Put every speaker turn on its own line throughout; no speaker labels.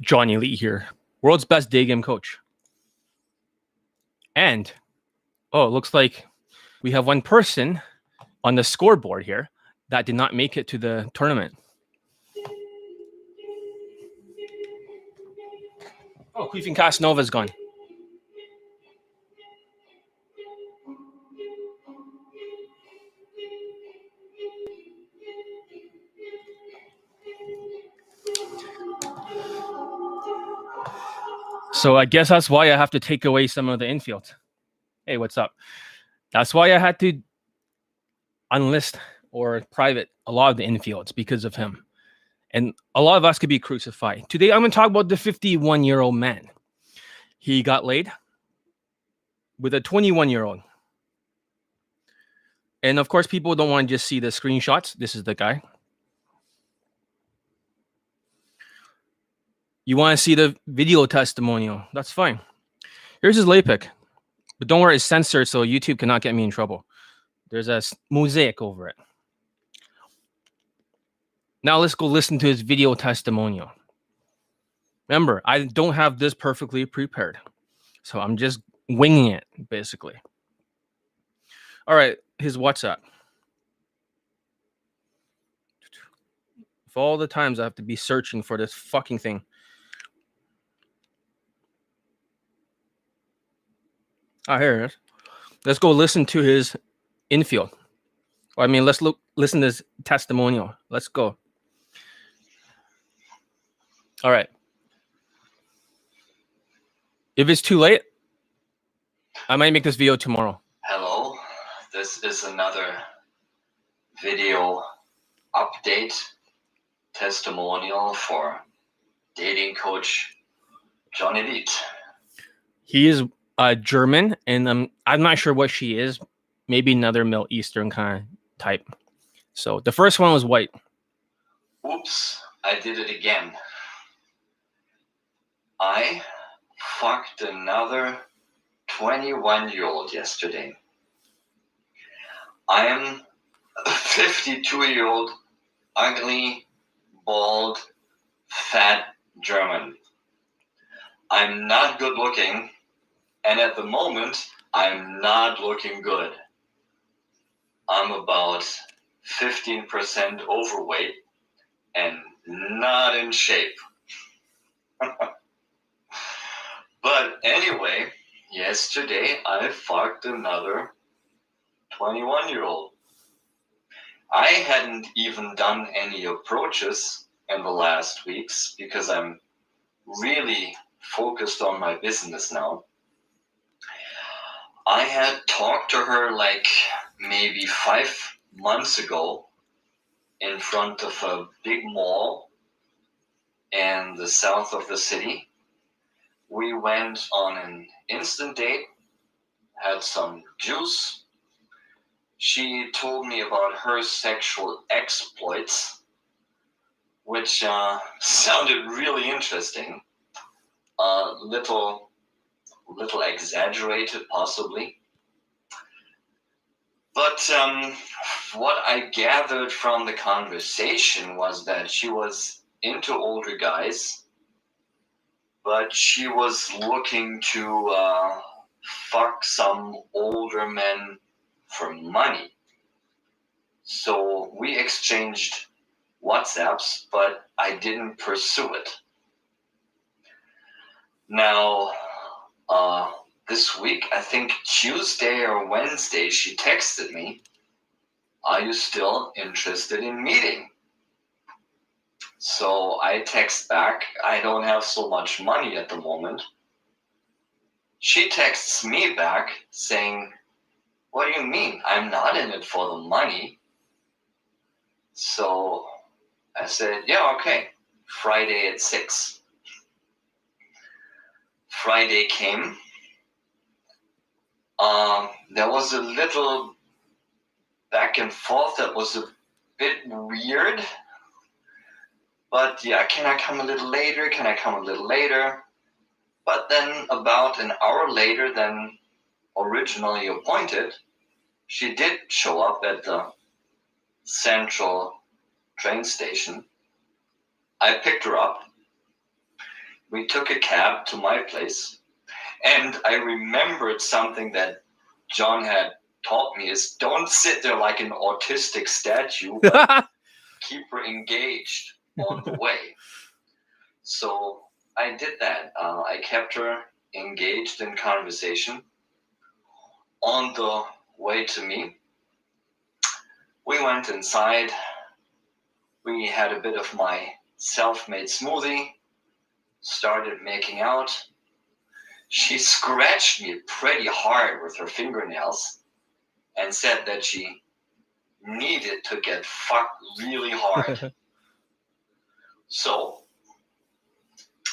Johnny Lee here, world's best day game coach. And oh, it looks like we have one person on the scoreboard here that did not make it to the tournament. Oh, Queefing Casanova's gone. So I guess that's why I have to take away some of the infield. Hey, what's up? That's why I had to unlist or private a lot of the infields because of him. And a lot of us could be crucified. Today I'm going to talk about the 51 year old man. He got laid with a 21 year old. And of course, people don't want to just see the screenshots. This is the guy. You want to see the video testimonial? That's fine. Here's his lay pic. But don't worry, it's censored, so YouTube cannot get me in trouble. There's a mosaic over it. Now let's go listen to his video testimonial. Remember, I don't have this perfectly prepared. So I'm just winging it, basically. All right, his WhatsApp. For all the times I have to be searching for this fucking thing. Ah, here it is. Let's go listen to his infield. I mean, let's look listen to his testimonial. Let's go. All right. If it's too late, I might make this video tomorrow.
Hello, this is another video update testimonial for dating coach Johnny Leet.
He is uh, German, and um, I'm not sure what she is. Maybe another Middle Eastern kind of type. So the first one was white.
Oops, I did it again. I fucked another 21 year old yesterday. I am a 52 year old, ugly, bald, fat German. I'm not good looking and at the moment, I'm not looking good. I'm about 15% overweight and not in shape. but anyway, yesterday I fucked another 21 year old. I hadn't even done any approaches in the last weeks because I'm really focused on my business now. I had talked to her like maybe five months ago in front of a big mall in the south of the city. We went on an instant date, had some juice. She told me about her sexual exploits, which uh, sounded really interesting. A little little exaggerated, possibly. But um, what I gathered from the conversation was that she was into older guys, but she was looking to uh, fuck some older men for money. So we exchanged WhatsApps, but I didn't pursue it. Now, uh, this week, I think Tuesday or Wednesday, she texted me, Are you still interested in meeting? So I text back, I don't have so much money at the moment. She texts me back saying, What do you mean? I'm not in it for the money. So I said, Yeah, okay. Friday at 6. Friday came, um, there was a little back and forth that was a bit weird. But yeah, can I come a little later? Can I come a little later? But then, about an hour later than originally appointed, she did show up at the central train station. I picked her up we took a cab to my place. And I remembered something that John had taught me is don't sit there like an autistic statue, keep her engaged on the way. So I did that. Uh, I kept her engaged in conversation. On the way to me, we went inside. We had a bit of my self made smoothie, started making out. She scratched me pretty hard with her fingernails and said that she needed to get fucked really hard. so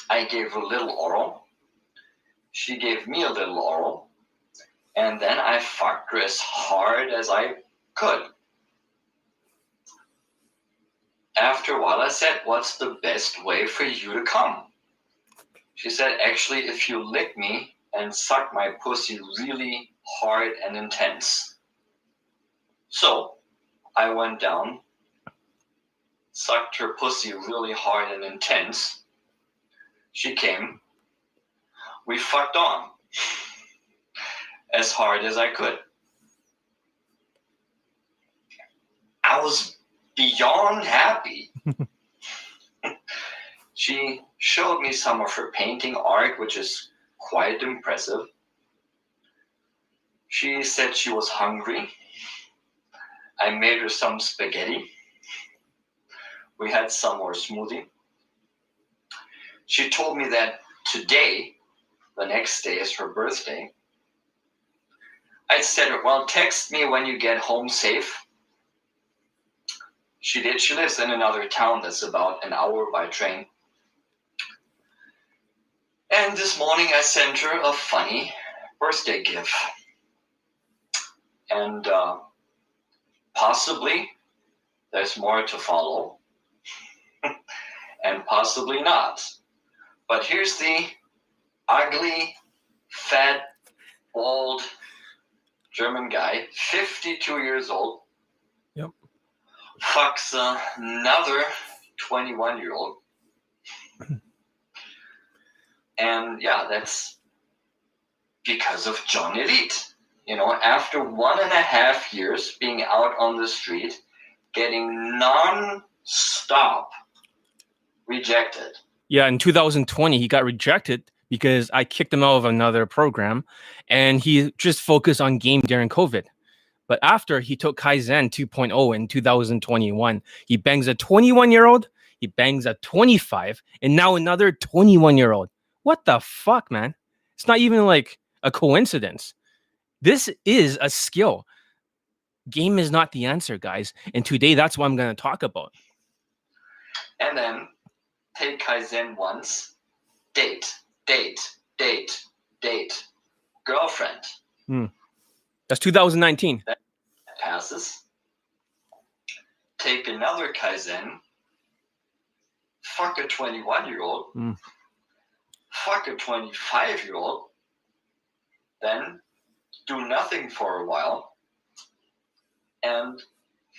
I gave her a little oral. She gave me a little oral. And then I fucked her as hard as I could. After a while, I said, What's the best way for you to come? She said, Actually, if you lick me and suck my pussy really hard and intense. So I went down, sucked her pussy really hard and intense. She came. We fucked on as hard as I could. I was beyond happy. she showed me some of her painting art, which is quite impressive. She said she was hungry I made her some spaghetti. We had some more smoothie. She told me that today, the next day, is her birthday. I said, Well, text me when you get home safe. She did. She lives in another town that's about an hour by train. And this morning I sent her a funny birthday gift. And uh, Possibly there's more to follow, and possibly not. But here's the ugly, fat, bald German guy, 52 years old.
Yep.
Fucks another 21 year old. And yeah, that's because of John Elite you know, after one and a half years being out on the street, getting non-stop rejected.
Yeah, in 2020, he got rejected because I kicked him out of another program and he just focused on game during COVID. But after he took Kaizen 2.0 in 2021, he bangs a 21 year old, he bangs a 25, and now another 21 year old. What the fuck, man? It's not even like a coincidence. This is a skill. Game is not the answer, guys. And today, that's what I'm going to talk about.
And then take Kaizen once, date, date, date, date, girlfriend.
Hmm. That's 2019. That
passes. Take another Kaizen, fuck a 21 year old, mm. Fuck a 25 year old, then do nothing for a while, and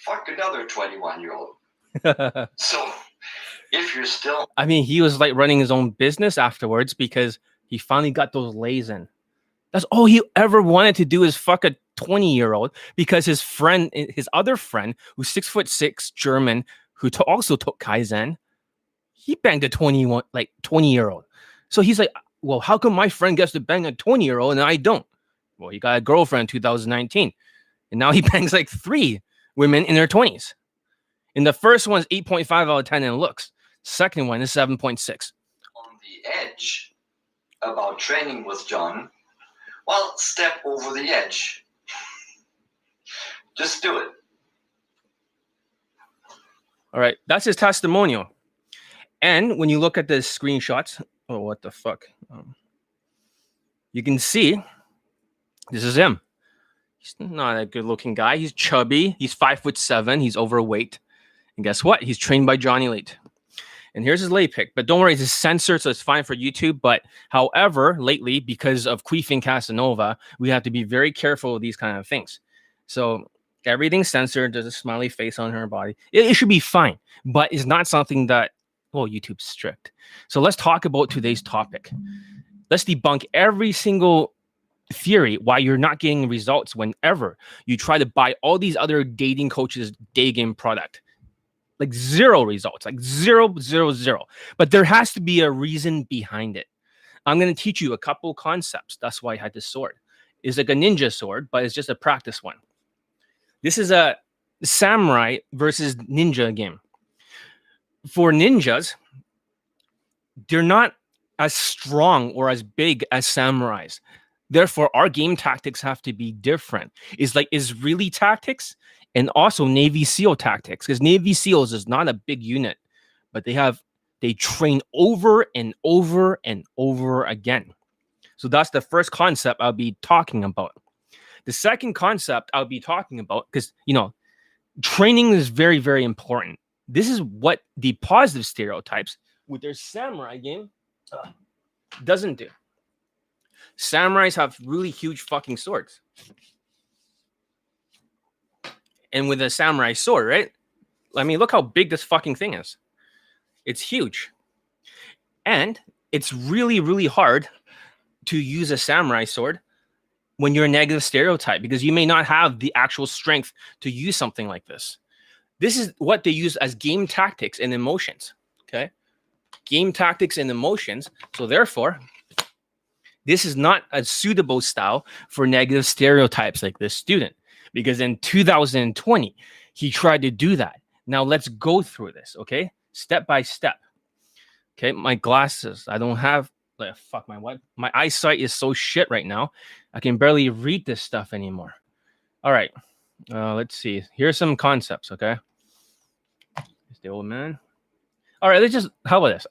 fuck another 21 year old. so if you're still.
I mean, he was like running his own business afterwards because he finally got those lays in. That's all he ever wanted to do is fuck a 20 year old because his friend, his other friend, who's six foot six German, who to also took Kaizen, he banged a 21, like 20 year old. So he's like, well, how come my friend gets to bang a 20 year old and I don't? Well, he got a girlfriend in 2019, and now he bangs like three women in their 20s. And the first one's 8.5 out of 10 in looks. Second one is 7.6.
On the edge about training with John, well, step over the edge. Just do it.
All right, that's his testimonial. And when you look at the screenshots, oh, what the fuck? Um, you can see this is him. He's not a good looking guy. He's chubby. He's five foot seven. He's overweight. And guess what? He's trained by Johnny Lee. And here's his lay pic. But don't worry, it's censored, so it's fine for YouTube. But however, lately, because of queefing Casanova, we have to be very careful with these kind of things. So everything's censored. There's a smiley face on her body. It, it should be fine, but it's not something that well, YouTube's strict. So let's talk about today's topic. Let's debunk every single theory why you're not getting results whenever you try to buy all these other dating coaches day game product. Like zero results like zero zero zero. But there has to be a reason behind it. I'm going to teach you a couple concepts. That's why i had this sword. It's like a ninja sword but it's just a practice one. This is a samurai versus ninja game for ninjas they're not as strong or as big as samurais Therefore, our game tactics have to be different. It's like Israeli tactics and also Navy SEAL tactics because Navy SEALs is not a big unit, but they have they train over and over and over again. So that's the first concept I'll be talking about. The second concept I'll be talking about because you know training is very very important. This is what the positive stereotypes with their samurai game uh, doesn't do. Samurais have really huge fucking swords. And with a samurai sword, right? I mean, look how big this fucking thing is. It's huge. And it's really, really hard to use a samurai sword when you're a negative stereotype because you may not have the actual strength to use something like this. This is what they use as game tactics and emotions. Okay. Game tactics and emotions. So, therefore, this is not a suitable style for negative stereotypes like this student because in 2020 he tried to do that. Now let's go through this, okay? Step by step. Okay, my glasses. I don't have like fuck my what? My eyesight is so shit right now. I can barely read this stuff anymore. All right. Uh, let's see. Here's some concepts, okay? Old man. All right, let's just how about this?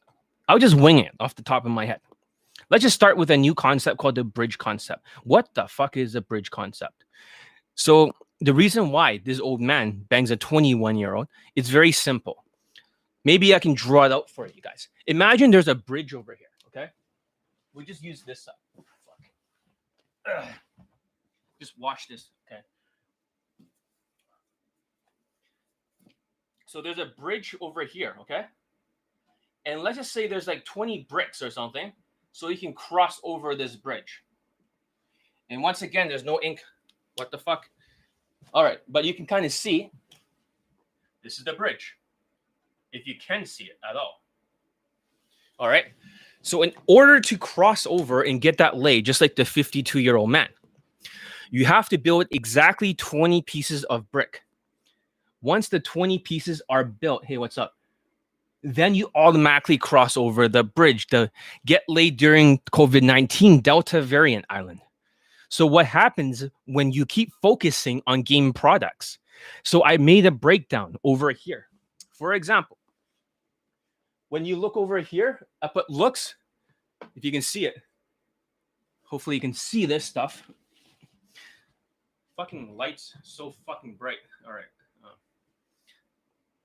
I'll just wing it off the top of my head. Let's just start with a new concept called the bridge concept. What the fuck is a bridge concept? So, the reason why this old man bangs a 21 year old, it's very simple. Maybe I can draw it out for you guys. Imagine there's a bridge over here, okay? We just use this. Ugh. Just watch this, okay? So there's a bridge over here, okay? And let's just say there's like 20 bricks or something so you can cross over this bridge. And once again, there's no ink. What the fuck? All right, but you can kind of see this is the bridge, if you can see it at all. All right. So, in order to cross over and get that lay, just like the 52 year old man, you have to build exactly 20 pieces of brick. Once the 20 pieces are built, hey, what's up? then you automatically cross over the bridge, the get laid during COVID 19 Delta variant island. So, what happens when you keep focusing on game products? So, I made a breakdown over here. For example, when you look over here, I put looks, if you can see it. Hopefully, you can see this stuff. Fucking lights so fucking bright. All right.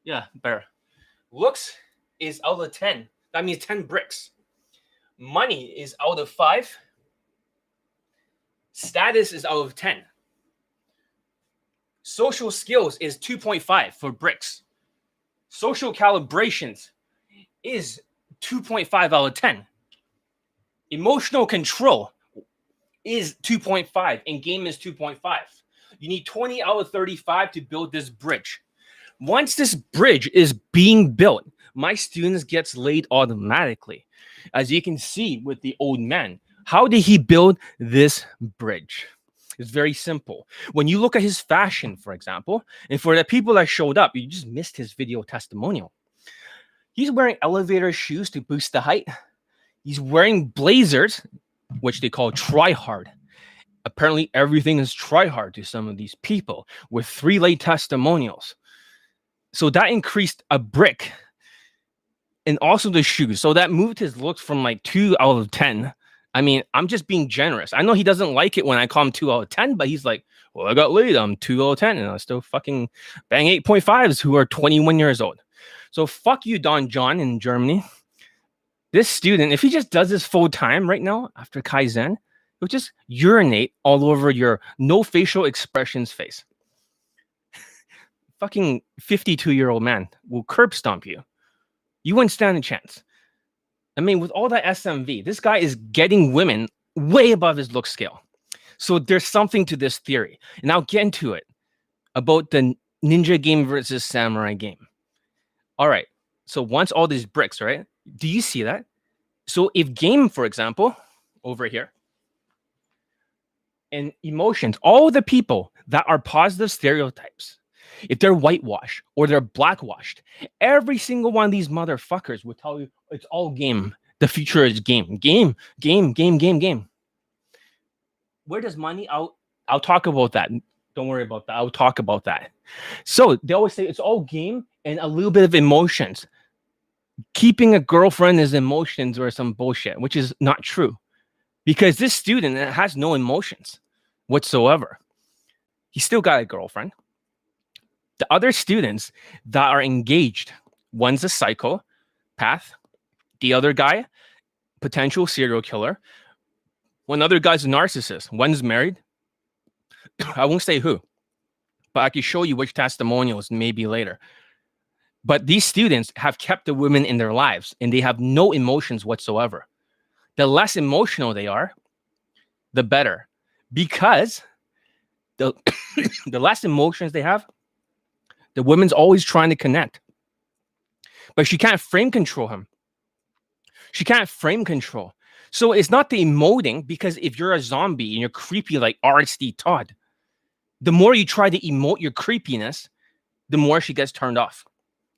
Yeah, better. Looks is out of 10. That means 10 bricks. Money is out of 5. Status is out of 10. Social skills is 2.5 for bricks. Social calibrations is 2.5 out of 10. Emotional control is 2.5 and game is 2.5. You need 20 out of 35 to build this bridge. Once this bridge is being built, my students gets laid automatically. As you can see with the old man, how did he build this bridge? It's very simple. When you look at his fashion, for example, and for the people that showed up, you just missed his video testimonial. He's wearing elevator shoes to boost the height. He's wearing blazers, which they call try hard. Apparently, everything is try hard to some of these people with three lay testimonials. So that increased a brick and also the shoes. So that moved his looks from like two out of 10. I mean, I'm just being generous. I know he doesn't like it when I call him two out of 10, but he's like, well, I got laid. I'm two out of 10, and I still fucking bang 8.5s who are 21 years old. So fuck you, Don John in Germany. This student, if he just does this full time right now after Kaizen, he'll just urinate all over your no facial expressions face. Fucking 52 year old man will curb stomp you You wouldn't stand a chance. I mean, with all that SMV, this guy is getting women way above his look scale. So there's something to this theory. And I'll get into it about the ninja game versus samurai game. All right. So once all these bricks, right? Do you see that? So if game, for example, over here, and emotions, all the people that are positive stereotypes, if they're whitewashed or they're blackwashed, every single one of these motherfuckers will tell you it's all game. The future is game, game, game, game, game, game. Where does money? I'll I'll talk about that. Don't worry about that. I'll talk about that. So they always say it's all game and a little bit of emotions. Keeping a girlfriend is emotions or some bullshit, which is not true. Because this student has no emotions whatsoever. He still got a girlfriend. The other students that are engaged, one's a psycho path, the other guy, potential serial killer. One other guy's a narcissist. One's married. I won't say who, but I can show you which testimonials maybe later. But these students have kept the women in their lives and they have no emotions whatsoever. The less emotional they are, the better. Because the, the less emotions they have, the woman's always trying to connect. But she can't frame control him. She can't frame control. So it's not the emoting because if you're a zombie and you're creepy like RSD Todd, the more you try to emote your creepiness, the more she gets turned off.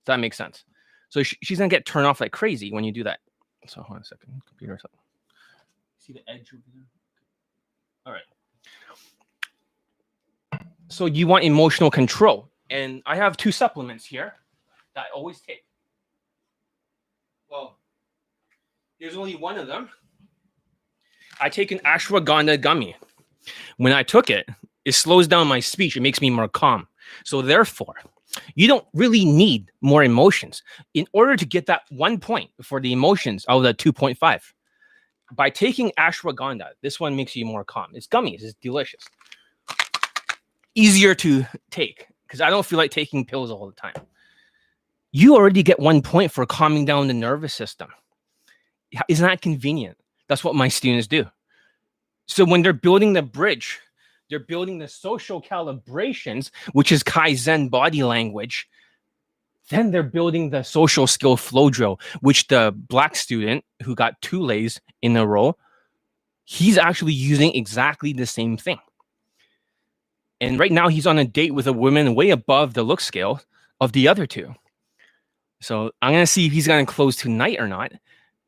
Does that make sense? So she, she's gonna get turned off like crazy when you do that. So hold on a second, computer. See the edge over there. All right. So you want emotional control, and I have two supplements here that I always take. Well, there's only one of them. I take an ashwagandha gummy. When I took it, it slows down my speech. It makes me more calm. So therefore, you don't really need more emotions in order to get that one point for the emotions out of the 2.5. By taking ashwagandha, this one makes you more calm. It's gummies. It's delicious. Easier to take because I don't feel like taking pills all the time. You already get one point for calming down the nervous system. Isn't that convenient? That's what my students do. So when they're building the bridge they're building the social calibrations, which is Kaizen body language. Then they're building the social skill flow drill, which the black student who got two lays in a row, he's actually using exactly the same thing. And right now he's on a date with a woman way above the look scale of the other two. So I'm gonna see if he's gonna close tonight or not.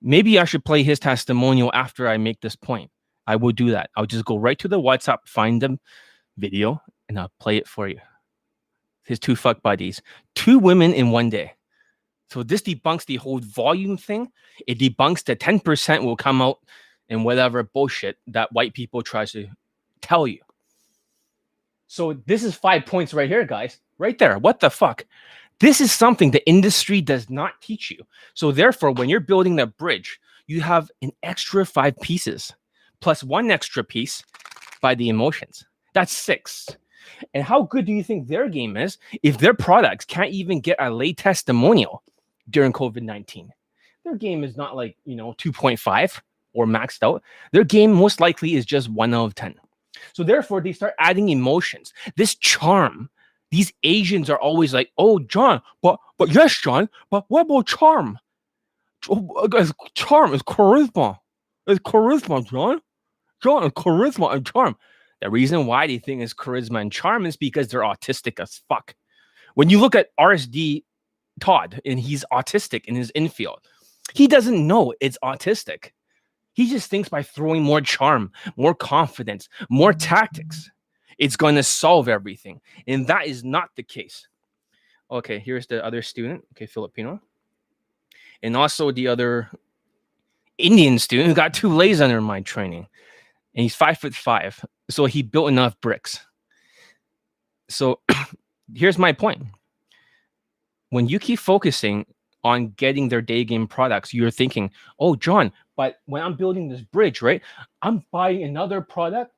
Maybe I should play his testimonial after I make this point. I will do that. I'll just go right to the WhatsApp, find them video, and I'll play it for you. His two fuck buddies, two women in one day. So this debunks the whole volume thing. It debunks the 10% will come out and whatever bullshit that white people try to tell you. So this is five points right here, guys. Right there. What the fuck? This is something the industry does not teach you. So therefore, when you're building that bridge, you have an extra five pieces plus one extra piece by the emotions. That's six. And how good do you think their game is if their products can't even get a lay testimonial during COVID 19? Their game is not like, you know, 2.5 or maxed out. Their game most likely is just one out of 10. So therefore, they start adding emotions. This charm, these Asians are always like, oh, John, but but yes, John, but what about charm? Oh, uh, charm is charisma. It's charisma, John charm, charisma and charm. The reason why they think it's charisma and charm is because they're autistic as fuck. When you look at RSD Todd and he's autistic in his infield, he doesn't know it's autistic. He just thinks by throwing more charm, more confidence, more mm-hmm. tactics, it's going to solve everything. And that is not the case. Okay, here's the other student. Okay, Filipino. And also the other Indian student who got two lays under my training and he's five foot five. So he built enough bricks. So here's my point. When you keep focusing on getting their day game products, you're thinking, oh, John, but when I'm building this bridge, right, I'm buying another product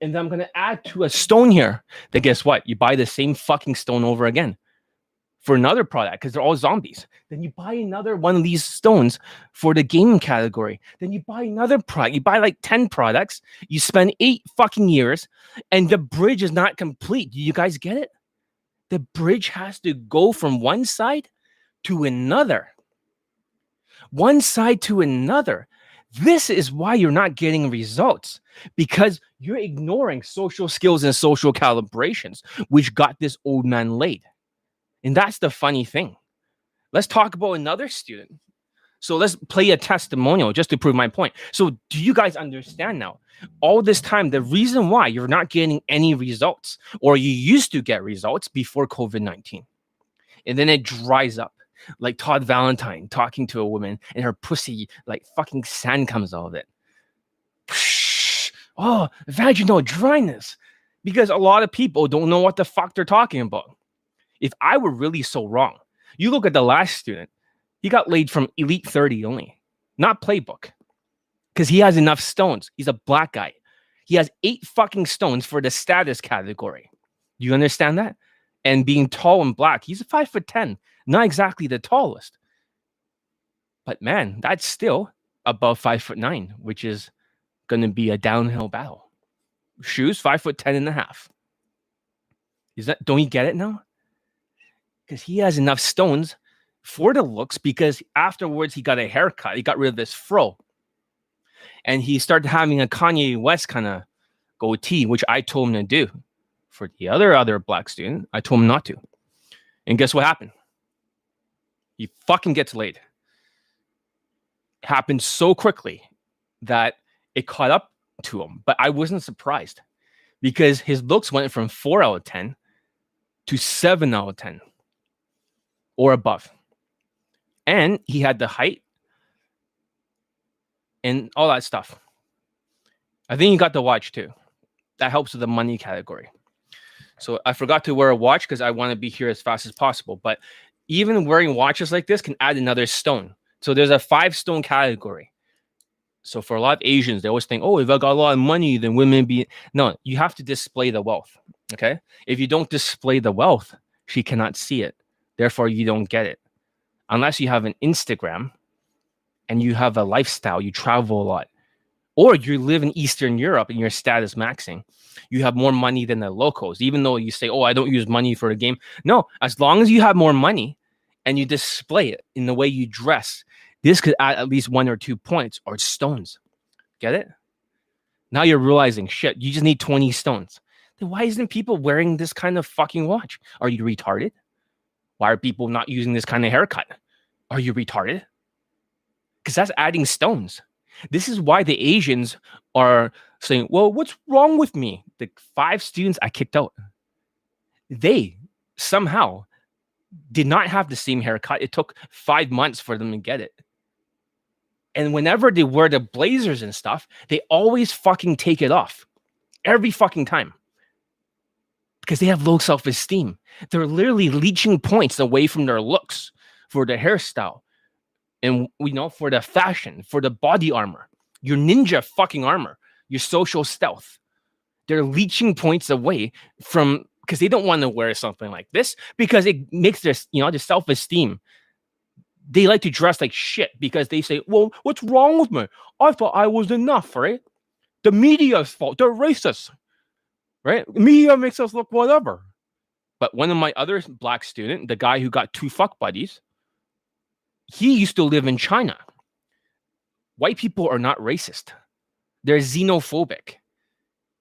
and then I'm going to add to a stone here. Then guess what? You buy the same fucking stone over again for another product because they're all zombies. Then you buy another one of these stones for the game category. Then you buy another product. You buy like 10 products. You spend eight fucking years and the bridge is not complete. Do you guys get it? The bridge has to go from one side to another. One side to another. This is why you're not getting results because you're ignoring social skills and social calibrations, which got this old man laid. And that's the funny thing. Let's talk about another student. So let's play a testimonial just to prove my point. So, do you guys understand now? All this time, the reason why you're not getting any results, or you used to get results before COVID 19, and then it dries up like Todd Valentine talking to a woman and her pussy, like fucking sand comes out of it. Oh, vaginal dryness. Because a lot of people don't know what the fuck they're talking about if I were really so wrong, you look at the last student, he got laid from Elite 30 only, not playbook, because he has enough stones. He's a black guy. He has eight fucking stones for the status category. Do you understand that? And being tall and black, he's a five foot 10, not exactly the tallest. But man, that's still above five foot nine, which is going to be a downhill battle. Shoes, five foot ten and a half. Is that, don't you get it now? because he has enough stones for the looks because afterwards he got a haircut. He got rid of this fro. And he started having a Kanye West kind of goatee, which I told him to do. For the other other black student, I told him not to. And guess what happened? He fucking gets laid. It happened so quickly that it caught up to him. But I wasn't surprised because his looks went from four out of 10 to seven out of 10 or above. And he had the height and all that stuff. I think he got the watch too. That helps with the money category. So I forgot to wear a watch because I want to be here as fast as possible. But even wearing watches like this can add another stone. So there's a five stone category. So for a lot of Asians, they always think, oh, if I got a lot of money, then women be no, you have to display the wealth. Okay. If you don't display the wealth, she cannot see it. Therefore, you don't get it. Unless you have an Instagram and you have a lifestyle, you travel a lot, or you live in Eastern Europe and you're status maxing. You have more money than the locals, even though you say, Oh, I don't use money for the game. No, as long as you have more money and you display it in the way you dress, this could add at least one or two points or stones. Get it? Now you're realizing shit, you just need 20 stones. Then why isn't people wearing this kind of fucking watch? Are you retarded? Why are people not using this kind of haircut? Are you retarded? Because that's adding stones. This is why the Asians are saying, Well, what's wrong with me? The five students I kicked out, they somehow did not have the same haircut. It took five months for them to get it. And whenever they wear the blazers and stuff, they always fucking take it off every fucking time because they have low self esteem. They're literally leeching points away from their looks for their hairstyle and we know for the fashion, for the body armor, your ninja fucking armor, your social stealth. They're leeching points away from because they don't want to wear something like this because it makes their you know their self esteem. They like to dress like shit because they say, "Well, what's wrong with me? I thought I was enough, right? The media's fault. They're racist right? Media makes us look whatever. But one of my other black student, the guy who got two fuck buddies, he used to live in China. White people are not racist. They're xenophobic.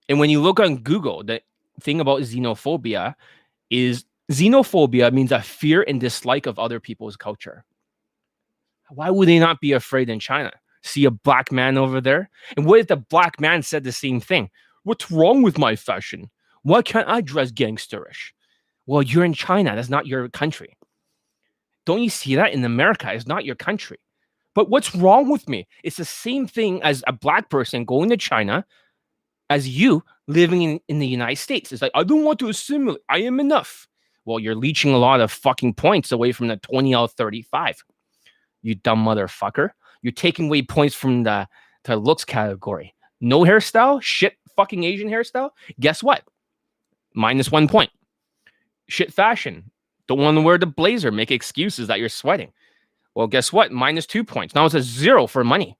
And when you look on Google, the thing about xenophobia is xenophobia means a fear and dislike of other people's culture. Why would they not be afraid in China? See a black man over there? And what if the black man said the same thing? What's wrong with my fashion? Why can't I dress gangsterish? Well, you're in China. That's not your country. Don't you see that in America? It's not your country. But what's wrong with me? It's the same thing as a black person going to China as you living in, in the United States. It's like, I don't want to assimilate. I am enough. Well, you're leeching a lot of fucking points away from the 20 out of 35. You dumb motherfucker. You're taking away points from the, the looks category. No hairstyle? Shit fucking Asian hairstyle, guess what? Minus one point. Shit fashion, Don't want to wear the blazer, make excuses that you're sweating. Well, guess what? Minus two points. Now it's a zero for money.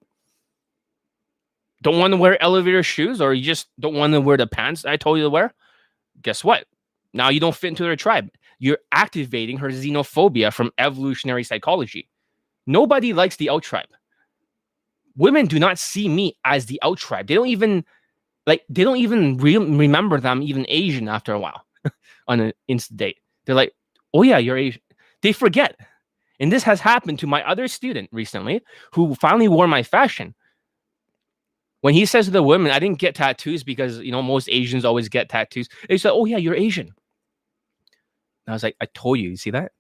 Don't want to wear elevator shoes, or you just don't want to wear the pants I told you to wear? Guess what? Now you don't fit into their tribe. You're activating her xenophobia from evolutionary psychology. Nobody likes the out tribe. Women do not see me as the out tribe. They don't even like they don't even re- remember that I'm even Asian after a while on an instant date. They're like, "Oh yeah, you're Asian." They forget. And this has happened to my other student recently who finally wore my fashion. When he says to the women, I didn't get tattoos because you know most Asians always get tattoos. They said, "Oh yeah, you're Asian." And I was like, "I told you. You see that?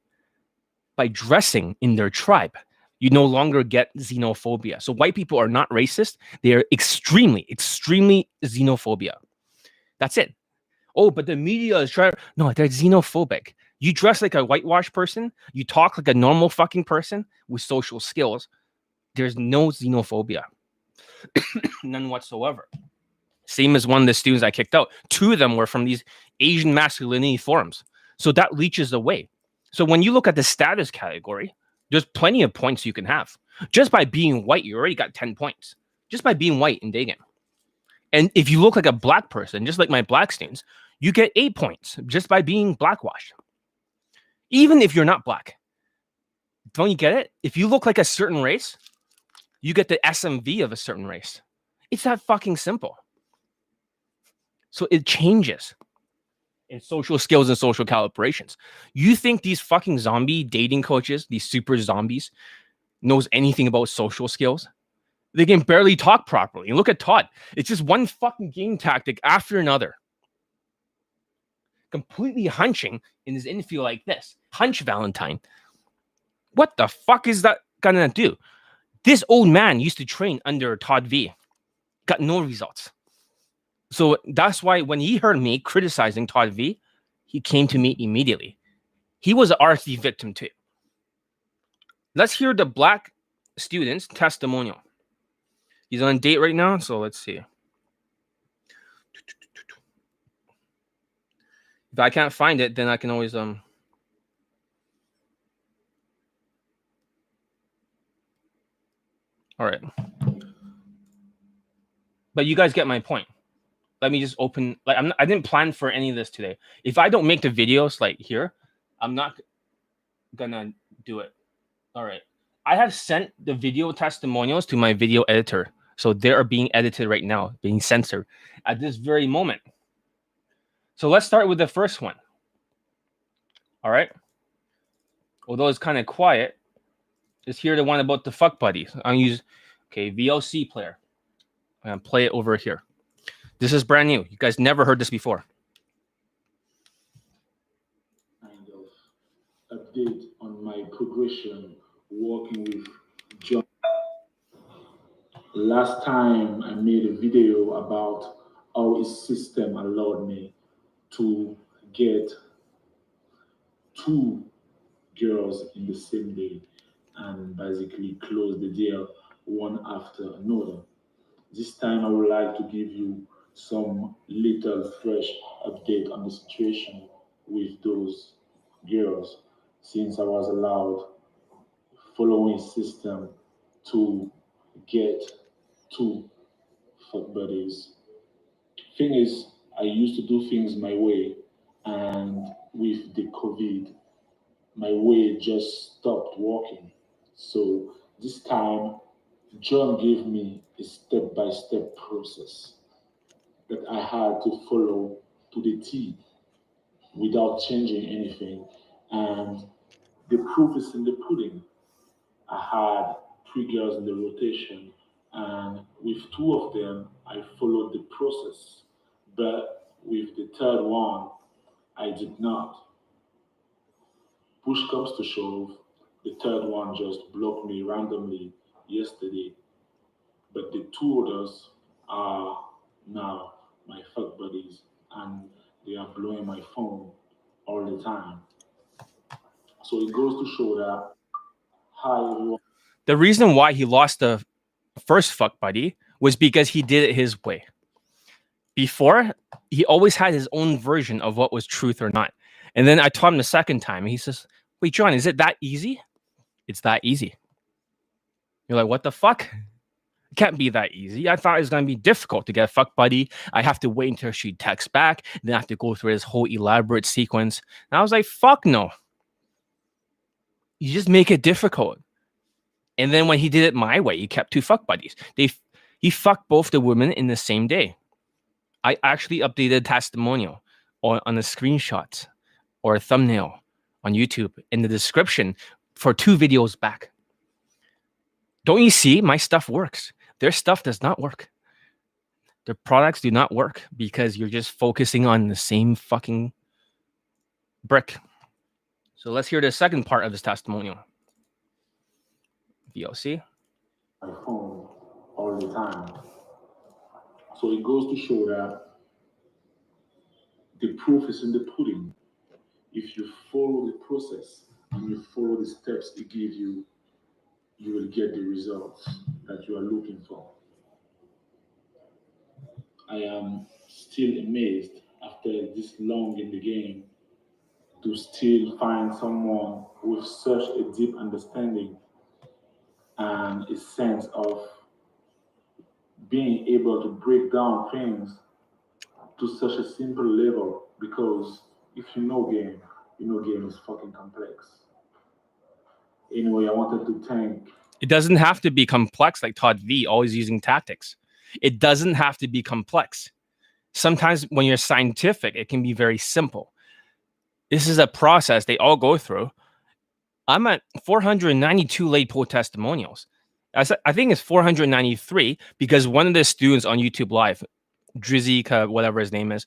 By dressing in their tribe, you no longer get xenophobia. So white people are not racist. They are extremely, extremely xenophobia. That's it. Oh, but the media is trying. No, they're xenophobic. You dress like a whitewash person. You talk like a normal fucking person with social skills. There's no xenophobia, none whatsoever. Same as one of the students I kicked out. Two of them were from these Asian masculinity forums. So that leeches away. So when you look at the status category, there's plenty of points you can have. Just by being white, you already got 10 points. Just by being white in dating. And if you look like a black person, just like my black students, you get eight points just by being blackwashed. Even if you're not black. Don't you get it? If you look like a certain race, you get the SMV of a certain race. It's that fucking simple. So it changes in social skills and social calibrations. You think these fucking zombie dating coaches, these super zombies, knows anything about social skills? They can barely talk properly. And look at Todd. It's just one fucking game tactic after another. Completely hunching in his infield like this. Hunch Valentine. What the fuck is that gonna do? This old man used to train under Todd V. Got no results. So that's why when he heard me criticizing Todd V, he came to me immediately. He was an RSD victim too. Let's hear the black student's testimonial. He's on date right now, so let's see. If I can't find it, then I can always um All right. But you guys get my point let me just open like I'm not, I didn't plan for any of this today. If I don't make the videos like here, I'm not gonna do it. All right. I have sent the video testimonials to my video editor. So they are being edited right now, being censored at this very moment. So let's start with the first one. All right. Although it's kind of quiet, let's hear the one about the fuck buddies. I'm use okay VLC player. I'm gonna play it over here. This is brand new. You guys never heard this before.
Kind of update on my progression working with John. Last time I made a video about how his system allowed me to get two girls in the same day and basically close the deal one after another. This time I would like to give you some little fresh update on the situation with those girls since I was allowed following system to get two fuck buddies. Thing is, I used to do things my way, and with the COVID, my way just stopped working. So this time, John gave me a step by step process that I had to follow to the T without changing anything. And the proof is in the pudding. I had three girls in the rotation, and with two of them, I followed the process. But with the third one, I did not. Push comes to shove, the third one just blocked me randomly yesterday. But the two others are now my fuck buddies and they are blowing my phone all the time. So it goes to show that how
the reason why he lost the first fuck buddy was because he did it his way. Before, he always had his own version of what was truth or not. And then I taught him the second time. And he says, Wait, John, is it that easy? It's that easy. You're like, What the fuck? It can't be that easy. I thought it was going to be difficult to get a fuck buddy. I have to wait until she texts back. Then I have to go through this whole elaborate sequence. And I was like, Fuck no. You just make it difficult. And then when he did it my way, he kept two fuck buddies. They he fucked both the women in the same day. I actually updated a testimonial or on a screenshot or a thumbnail on YouTube in the description for two videos back. Don't you see? My stuff works. Their stuff does not work. Their products do not work because you're just focusing on the same fucking brick. So let's hear the second part of this testimonial. VOC.
My phone all the time. So it goes to show that the proof is in the pudding. If you follow the process and you follow the steps it gives you, you will get the results that you are looking for. I am still amazed after this long in the game to still find someone with such a deep understanding and a sense of being able to break down things to such a simple level because if you know game, you know game is fucking complex. Anyway, I wanted to thank.
It doesn't have to be complex like Todd V, always using tactics. It doesn't have to be complex. Sometimes when you're scientific, it can be very simple. This is a process they all go through. I'm at 492 late poll testimonials. I, think it's 493 because one of the students on YouTube Live, Drizzy, whatever his name is,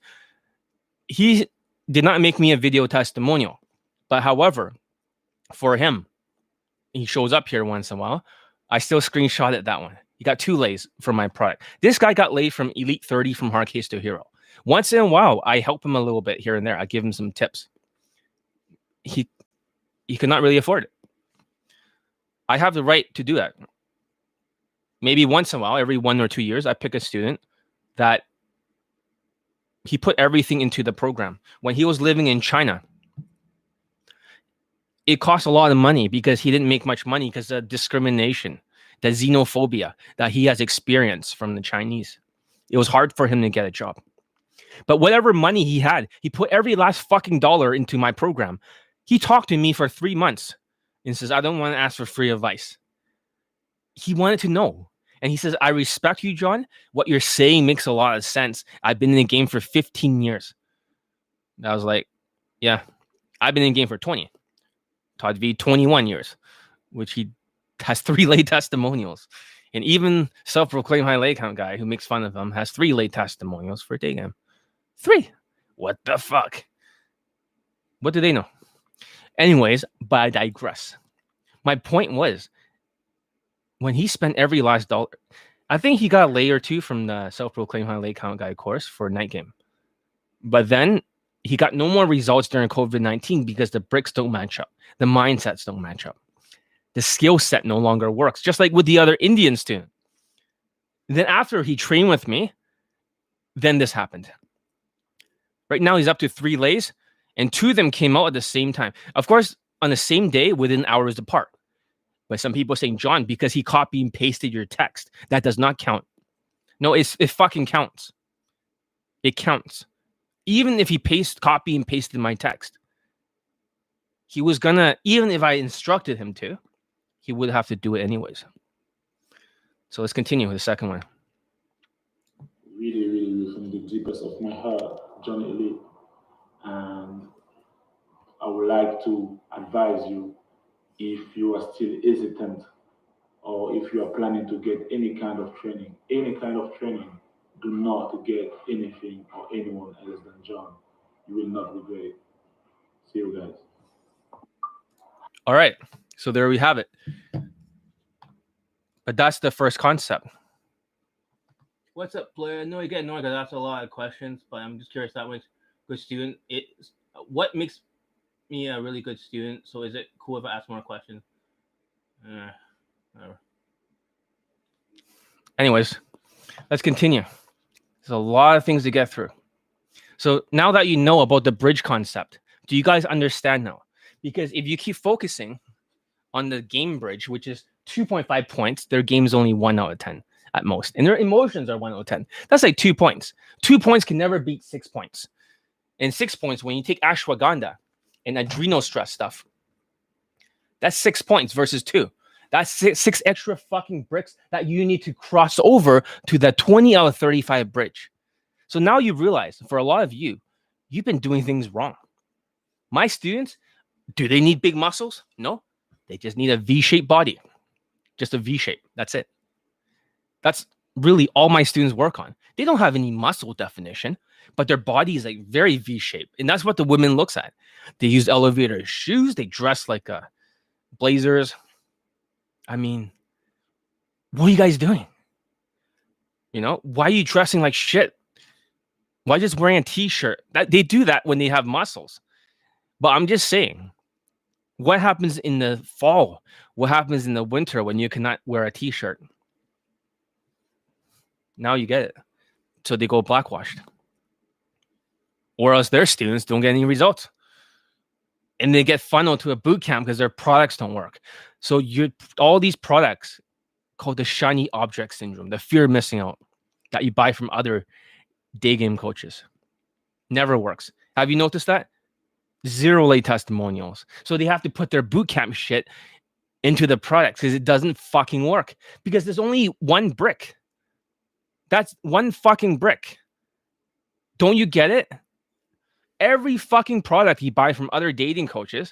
he did not make me a video testimonial. But however, for him, he shows up here once in a while. I still screenshotted that one. He got two lays from my product. This guy got laid from Elite 30 from Hard Case to Hero. Once in a while, I help him a little bit here and there. I give him some tips. He he could not really afford it. I have the right to do that maybe once in a while, every one or two years, I pick a student that he put everything into the program. When he was living in China, it cost a lot of money because he didn't make much money because of discrimination, the xenophobia that he has experienced from the Chinese. It was hard for him to get a job. But whatever money he had, he put every last fucking dollar into my program. He talked to me for three months and says, I don't want to ask for free advice. He wanted to know. And he says, I respect you, John. What you're saying makes a lot of sense. I've been in the game for 15 years. And I was like, yeah, I've been in the game for 20. Todd V, 21 years, which he has three lay testimonials. And even self proclaimed high lay count guy who makes fun of him has three lay testimonials for day game. Three. What the fuck? What do they know? Anyways, but I digress. My point was when he spent every last dollar, I think he got a lay or two from the self-proclaimed high lay count guy course for night game. But then he got no more results during COVID 19 because the bricks don't match up, the mindsets don't match up, the skill set no longer works, just like with the other Indian student. Then after he trained with me, then this happened. Right now he's up to three lays, and two of them came out at the same time. Of course, on the same day within hours apart. But some people saying, John, because he copy and pasted your text, that does not count. No, it's, it fucking counts. It counts. Even if he paste, copy and pasted my text, he was gonna, even if I instructed him to, he would have to do it anyways. So let's continue with the second one.
Really, really, from the deepest of my heart, Johnny Elite. And I would like to advise you if you are still hesitant or if you are planning to get any kind of training, any kind of training, do not get anything or anyone else than John. You will not regret it. See you guys.
All right. So there we have it. But that's the first concept. What's up, player? No, again, no, because that's a lot of questions, but I'm just curious that much good student. It what makes me a really good student. So is it cool if I ask more questions? Eh, whatever. Anyways, let's continue. There's a lot of things to get through. So now that you know about the bridge concept, Do you guys understand now? Because if you keep focusing on the game bridge, which is 2.5 points, their game's only one out of 10 at most. And their emotions are one out of 10. That's like two points. Two points can never beat six points. And six points, when you take ashwagandha and adrenal stress stuff, that's six points versus two. That's six, six extra fucking bricks that you need to cross over to the 20 out of 35 bridge. So now you realize for a lot of you, you've been doing things wrong. My students, do they need big muscles? No, they just need a V shaped body, just a V shape. That's it. That's really all my students work on. They don't have any muscle definition, but their body is like very V shaped. And that's what the women looks at. They use elevator shoes, they dress like uh, blazers. I mean, what are you guys doing? You know, why are you dressing like shit? Why just wearing a t-shirt? That they do that when they have muscles. But I'm just saying, what happens in the fall? What happens in the winter when you cannot wear a t-shirt? Now you get it. So they go blackwashed. Or else their students don't get any results. And they get funneled to a boot camp because their products don't work. So you all these products called the shiny object syndrome, the fear of missing out that you buy from other day game coaches. Never works. Have you noticed that? Zero late testimonials. So they have to put their boot camp shit into the product because it doesn't fucking work. Because there's only one brick. That's one fucking brick. Don't you get it? Every fucking product you buy from other dating coaches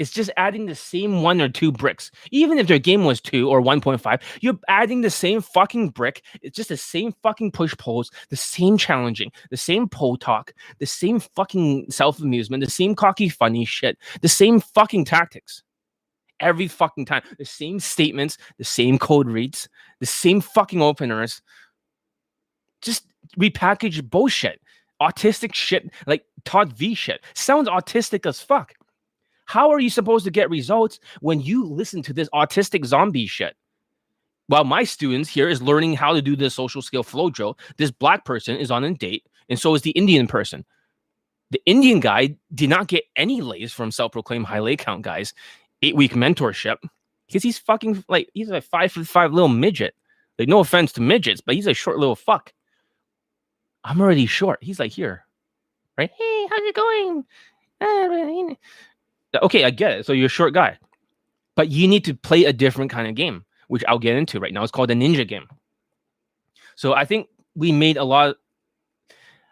it's just adding the same one or two bricks. Even if their game was two or 1.5, you're adding the same fucking brick. It's just the same fucking push pulls, the same challenging, the same pole talk, the same fucking self amusement, the same cocky funny shit, the same fucking tactics. Every fucking time. The same statements, the same cold reads, the same fucking openers. Just repackaged bullshit. Autistic shit, like Todd V shit. Sounds autistic as fuck. How are you supposed to get results when you listen to this autistic zombie shit? While my students here is learning how to do the social skill flow drill, this black person is on a date, and so is the Indian person. The Indian guy did not get any lays from self-proclaimed high lay count guys, eight-week mentorship, because he's fucking like he's a five foot five little midget. Like, no offense to midgets, but he's a short little fuck. I'm already short. He's like here, right? Hey, how's it going? Uh, Okay, I get it. So you're a short guy, but you need to play a different kind of game, which I'll get into right now. It's called the ninja game. So I think we made a lot. Of,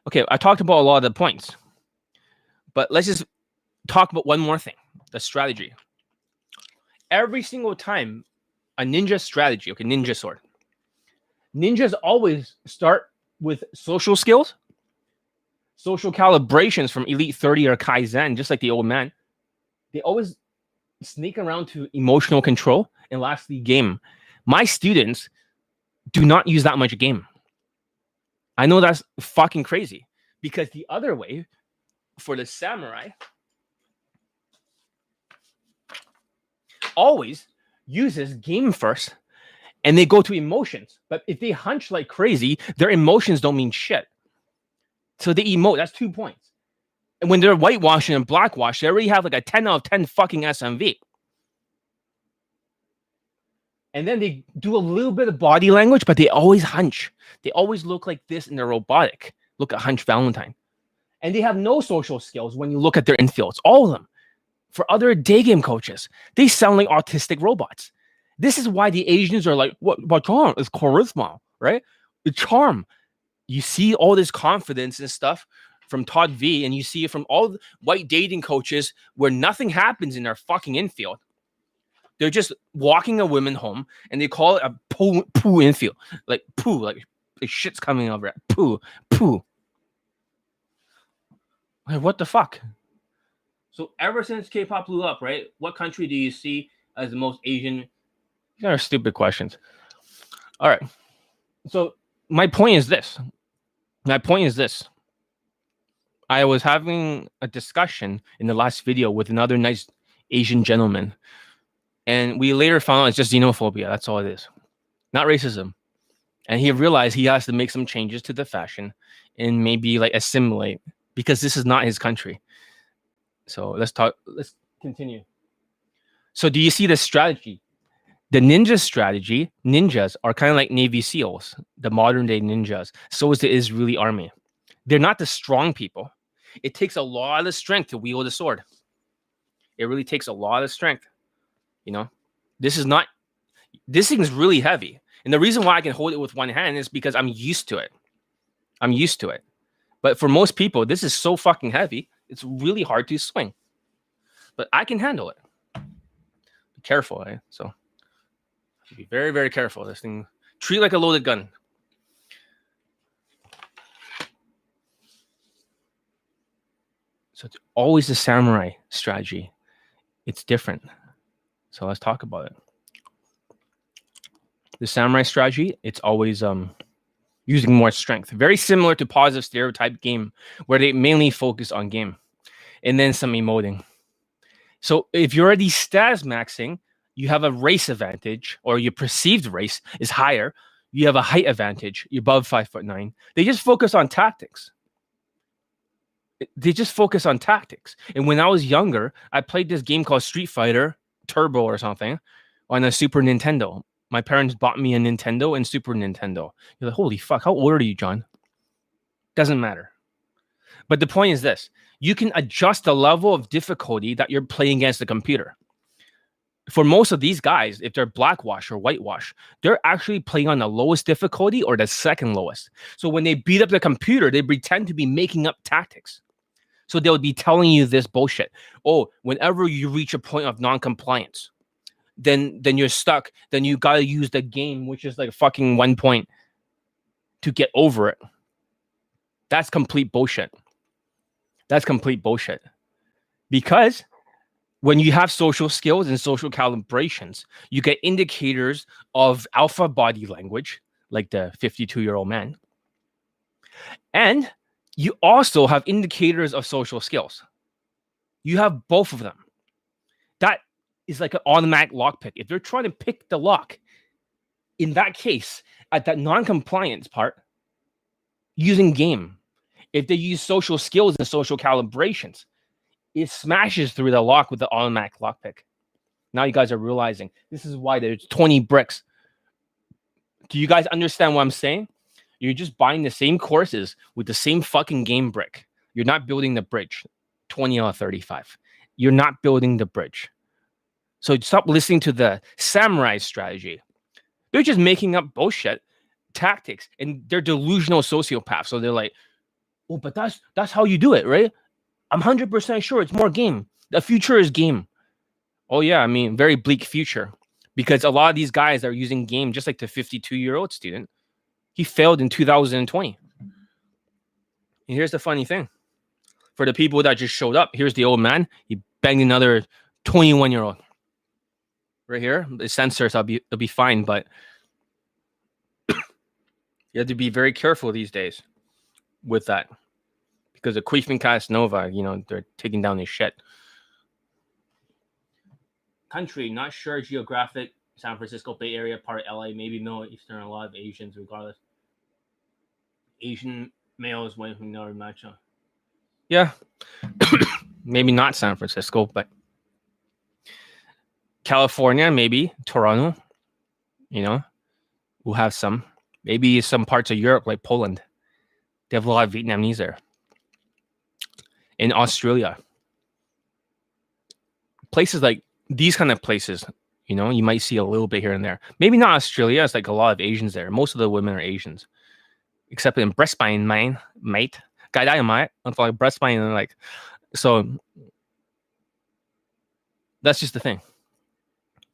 okay, I talked about a lot of the points, but let's just talk about one more thing: the strategy. Every single time a ninja strategy, okay, ninja sword. Ninjas always start with social skills, social calibrations from Elite 30 or Kaizen, just like the old man they always sneak around to emotional control and lastly game. My students do not use that much game. I know that's fucking crazy because the other way for the samurai always uses game first and they go to emotions. But if they hunch like crazy, their emotions don't mean shit. So they emote. That's two points. And when they're whitewashing and blackwash, they already have like a 10 out of 10 fucking SMV. And then they do a little bit of body language, but they always hunch. They always look like this and they're robotic. Look at Hunch Valentine. And they have no social skills when you look at their infields, all of them. For other day game coaches, they sound like autistic robots. This is why the Asians are like, what, what charm is charisma, right? The charm. You see all this confidence and stuff from Todd V, and you see it from all white dating coaches where nothing happens in their fucking infield. They're just walking a woman home, and they call it a poo poo infield, like poo, like, like shit's coming over it. Poo poo. Like what the fuck? So ever since K-pop blew up, right? What country do you see as the most Asian? These are stupid questions. All right. So my point is this. My point is this. I was having a discussion in the last video with another nice Asian gentleman, and we later found out it's just xenophobia. That's all it is, not racism. And he realized he has to make some changes to the fashion and maybe like assimilate because this is not his country. So let's talk. Let's continue. So do you see the strategy? The ninja strategy, ninjas are kind of like Navy SEALs, the modern day ninjas. So is the Israeli army. They're not the strong people. It takes a lot of strength to wield a sword. It really takes a lot of strength. You know, this is not, this is really heavy. And the reason why I can hold it with one hand is because I'm used to it. I'm used to it. But for most people, this is so fucking heavy, it's really hard to swing. But I can handle it. Be careful, eh? So be very, very careful. This thing treat like a loaded gun. So it's always the samurai strategy. It's different. So let's talk about it. The samurai strategy, it's always um using more strength. Very similar to positive stereotype game, where they mainly focus on game and then some emoting. So if you're already stats maxing, you have a race advantage, or your perceived race is higher. You have a height advantage. You're above five foot nine. They just focus on tactics. They just focus on tactics. And when I was younger, I played this game called Street Fighter Turbo or something on a Super Nintendo my parents bought me a Nintendo and Super Nintendo. You're like, holy fuck, how old are you, John? Doesn't matter. But the point is this you can adjust the level of difficulty that you're playing against the computer. For most of these guys, if they're blackwash or whitewash, they're actually playing on the lowest difficulty or the second lowest. So when they beat up the computer, they pretend to be making up tactics. So they'll be telling you this bullshit. Oh, whenever you reach a point of non-compliance, then then you're stuck. Then you gotta use the game, which is like fucking one point to get over it. That's complete bullshit. That's complete bullshit. Because when you have social skills and social calibrations, you get indicators of alpha body language, like the 52 year old man. And you also have indicators of social skills. You have both of them. That is like an automatic lock pick. If they're trying to pick the lock, in that case, at that non-compliance part, using game, if they use social skills and social calibrations, it smashes through the lock with the automatic lock pick. Now you guys are realizing this is why there's 20 bricks. Do you guys understand what I'm saying? You're just buying the same courses with the same fucking game brick. You're not building the bridge 20 or 35. You're not building the bridge. So stop listening to the samurai strategy. They're just making up bullshit tactics and they're delusional sociopaths. So they're like, oh, but that's that's how you do it, right? I'm 100% sure it's more game. The future is game. Oh, yeah. I mean, very bleak future because a lot of these guys are using game just like the 52 year old student. He failed in 2020. And here's the funny thing for the people that just showed up, here's the old man. He banged another 21 year old right here. The sensors, I'll be it'll be fine, but you have to be very careful these days with that because the Queefing Casanova, you know, they're taking down his shit. Country, not sure geographic. San Francisco Bay Area, part of LA, maybe Middle Eastern, a lot of Asians, regardless. Asian males went from Northern Matcha. Yeah, maybe not San Francisco, but California, maybe Toronto, you know, we'll have some. Maybe some parts of Europe, like Poland, they have a lot of Vietnamese there. In Australia, places like these kind of places, you know, you might see a little bit here and there. Maybe not Australia. It's like a lot of Asians there. Most of the women are Asians, except in Brisbane, Maine, mate. Guy that might, like Brisbane, and like, so that's just the thing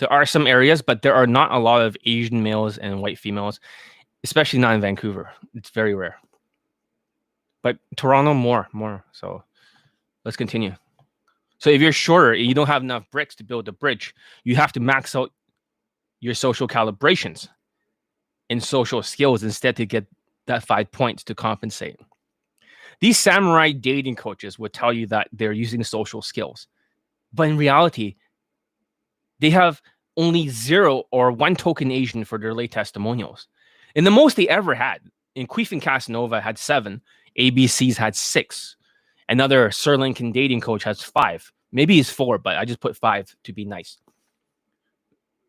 there are some areas, but there are not a lot of Asian males and white females, especially not in Vancouver. It's very rare. But Toronto, more, more. So let's continue. So if you're shorter you don't have enough bricks to build a bridge, you have to max out your social calibrations and social skills instead to get that five points to compensate. These samurai dating coaches would tell you that they're using social skills. But in reality, they have only zero or one token Asian for their late testimonials. And the most they ever had, in Queef and Casanova had seven, ABCs had six. Another Sri Lankan dating coach has five. Maybe he's four, but I just put five to be nice.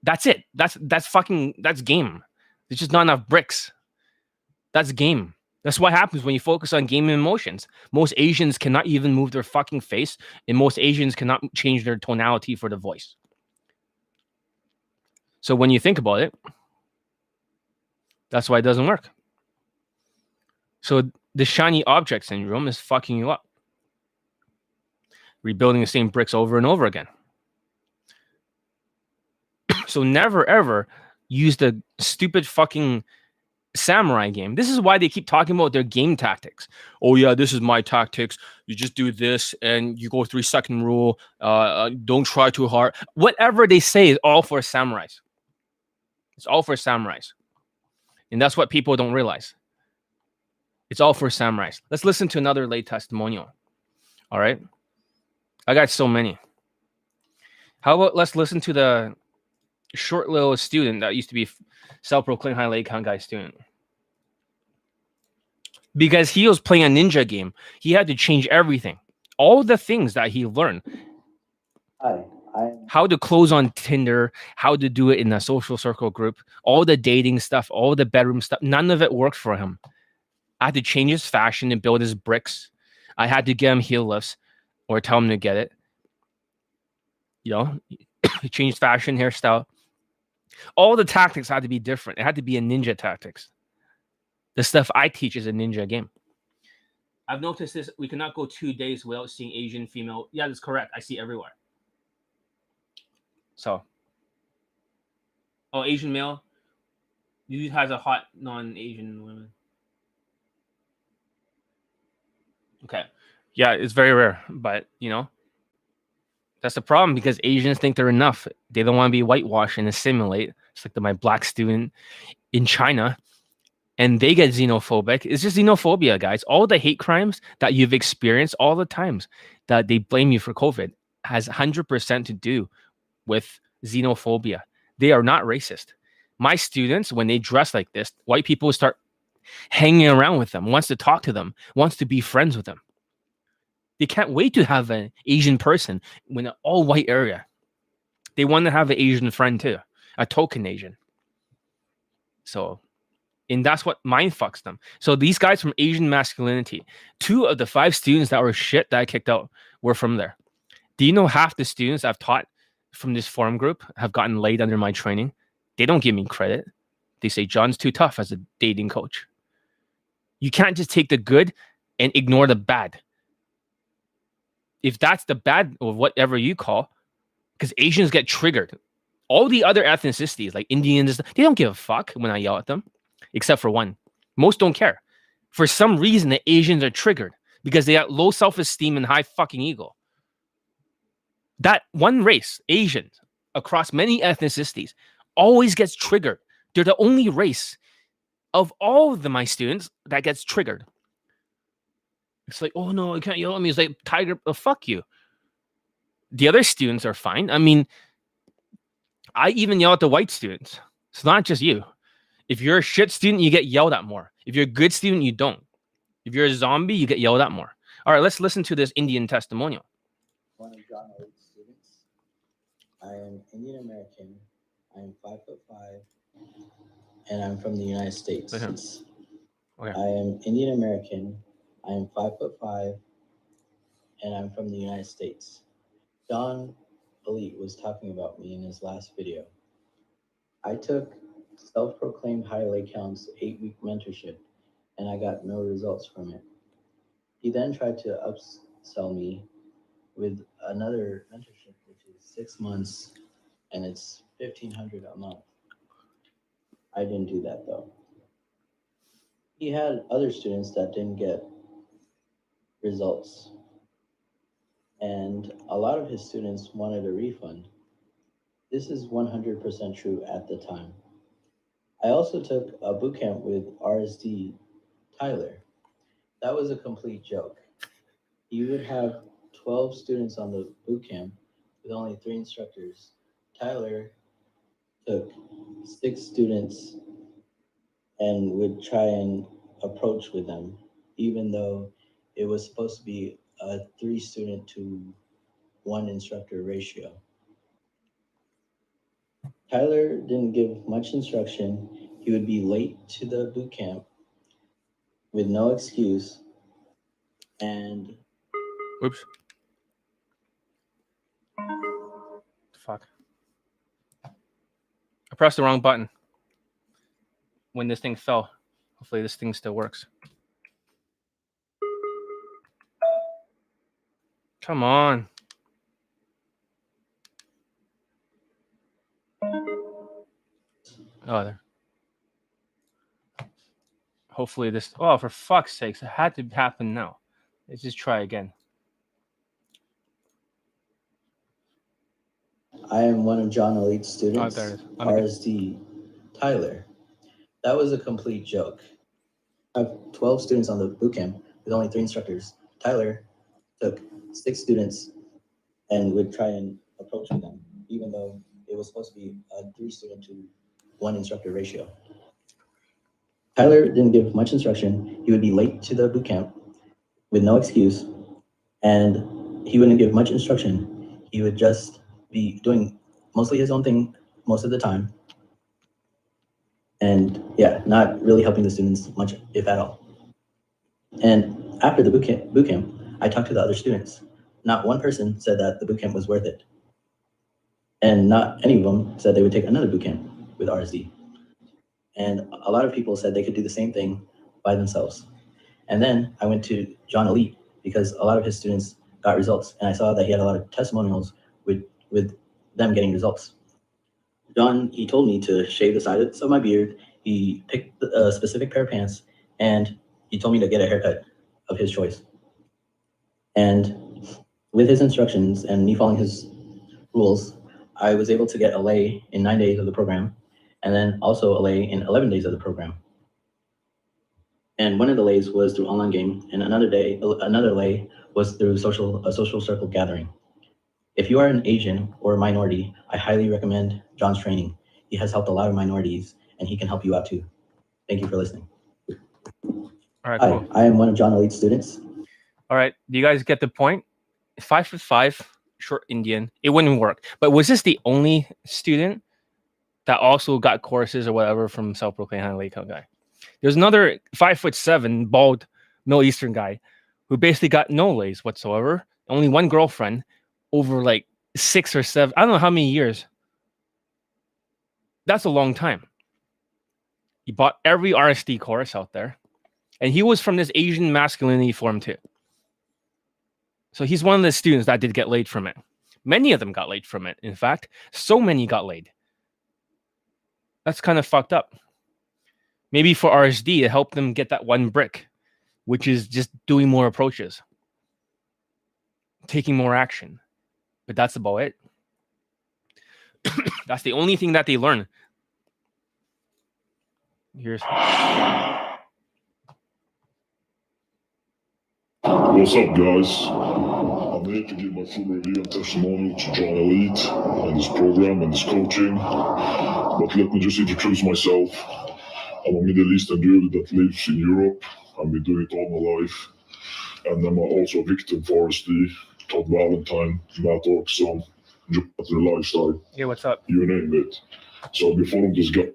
That's it. That's that's fucking that's game. There's just not enough bricks. That's game. That's what happens when you focus on game emotions. Most Asians cannot even move their fucking face, and most Asians cannot change their tonality for the voice. So when you think about it, that's why it doesn't work. So the shiny object syndrome is fucking you up. Rebuilding the same bricks over and over again. so never ever use the stupid fucking samurai game. This is why they keep talking about their game tactics. Oh yeah, this is my tactics. You just do this and you go three second rule. Uh, uh, don't try too hard. Whatever they say is all for samurais. It's all for samurais, and that's what people don't realize. It's all for samurais. Let's listen to another late testimonial. All right, I got so many. How about let's listen to the short little student that used to be self-proclaimed high lake guy student. Because he was playing a ninja game he had to change everything. All the things that he learned.
Hi,
how to close on tinder how to do it in a social circle group all the dating stuff all the bedroom stuff none of it worked for him. I had to change his fashion and build his bricks. I had to get him heel lifts or tell him to get it you know he changed fashion hairstyle all the tactics had to be different. It had to be a ninja tactics. The stuff I teach is a ninja game. I've noticed this. We cannot go two days without seeing Asian female. Yeah, that's correct. I see everywhere. So, oh, Asian male. Usually has a hot non-Asian woman. Okay, yeah, it's very rare, but you know, that's the problem because Asians think they're enough. They don't want to be whitewashed and assimilate. It's like the, my black student in China, and they get xenophobic. It's just xenophobia, guys. All the hate crimes that you've experienced, all the times that they blame you for COVID, has 100% to do with xenophobia. They are not racist. My students, when they dress like this, white people start hanging around with them, wants to talk to them, wants to be friends with them. They can't wait to have an Asian person in an all white area. They want to have an Asian friend too, a token Asian. So, and that's what mind fucks them. So these guys from Asian masculinity, two of the five students that were shit that I kicked out were from there. Do you know half the students I've taught from this forum group have gotten laid under my training? They don't give me credit. They say John's too tough as a dating coach. You can't just take the good and ignore the bad if that's the bad or whatever you call, because Asians get triggered. All the other ethnicities, like Indians, they don't give a fuck when I yell at them, except for one. Most don't care. For some reason, the Asians are triggered because they have low self esteem and high fucking ego. That one race, Asians, across many ethnicities, always gets triggered. They're the only race of all of the, my students that gets triggered. It's like, oh no, I can't yell at me. It's like, Tiger, oh, fuck you. The other students are fine. I mean, I even yell at the white students. It's not just you. If you're a shit student, you get yelled at more. If you're a good student, you don't. If you're a zombie, you get yelled at more. All right, let's listen to this Indian testimonial.
one of John students. I am Indian American. I am five foot five, and I'm from the United States.
Okay.
I am Indian American. I am five foot five, and I'm from the United States. John Elite was talking about me in his last video. I took self-proclaimed high leg counts eight-week mentorship, and I got no results from it. He then tried to upsell me with another mentorship, which is six months, and it's fifteen hundred a month. I didn't do that though. He had other students that didn't get results. And a lot of his students wanted a refund. This is 100% true at the time. I also took a boot camp with RSD Tyler. That was a complete joke. He would have 12 students on the boot camp with only three instructors. Tyler took six students and would try and approach with them, even though it was supposed to be a three student to one instructor ratio. Tyler didn't give much instruction. He would be late to the boot camp with no excuse. And
Oops. Fuck. I pressed the wrong button when this thing fell. Hopefully, this thing still works. Come on. Oh, there. Hopefully, this. Oh, for fuck's sakes, it had to happen now. Let's just try again.
I am one of John Elite's
oh, students, Oh, is. Let
RSD Tyler. That was a complete joke. I have 12 students on the boot camp with only three instructors. Tyler took six students and would try and approach them, even though it was supposed to be a three student to one instructor ratio. Tyler didn't give much instruction. He would be late to the boot camp with no excuse, and he wouldn't give much instruction. He would just be doing mostly his own thing most of the time. And yeah, not really helping the students much, if at all. And after the boot camp, boot camp, I talked to the other students. Not one person said that the boot camp was worth it. And not any of them said they would take another boot camp with RSD. And a lot of people said they could do the same thing by themselves. And then I went to John Elite because a lot of his students got results. And I saw that he had a lot of testimonials with, with them getting results. John, he told me to shave the sides of my beard. He picked a specific pair of pants, and he told me to get a haircut of his choice. And with his instructions and me following his rules, I was able to get a lay in nine days of the program, and then also a lay in 11 days of the program. And one of the lays was through online game, and another day, another lay was through social a social circle gathering. If you are an Asian or a minority, I highly recommend John's training. He has helped a lot of minorities, and he can help you out too. Thank you for listening.
All right,
Hi,
cool.
I am one of John Elite's students.
All right. Do you guys get the point? Five foot five, short Indian. It wouldn't work. But was this the only student that also got courses or whatever from self-proclaimed Hanalei guy? There's another five foot seven, bald Middle Eastern guy who basically got no lays whatsoever. Only one girlfriend over like six or seven. I don't know how many years. That's a long time. He bought every RSD course out there. And he was from this Asian masculinity form too. So he's one of the students that did get laid from it. Many of them got laid from it. In fact, so many got laid. That's kind of fucked up. Maybe for RSD, it helped them get that one brick, which is just doing more approaches, taking more action. But that's about it. that's the only thing that they learn. Here's
What's up, guys? I'm here to give my full review and testimonial to John Elite and his program and his coaching. But let me just introduce myself. I'm a Middle Eastern dude that lives in Europe. I've been doing it all my life. And I'm also a victim for RSD, Todd Valentine, Matt Oxon, Jonathan Lifestyle,
yeah, what's up?
you name it. So before this guy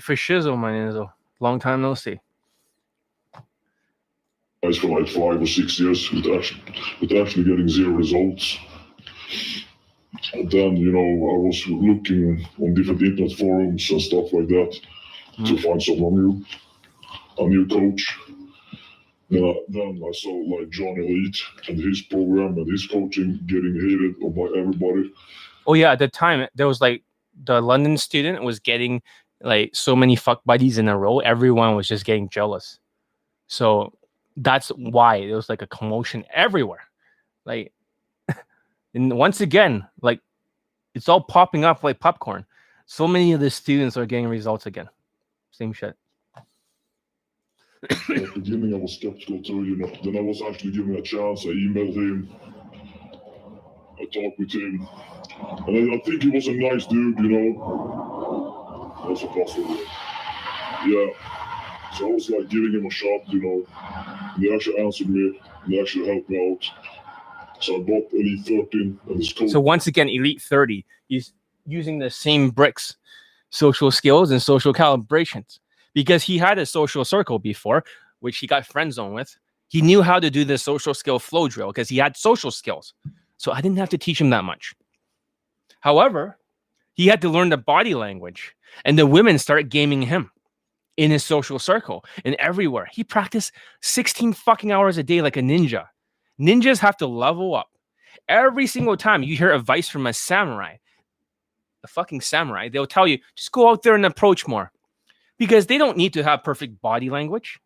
For shizzle, my Nizzle. Long time no see.
Guys for like five or six years with actually, with actually getting zero results. And then, you know, I was looking on different internet forums and stuff like that hmm. to find someone new, a new coach. I, then I saw like John Elite and his program and his coaching getting hated by everybody.
Oh yeah, at the time there was like the London student was getting like so many fuck buddies in a row. Everyone was just getting jealous. So that's why there was like a commotion everywhere. Like and once again, like it's all popping up like popcorn. So many of the students are getting results again. Same shit.
At the beginning, I was skeptical too, you know. Then I was actually given a chance. I emailed him. I talked with him. And I, I think he was a nice dude, you know. Also possible. Yeah. So I was like giving him a shot, you know. They actually answered me. They actually helped me out. So I bought Elite 30 and this code.
So once again, Elite 30, he's using the same bricks, social skills and social calibrations, because he had a social circle before, which he got friend zone with. He knew how to do the social skill flow drill because he had social skills. So I didn't have to teach him that much. However, he had to learn the body language, and the women started gaming him in his social circle and everywhere. He practiced 16 fucking hours a day like a ninja. Ninjas have to level up. Every single time you hear advice from a samurai, a fucking samurai, they'll tell you just go out there and approach more because they don't need to have perfect body language.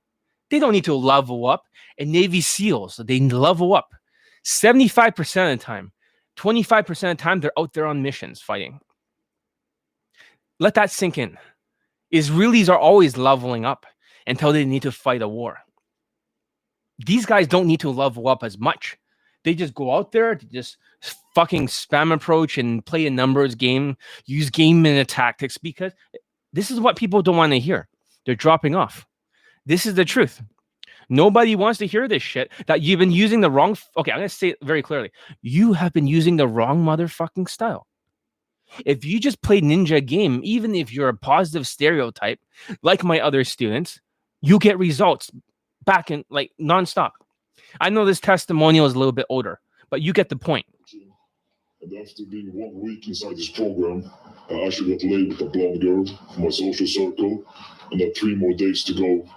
They don't need to level up. And Navy SEALs, they level up 75% of the time. 25% of the time, they're out there on missions fighting. Let that sink in. Israelis are always leveling up until they need to fight a war. These guys don't need to level up as much. They just go out there to just fucking spam approach and play a numbers game, use game minute tactics because this is what people don't want to hear. They're dropping off. This is the truth. Nobody wants to hear this shit that you've been using the wrong. Okay, I'm going to say it very clearly. You have been using the wrong motherfucking style. If you just play ninja game, even if you're a positive stereotype, like my other students, you get results back in like nonstop. I know this testimonial is a little bit older, but you get the point.
And after being one week inside this program, I actually got laid with a blonde girl from my social circle, and had three more days to go.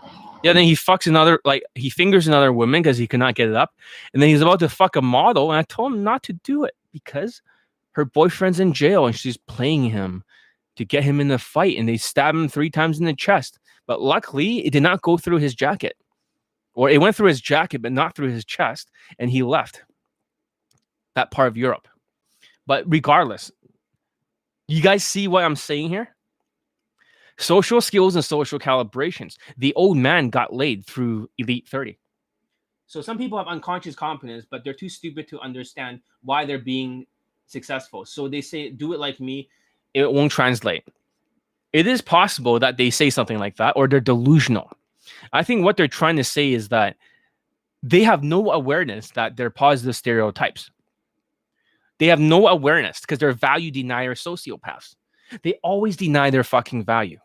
Yeah, then he fucks another, like he fingers another woman because he could not get it up, and then he's about to fuck a model, and I told him not to do it because her boyfriend's in jail and she's playing him to get him in the fight, and they stab him three times in the chest. But luckily, it did not go through his jacket, or it went through his jacket, but not through his chest, and he left that part of Europe. But regardless, you guys see what I'm saying here? Social skills and social calibrations. The old man got laid through Elite 30. So some people have unconscious competence, but they're too stupid to understand why they're being successful. So they say, do it like me, it won't translate. It is possible that they say something like that or they're delusional. I think what they're trying to say is that they have no awareness that they're positive stereotypes. They have no awareness because they're value denier sociopaths. They always deny their fucking value.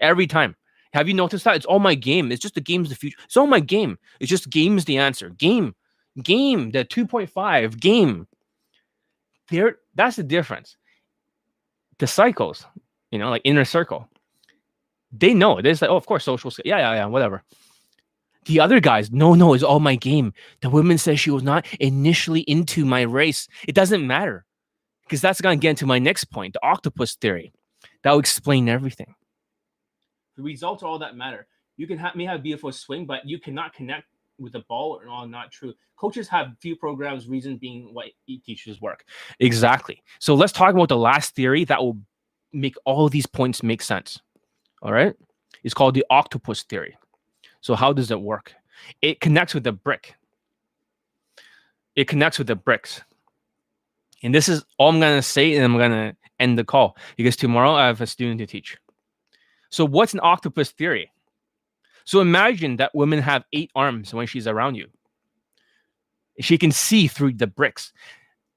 Every time. Have you noticed that? It's all my game. It's just the game's the future. It's all my game. It's just game's the answer. Game. Game. The 2.5. Game. There, that's the difference. The cycles, you know, like inner circle. They know. They like, oh, of course, social. Yeah, yeah, yeah, whatever. The other guys, no, no, it's all my game. The woman says she was not initially into my race. It doesn't matter because that's going to get into my next point the octopus theory. That will explain everything. The results are all that matter. You can have, may have beautiful swing, but you cannot connect with the ball all not true. Coaches have few programs, reason being what teachers work. Exactly. So let's talk about the last theory that will make all these points make sense. All right. It's called the octopus theory. So how does it work? It connects with the brick. It connects with the bricks. And this is all I'm to say, and I'm to end the call because tomorrow I have a student to teach. So, what's an octopus theory? So, imagine that women have eight arms when she's around you. She can see through the bricks.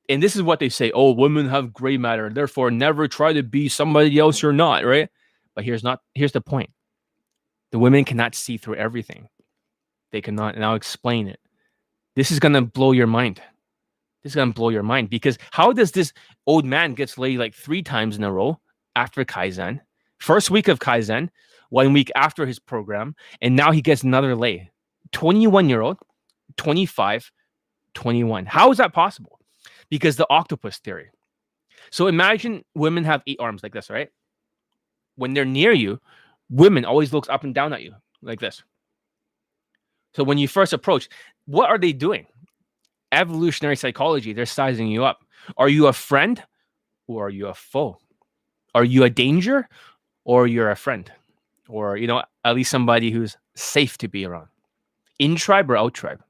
And this is what they say oh, women have gray matter, therefore never try to be somebody else you're not, right? But here's not here's the point. The women cannot see through everything. They cannot, and I'll explain it. This is gonna blow your mind. This is gonna blow your mind because how does this old man gets laid like three times in a row after Kaizen? First week of Kaizen, one week after his program, and now he gets another lay. 21 year old, 25, 21. How is that possible? Because the octopus theory. So imagine women have eight arms like this, right? When they're near you, women always looks up and down at you like this. So when you first approach, what are they doing? Evolutionary psychology, they're sizing you up. Are you a friend or are you a foe? Are you a danger or you're a friend? Or, you know, at least somebody who's safe to be around. In tribe or out tribe.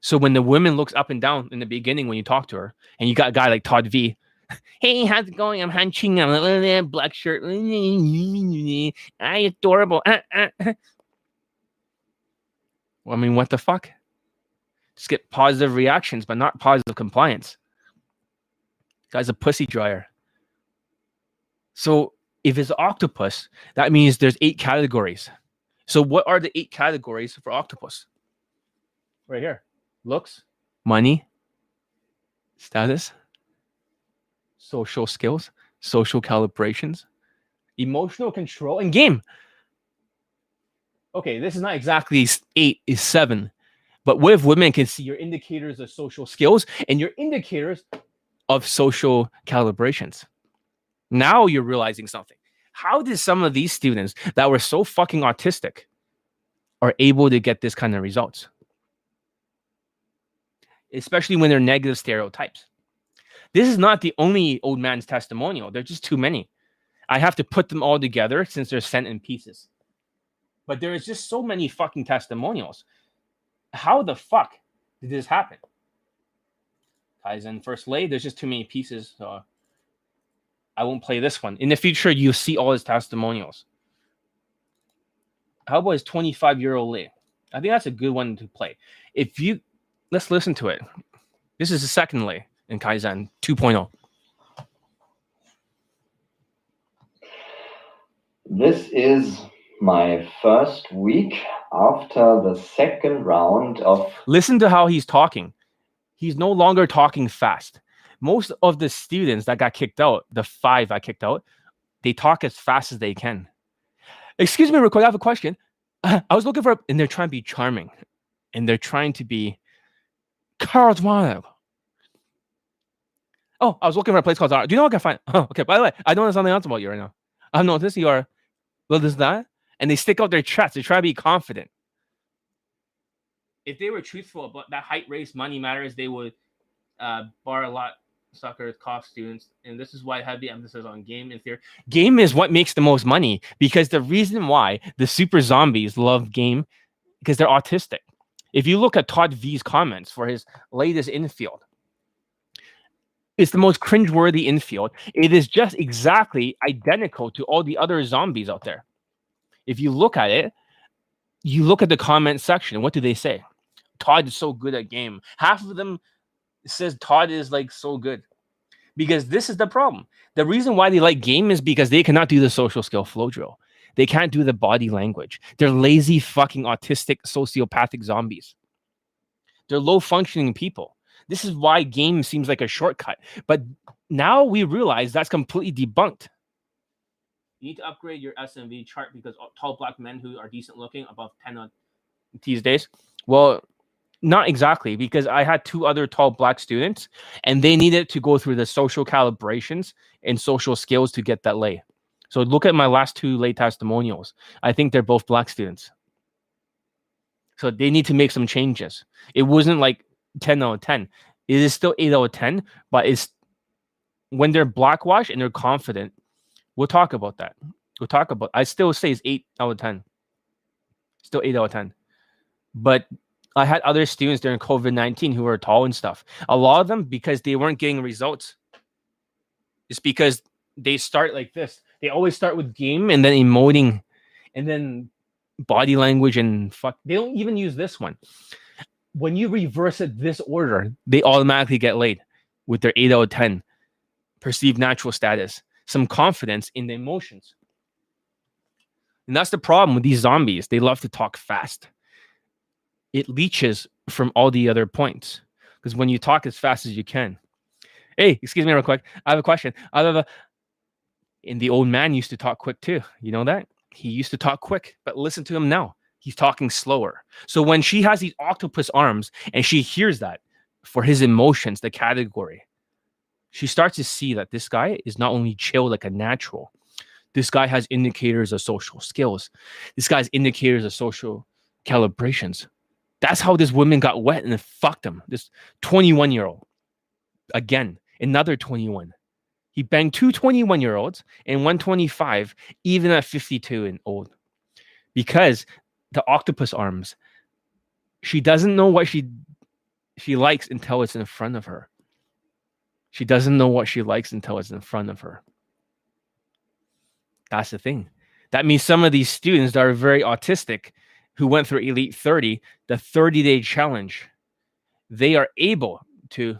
So when the woman looks up and down in the beginning when you talk to her, and you got a guy like Todd V, hey, how's it going? I'm hunching. I'm a black shirt. I adorable. Well, I mean, what the fuck? Just get positive reactions, but not positive compliance. Guy's a pussy dryer. So if it's octopus, that means there's eight categories. So what are the eight categories for octopus? Right here. Looks, money, status, social skills, social calibrations, emotional control, and game. Okay, this is not exactly eight, is seven. But with women can see your indicators of social skills and your indicators of social calibrations. Now you're realizing something. How did some of these students that were so fucking autistic are able to get this kind of results? Especially when they're negative stereotypes. This is not the only old man's testimonial. There's just too many. I have to put them all together since they're sent in pieces. But there is just so many fucking testimonials. How the fuck did this happen? Kaizen first lay. There's just too many pieces. So I won't play this one. In the future, you see all his testimonials. How about his 25 year old Lee? I think that's a good one to play. If you let's listen to it. This is the second lay in Kaizen 2.0.
This is my first week after the second round of.
Listen to how he's talking. He's no longer talking fast most of the students that got kicked out, the five I kicked out, they talk as fast as they can. Excuse me, real quick, I have a question. I was looking for, and they're trying to be charming, and they're trying to be charismatic. Oh, I was looking for a place called Zara. Do you know what I can find? Oh, okay. By the way, I don't know something else about you right now. I've noticed you are, well, this that, and they stick out their chest. They try to be confident. If they were truthful about that height, race, money matters, they would uh, bar a lot soccer cost students, and this is why I have the emphasis on game in theory. Game is what makes the most money because the reason why the super zombies love game because they're autistic. If you look at Todd V's comments for his latest infield, it's the most cringeworthy infield. It is just exactly identical to all the other zombies out there. If you look at it, you look at the comment section. What do they say? Todd is so good at game. Half of them says Todd is like so good because this is the problem. The reason why they like game is because they cannot do the social skill flow drill. They can't do the body language. They're lazy, fucking autistic, sociopathic zombies. They're low functioning people. This is why game seems like a shortcut. But now we realize that's completely debunked. You need to upgrade your SMV chart because tall black men who are decent looking above 10 on these days. Well, not exactly, because I had two other tall black students and they needed to go through the social calibrations and social skills to get that lay. So look at my last two lay testimonials. I think they're both black students. So they need to make some changes. It wasn't like 10 out of 10. It is still 8 out of 10, but it's when they're blackwash and they're confident. We'll talk about that. We'll talk about I still say it's 8 out of 10. Still 8 out of 10. But I had other students during COVID 19 who were tall and stuff. A lot of them because they weren't getting results. It's because they start like this. They always start with game and then emoting and then body language and fuck. They don't even use this one. When you reverse it this order, they automatically get laid with their 8 out of 10 perceived natural status, some confidence in the emotions. And that's the problem with these zombies. They love to talk fast it leeches from all the other points. Because when you talk as fast as you can, hey, excuse me, real quick, I have a question. Have a, and the old man used to talk quick too. You know that? He used to talk quick, but listen to him now. He's talking slower. So when she has these octopus arms and she hears that for his emotions, the category, she starts to see that this guy is not only chill like a natural, this guy has indicators of social skills. This guy's indicators of social calibrations. That's how this woman got wet and fucked him. This 21 year old. Again, another 21. He banged two 21 year olds and 125, even at 52 and old. Because the octopus arms, she doesn't know what she she likes until it's in front of her. She doesn't know what she likes until it's in front of her. That's the thing. That means some of these students that are very autistic who went through Elite 30, the 30 day challenge. they are able to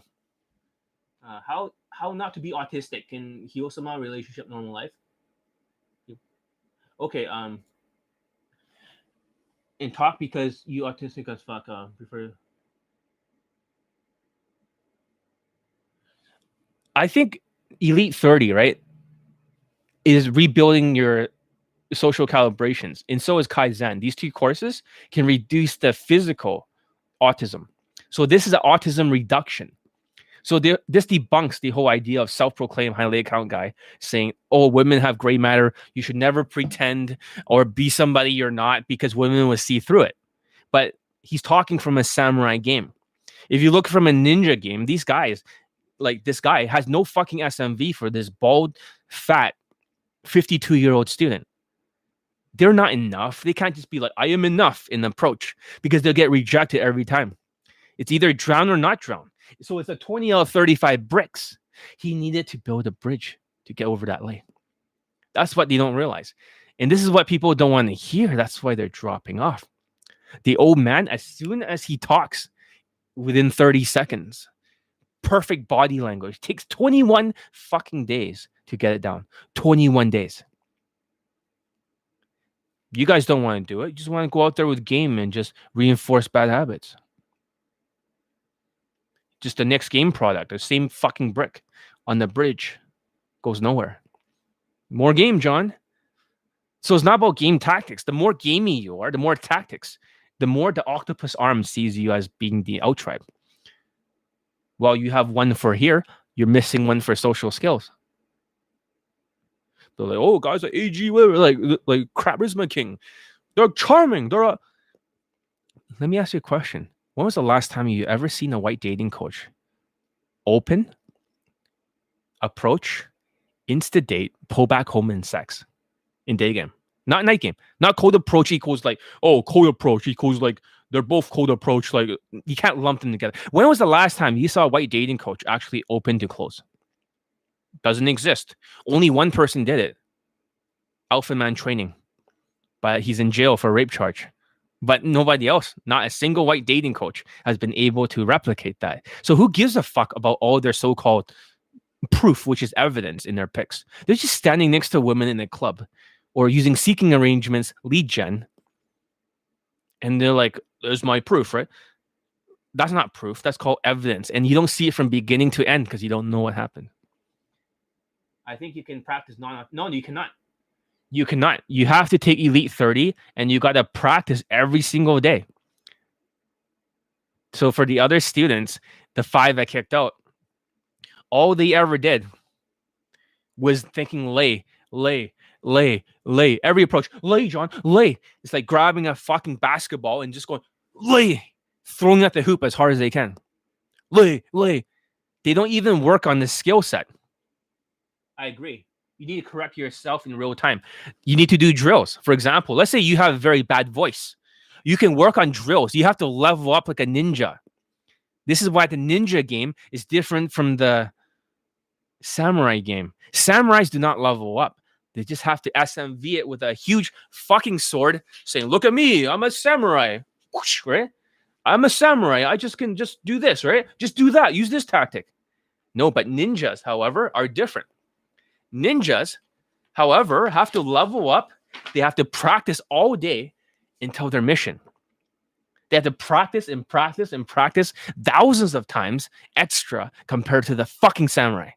uh, how how not to be autistic can heal somehow relationship normal life okay um and talk because you autistic as fuck uh prefer i think elite 30 right is rebuilding your social calibrations and so is kaizen these two courses can reduce the physical autism so this is an autism reduction so there, this debunks the whole idea of self-proclaimed highly account guy saying, "Oh, women have gray matter. You should never pretend or be somebody you're not because women will see through it." But he's talking from a samurai game. If you look from a ninja game, these guys, like this guy, has no fucking SMV for this bald, fat, 52 year old student. They're not enough. They can't just be like, I am enough in the approach because they'll get rejected every time. It's either drown or not drown. So it's a 20 out of 35 bricks. He needed to build a bridge to get over that lake. That's what they don't realize. And this is what people don't want to hear. That's why they're dropping off. The old man, as soon as he talks within 30 seconds, perfect body language takes 21 fucking days to get it down. 21 days. You guys don't want to do it. You just want to go out there with game and just reinforce bad habits just the next game product, the same fucking brick on the bridge goes nowhere. More game, John. So it's not about game tactics. The more gamey you are, the more tactics, the more the octopus arm sees you as being the out tribe. Well, you have one for here, you're missing one for social skills. They're like, oh, guys are AG, whatever, like like Charisma King. They're charming. They're a... Let me ask you a question. When was the last time you ever seen a white dating coach open, approach, insta date, pull back home and sex in day game? Not night game. Not cold approach equals like, oh, cold approach equals like they're both cold approach. Like you can't lump them together. When was the last time you saw a white dating coach actually open to close? Doesn't exist. Only one person did it. Alpha Man training. But he's in jail for rape charge but nobody else, not a single white dating coach, has been able to replicate that. So who gives a fuck about all their so-called proof, which is evidence in their pics? They're just standing next to women in a club or using seeking arrangements, lead gen, and they're like, "There's my proof, right?" That's not proof. That's called evidence, and you don't see it from beginning to end because you don't know what happened. I think you can practice non. No, you cannot. You cannot. You have to take Elite 30 and you got to practice every single day. So for the other students, the five that kicked out, all they ever did was thinking lay, lay, lay, lay. Every approach, lay, John, lay. It's like grabbing a fucking basketball and just going lay, throwing at the hoop as hard as they can. Lay, lay. They don't even work on the skill set. I agree you need to correct yourself in real time. You need to do drills. For example, let's say you have a very bad voice. You can work on drills. You have to level up like a ninja. This is why the ninja game is different from the samurai game. Samurais do not level up. They just have to SMV it with a huge fucking sword saying, Look at me, I'm a samurai. Whoosh, right? I'm a samurai. I just can just do this, right? Just do that. Use this tactic. No, but ninjas, however, are different. Ninjas, however, have to level up. They have to practice all day until their mission. They have to practice and practice and practice thousands of times extra compared to the fucking samurai.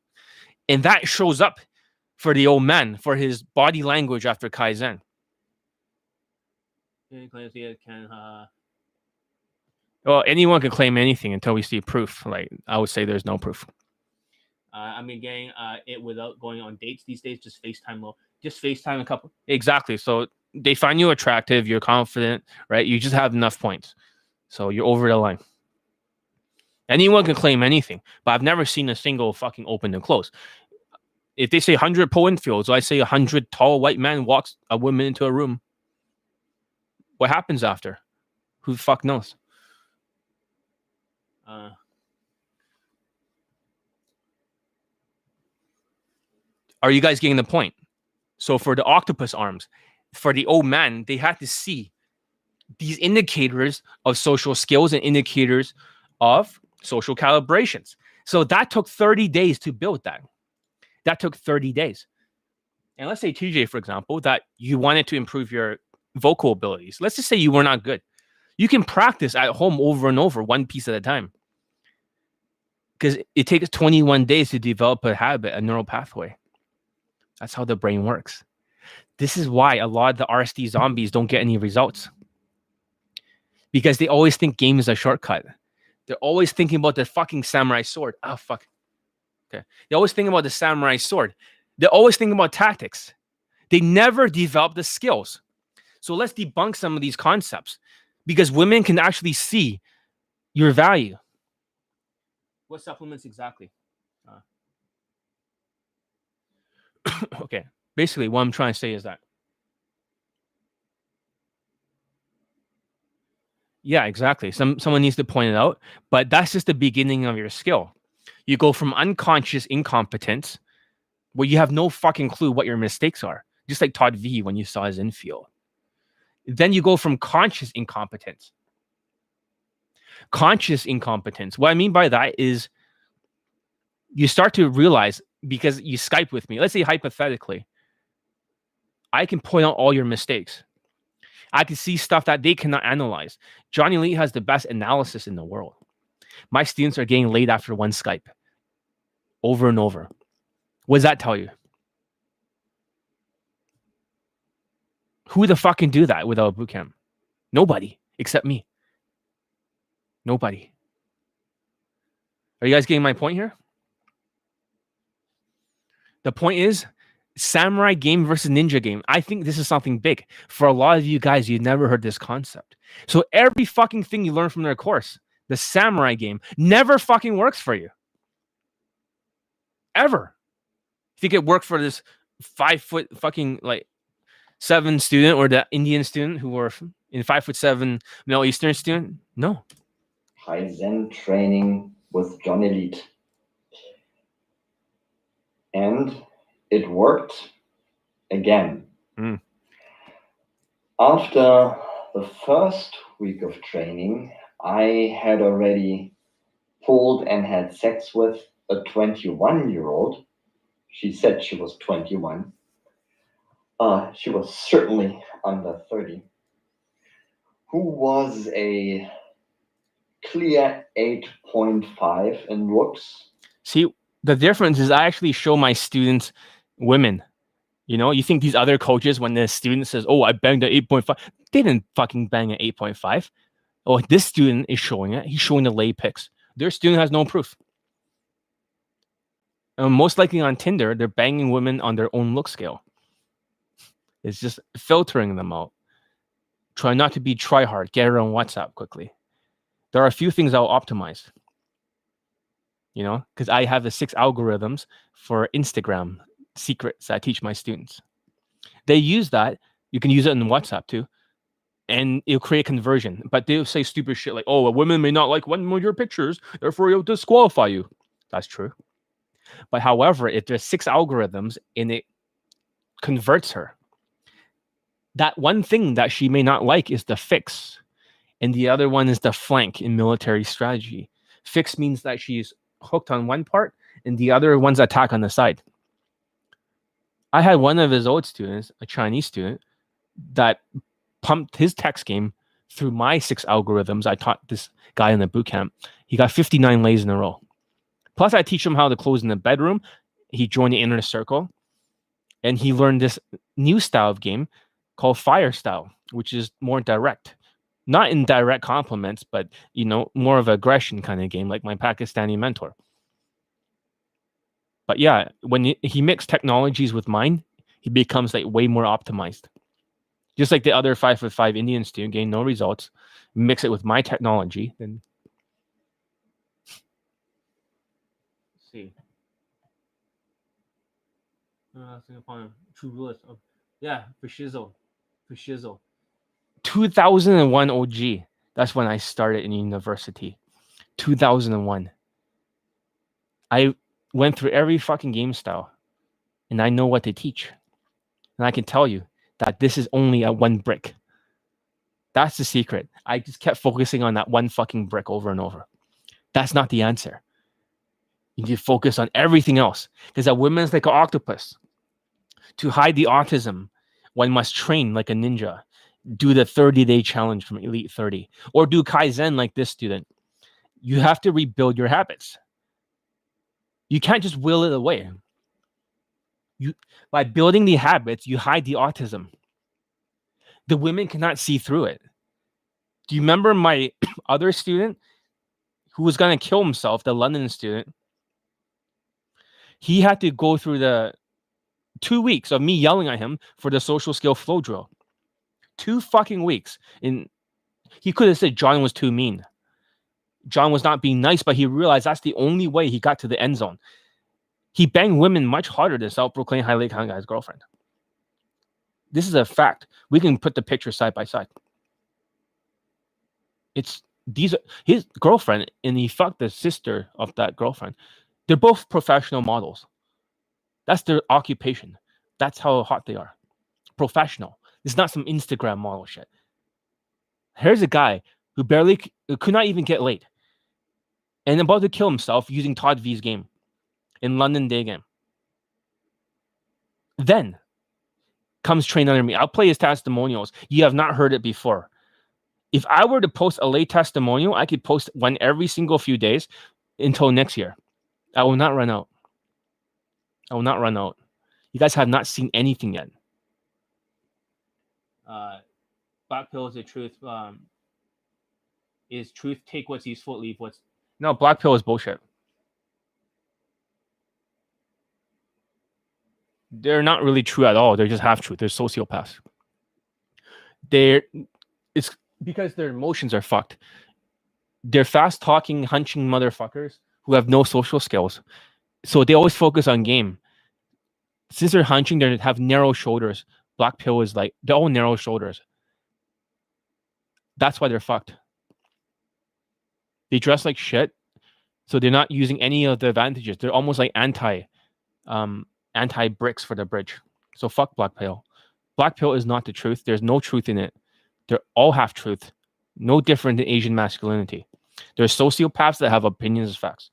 And that shows up for the old man for his body language after Kaizen. Well, anyone can claim anything until we see proof. Like I would say, there's no proof. Uh, I mean, getting uh, it without going on dates these days, just FaceTime low, just FaceTime a couple. Exactly. So they find you attractive, you're confident, right? You just have enough points. So you're over the line. Anyone can claim anything, but I've never seen a single fucking open and close. If they say 100 pull infields, I say 100 tall white man walks a woman into a room. What happens after? Who the fuck knows? Uh, Are you guys getting the point? So for the octopus arms, for the old man, they had to see these indicators of social skills and indicators of social calibrations. So that took 30 days to build that. That took 30 days. And let's say TJ, for example, that you wanted to improve your vocal abilities. Let's just say you were not good. You can practice at home over and over, one piece at a time. Because it takes 21 days to develop a habit, a neural pathway. That's how the brain works. This is why a lot of the RSD zombies don't get any results. Because they always think game is a shortcut. They're always thinking about the fucking samurai sword. Oh fuck. Okay. They always think about the samurai sword. They're always thinking about tactics. They never develop the skills. So let's debunk some of these concepts because women can actually see your value. What supplements exactly? Uh, okay. Basically, what I'm trying to say is that. Yeah, exactly. Some someone needs to point it out, but that's just the beginning of your skill. You go from unconscious incompetence, where you have no fucking clue what your mistakes are, just like Todd V when you saw his infield. Then you go from conscious incompetence. Conscious incompetence. What I mean by that is you start to realize because you Skype with me, let's say hypothetically, I can point out all your mistakes. I can see stuff that they cannot analyze. Johnny Lee has the best analysis in the world. My students are getting laid after one Skype over and over. What does that tell you? Who the fuck can do that without a boot camp? Nobody except me. Nobody. Are you guys getting my point here? The point is samurai game versus ninja game. I think this is something big. For a lot of you guys, You've never heard this concept. So every fucking thing you learn from their course, the samurai game, never fucking works for you. Ever. Think it worked for this five foot fucking like seven student or the Indian student who were in five foot seven Middle Eastern student? No.
Kaizen training with John Elite. And it worked again.
Mm.
After the first week of training, I had already pulled and had sex with a 21 year old. She said she was 21. Uh, she was certainly under 30. Who was a clear 8.5 in looks.
See, the difference is I actually show my students women. You know, you think these other coaches, when the student says, "Oh, I banged an 8.5," they didn't fucking bang an 8.5. Oh, this student is showing it. He's showing the lay pics. Their student has no proof. And most likely on Tinder, they're banging women on their own look scale. It's just filtering them out. Try not to be try hard. Get her on WhatsApp quickly. There are a few things I'll optimize. You know, because I have the six algorithms for Instagram secrets I teach my students. They use that. You can use it in WhatsApp too. And it'll create conversion. But they'll say stupid shit like, oh, a woman may not like one of your pictures, therefore it'll disqualify you. That's true. But however, if there's six algorithms and it converts her, that one thing that she may not like is the fix. And the other one is the flank in military strategy. Fix means that she's hooked on one part and the other one's attack on the side. I had one of his old students, a Chinese student, that pumped his text game through my six algorithms. I taught this guy in the boot camp. He got 59 lays in a row. Plus, I teach him how to close in the bedroom. He joined the inner circle, and he learned this new style of game called fire style, which is more direct. Not in direct compliments, but you know, more of aggression kind of game, like my Pakistani mentor. But yeah, when he mixed technologies with mine, he becomes like way more optimized. Just like the other five foot five Indians student gain no results. Mix it with my technology, then see. Uh, true rules. Of, yeah, for shizzle, for shizzle. 2001 OG. That's when I started in university. 2001. I went through every fucking game style and I know what they teach. And I can tell you that this is only a one brick. That's the secret. I just kept focusing on that one fucking brick over and over. That's not the answer. You need to focus on everything else. Because a woman's like an octopus. To hide the autism, one must train like a ninja. Do the 30 day challenge from Elite 30 or do Kaizen like this student. You have to rebuild your habits. You can't just will it away. You by building the habits, you hide the autism. The women cannot see through it. Do you remember my other student who was going to kill himself, the London student? He had to go through the two weeks of me yelling at him for the social skill flow drill. Two fucking weeks. And he could have said John was too mean. John was not being nice, but he realized that's the only way he got to the end zone. He banged women much harder than self-proclaimed highly kind guy's girlfriend. This is a fact. We can put the picture side by side. It's these his girlfriend, and he fucked the sister of that girlfriend. They're both professional models. That's their occupation. That's how hot they are. Professional. It's not some Instagram model shit. Here's a guy who barely who could not even get laid and about to kill himself using Todd V's game in London Day game. Then comes train under me. I'll play his testimonials. You have not heard it before. If I were to post a lay testimonial, I could post one every single few days until next year. I will not run out. I will not run out. You guys have not seen anything yet. Uh, black pill is the truth. Um, is truth take what's useful, leave what's no. Black pill is bullshit. They're not really true at all. They're just half truth. They're sociopaths. They're it's because their emotions are fucked. They're fast talking, hunching motherfuckers who have no social skills. So they always focus on game. Since they're hunching, they have narrow shoulders. Black pill is like they're all narrow shoulders. That's why they're fucked. They dress like shit, so they're not using any of the advantages. They're almost like anti, um, anti bricks for the bridge. So fuck black pill. Black pill is not the truth. There's no truth in it. They're all half truth. No different than Asian masculinity. There's sociopaths that have opinions as facts.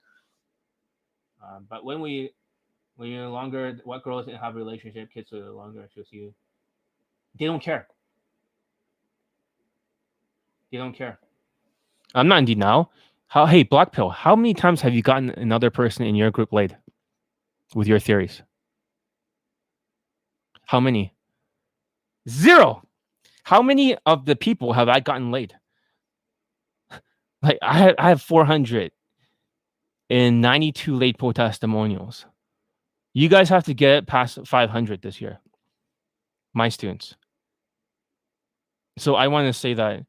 Uh, but when we when you're longer, what girls have a relationship, kids are longer, just you. They don't care. They don't care. I'm not in denial. How hey, black pill, how many times have you gotten another person in your group laid with your theories? How many? Zero. How many of the people have I gotten laid? Like I have, I have 492 late poll testimonials. You guys have to get past 500 this year. My students. So I want to say that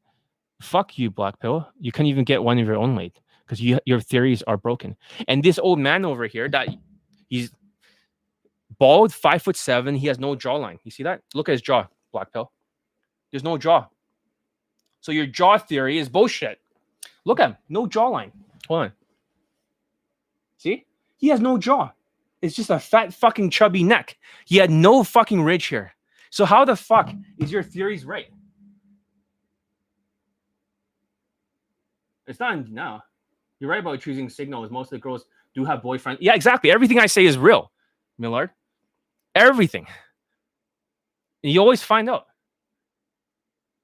fuck you, Black Pill. You can't even get one of your own late because you, your theories are broken. And this old man over here that he's bald, five foot seven, he has no jawline. You see that? Look at his jaw, Black Pill. There's no jaw. So your jaw theory is bullshit. Look at him. No jawline. Hold on. See? He has no jaw. It's just a fat fucking chubby neck. He had no fucking ridge here. So how the fuck is your theories right? It's not no. You're right about choosing signals. Most of the girls do have boyfriends. Yeah, exactly. Everything I say is real, Millard. Everything. And you always find out.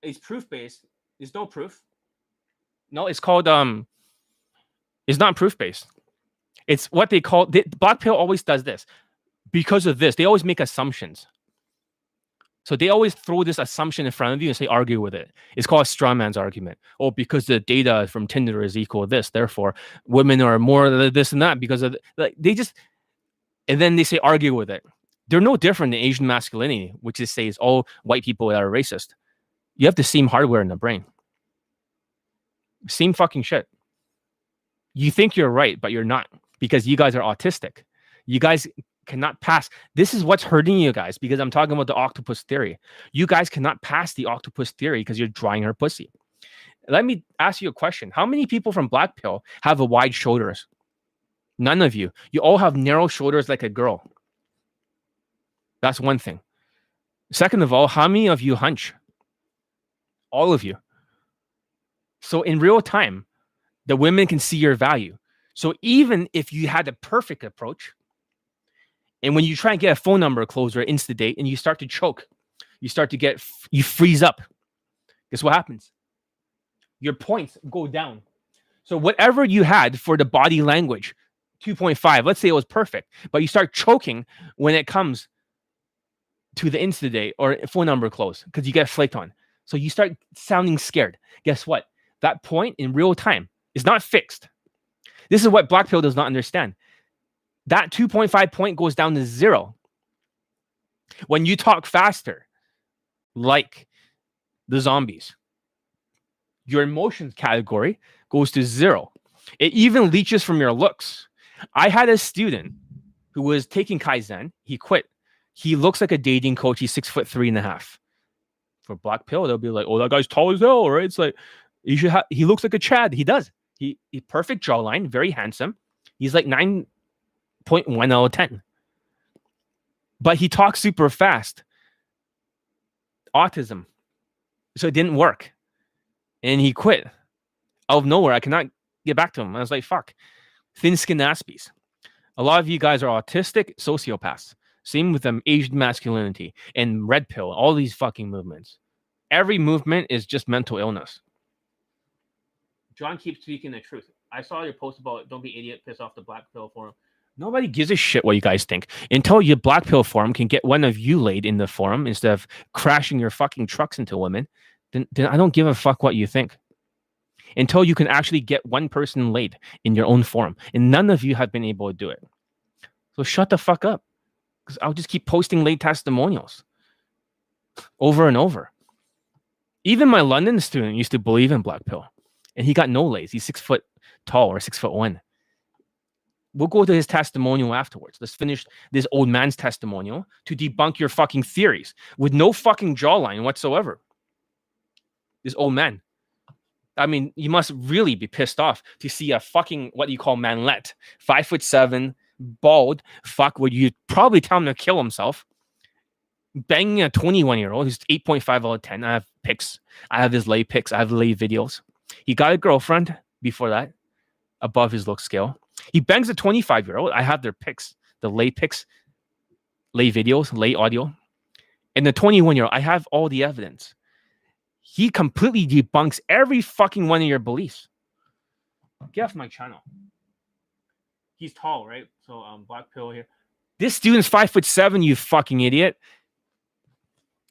It's proof based. There's no proof. No, it's called um. It's not proof based. It's what they call. They, Black Pill always does this because of this. They always make assumptions. So they always throw this assumption in front of you and say, argue with it. It's called a straw man's argument. Oh, because the data from Tinder is equal to this, therefore women are more this and that because of like they just and then they say argue with it. They're no different than Asian masculinity, which is says all white people are racist. You have the same hardware in the brain. Same fucking shit. You think you're right, but you're not because you guys are autistic. You guys cannot pass. This is what's hurting you guys because I'm talking about the octopus theory. You guys cannot pass the octopus theory because you're drying her pussy. Let me ask you a question. How many people from Black Pill have a wide shoulders? None of you. You all have narrow shoulders like a girl. That's one thing. Second of all, how many of you hunch? All of you. So in real time, The women can see your value. So even if you had a perfect approach, and when you try and get a phone number closer, insta date, and you start to choke, you start to get you freeze up. Guess what happens? Your points go down. So whatever you had for the body language, 2.5, let's say it was perfect, but you start choking when it comes to the insta date or phone number close because you get flaked on. So you start sounding scared. Guess what? That point in real time is not fixed. This is what Black Pill does not understand. That 2.5 point goes down to zero. When you talk faster, like the zombies, your emotions category goes to zero. It even leeches from your looks. I had a student who was taking Kaizen. He quit. He looks like a dating coach. He's six foot three and a half. For Black Pill, they'll be like, "Oh, that guy's tall as hell, right?" It's like you should have. He looks like a Chad. He does. He, he perfect jawline, very handsome. He's like nine one out of ten. But he talks super fast. Autism. So it didn't work. And he quit out of nowhere. I cannot get back to him. I was like, fuck. Thin skin aspies. A lot of you guys are autistic sociopaths. Same with them, Asian masculinity and red pill, all these fucking movements. Every movement is just mental illness. John keeps speaking the truth. I saw your post about don't be idiot, piss off the black pill forum. Nobody gives a shit what you guys think until your black pill forum can get one of you laid in the forum instead of crashing your fucking trucks into women. Then, then I don't give a fuck what you think until you can actually get one person laid in your own forum. And none of you have been able to do it. So shut the fuck up. Because I'll just keep posting lay testimonials over and over. Even my London student used to believe in black pill and he got no lays. He's six foot tall or six foot one. We'll go to his testimonial afterwards. Let's finish this old man's testimonial to debunk your fucking theories with no fucking jawline whatsoever. This old man. I mean, you must really be pissed off to see a fucking what you call manlet, five foot seven, bald fuck. Would you probably tell him to kill himself? Banging a 21 year old who's 8.5 out of 10. I have pics. I have his lay pics. I have lay videos. He got a girlfriend before that, above his look scale. He bangs a 25 year old. I have their pics, the lay pics, lay videos, lay audio. And the 21 year old, I have all the evidence. He completely debunks every fucking one of your beliefs. Get off my channel. He's tall, right? So um black pill here. This student's five foot seven, you fucking idiot.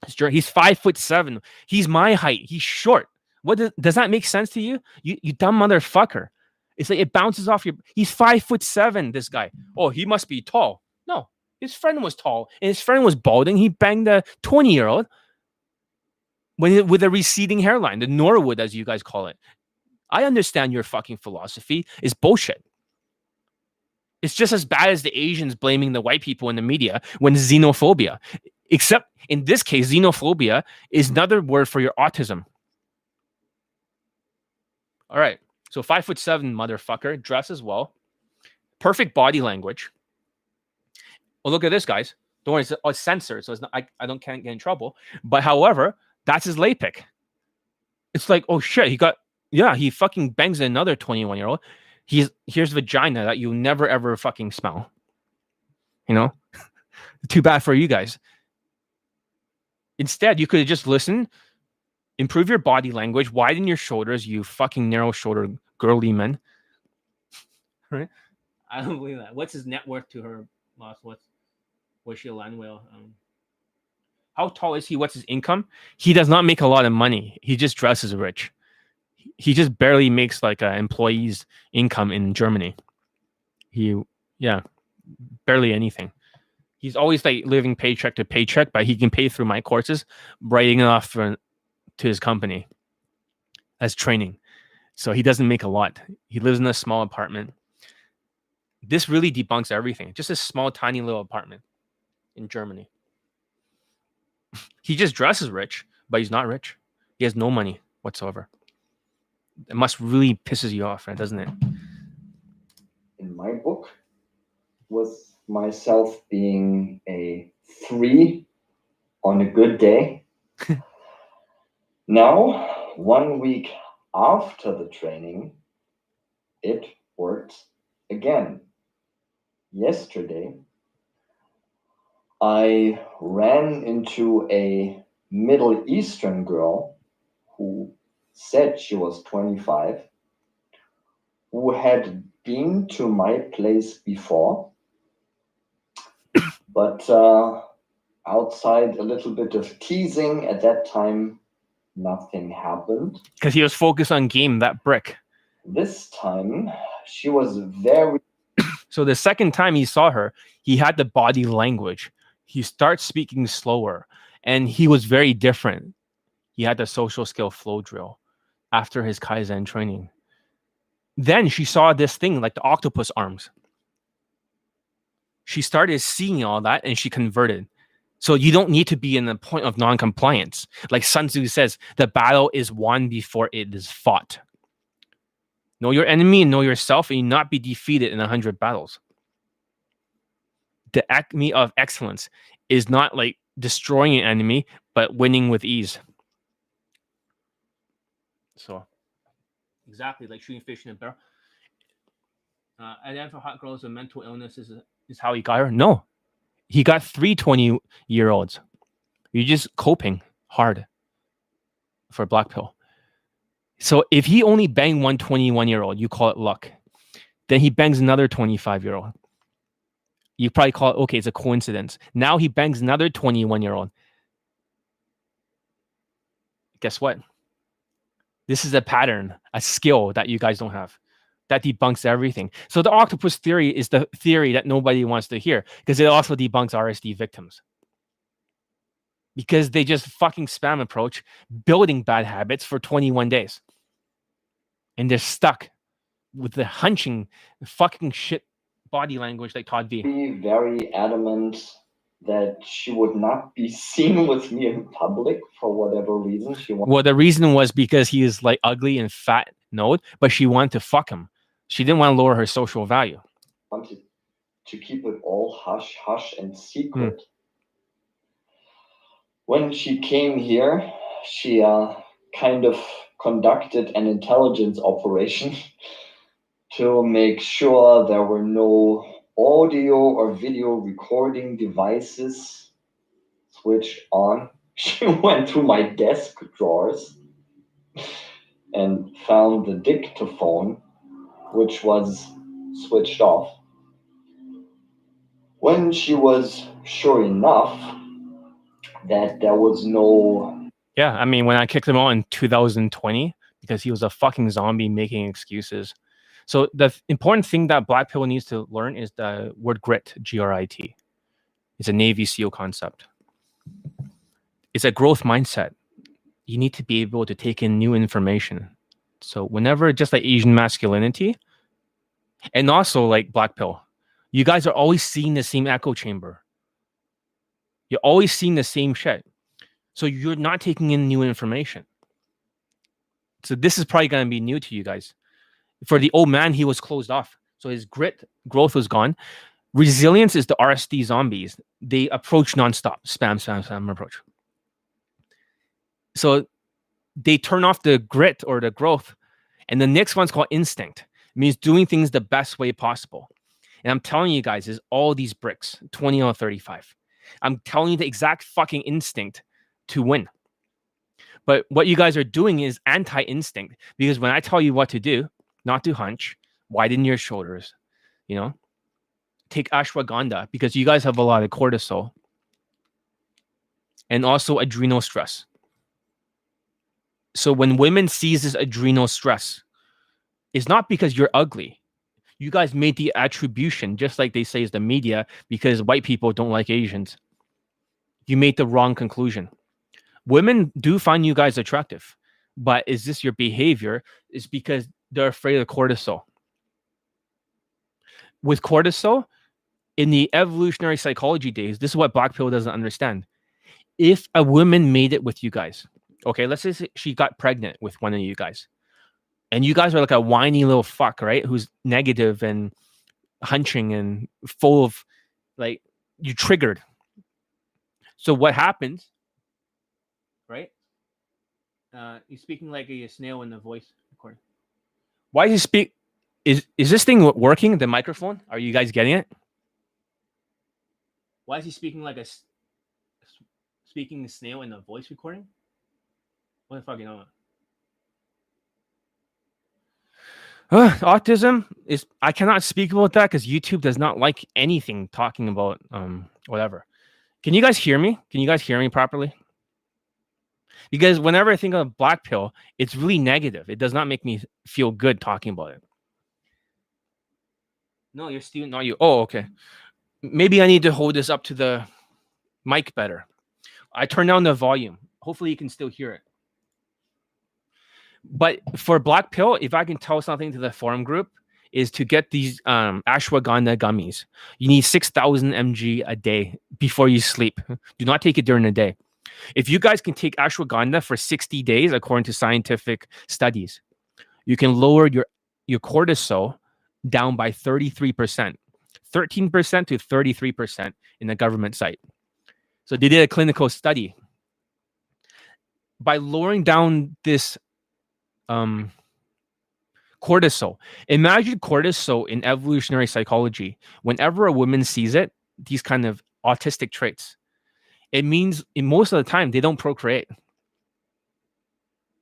He's five foot seven. He's my height. He's short. What does, does that make sense to you? You you dumb motherfucker. It's like it bounces off your. He's five foot seven. This guy. Oh, he must be tall. No, his friend was tall, and his friend was balding. He banged a twenty year old when with a receding hairline, the Norwood, as you guys call it. I understand your fucking philosophy is bullshit. It's just as bad as the Asians blaming the white people in the media when xenophobia. Except in this case, xenophobia is another word for your autism. All right. So five foot seven motherfucker, dresses well, perfect body language. Well, look at this, guys. Don't worry, it's, oh, censored, so it's not. I, I don't can't get in trouble. But however, that's his lay pic. It's like, oh shit, he got yeah, he fucking bangs another 21 year old. He's here's vagina that you never ever fucking smell. You know, too bad for you guys. Instead, you could have just listened improve your body language, widen your shoulders, you fucking narrow shoulder girly men. right? I don't believe that. What's his net worth to her boss? What's what's she a land whale? Um, how tall is he? What's his income? He does not make a lot of money. He just dresses rich. He just barely makes like an employee's income in Germany. He, yeah, barely anything. He's always like living paycheck to paycheck, but he can pay through my courses, writing off for to his company as training. So he doesn't make a lot. He lives in a small apartment. This really debunks everything. Just a small, tiny little apartment in Germany. he just dresses rich, but he's not rich. He has no money whatsoever. It must really pisses you off, right? Doesn't it?
In my book, with myself being a three on a good day. Now, one week after the training,
it worked again. Yesterday, I ran into a Middle Eastern girl who said she was 25, who had been to my place before, but uh, outside a little bit of teasing at that time, nothing happened.
Because he was focused on game that brick.
This time, she was very
So the second time he saw her, he had the body language. He starts speaking slower, and he was very different. He had the social skill flow drill after his Kaizen training. Then she saw this thing like the octopus arms. She started seeing all that and she converted. So you don't need to be in the point of non-compliance. Like Sun Tzu says, the battle is won before it is fought. Know your enemy and know yourself, and you not be defeated in a hundred battles. The acme of excellence is not like destroying an enemy, but winning with ease. So, exactly like shooting fish in a barrel. Uh, and then for hot girls with mental illness is, is how he got her. No, he got three 20 year olds. You're just coping hard for black pill. So if he only banged one 21 year old, you call it luck. Then he bangs another 25 year old. You probably call it, okay, it's a coincidence. Now he bangs another 21 year old. Guess what? This is a pattern, a skill that you guys don't have that debunks everything. So the octopus theory is the theory that nobody wants to hear because it also debunks RSD victims. Because they just fucking spam approach building bad habits for 21 days. And they're stuck with the hunching fucking shit body language like Todd V.
very, very adamant that she would not be seen with me in public for whatever reason. She wanted.
Well, the reason was because he is like ugly and fat node, but she wanted to fuck him. She didn't want to lower her social value.
wanted to keep it all hush hush and secret. When she came here, she uh, kind of conducted an intelligence operation to make sure there were no audio or video recording devices switched on. She went through my desk drawers and found the dictaphone, which was switched off. When she was sure enough that there was no
Yeah, I mean, when I kicked him out in 2020 because he was a fucking zombie making excuses. So the th- important thing that Black Pill needs to learn is the word grit, G R I T. It's a Navy SEAL concept. It's a growth mindset. You need to be able to take in new information. So whenever just like Asian masculinity, and also like Black Pill, you guys are always seeing the same echo chamber. You're always seeing the same shit. So you're not taking in new information. So this is probably going to be new to you guys. For the old man, he was closed off. So his grit growth was gone. Resilience is the RSD zombies. They approach nonstop, spam, spam, spam approach. So they turn off the grit or the growth. And the next one's called instinct. It means doing things the best way possible. And I'm telling you guys, is all these bricks, 20 or 35. I'm telling you the exact fucking instinct to win. But what you guys are doing is anti instinct because when I tell you what to do, not to hunch, widen your shoulders, you know, take ashwagandha because you guys have a lot of cortisol and also adrenal stress. So when women sees this adrenal stress, it's not because you're ugly. You guys made the attribution, just like they say is the media, because white people don't like Asians. You made the wrong conclusion. Women do find you guys attractive, but is this your behavior? Is because they're afraid of cortisol. With cortisol, in the evolutionary psychology days, this is what Black Pill doesn't understand. If a woman made it with you guys, okay, let's say she got pregnant with one of you guys, and you guys are like a whiny little fuck, right? Who's negative and hunching and full of like you triggered. So what happens, right? Uh, he's speaking like a snail in the voice recording. Why is he speak? Is is this thing working? The microphone? Are you guys getting it? Why is he speaking like a speaking snail in the voice recording? What the fuck you know? Uh, autism is I cannot speak about that because YouTube does not like anything talking about um whatever. Can you guys hear me? Can you guys hear me properly? Because whenever I think of black pill, it's really negative. It does not make me feel good talking about it. No, your student, not you. Oh, okay. Maybe I need to hold this up to the mic better. I turned down the volume. Hopefully, you can still hear it. But for black pill, if I can tell something to the forum group, is to get these um, ashwagandha gummies. You need 6,000 mg a day before you sleep. Do not take it during the day. If you guys can take ashwagandha for 60 days, according to scientific studies, you can lower your, your cortisol down by 33%, 13% to 33% in the government site. So they did a clinical study. By lowering down this um, cortisol, imagine cortisol in evolutionary psychology. Whenever a woman sees it, these kind of autistic traits, it means in most of the time they don't procreate.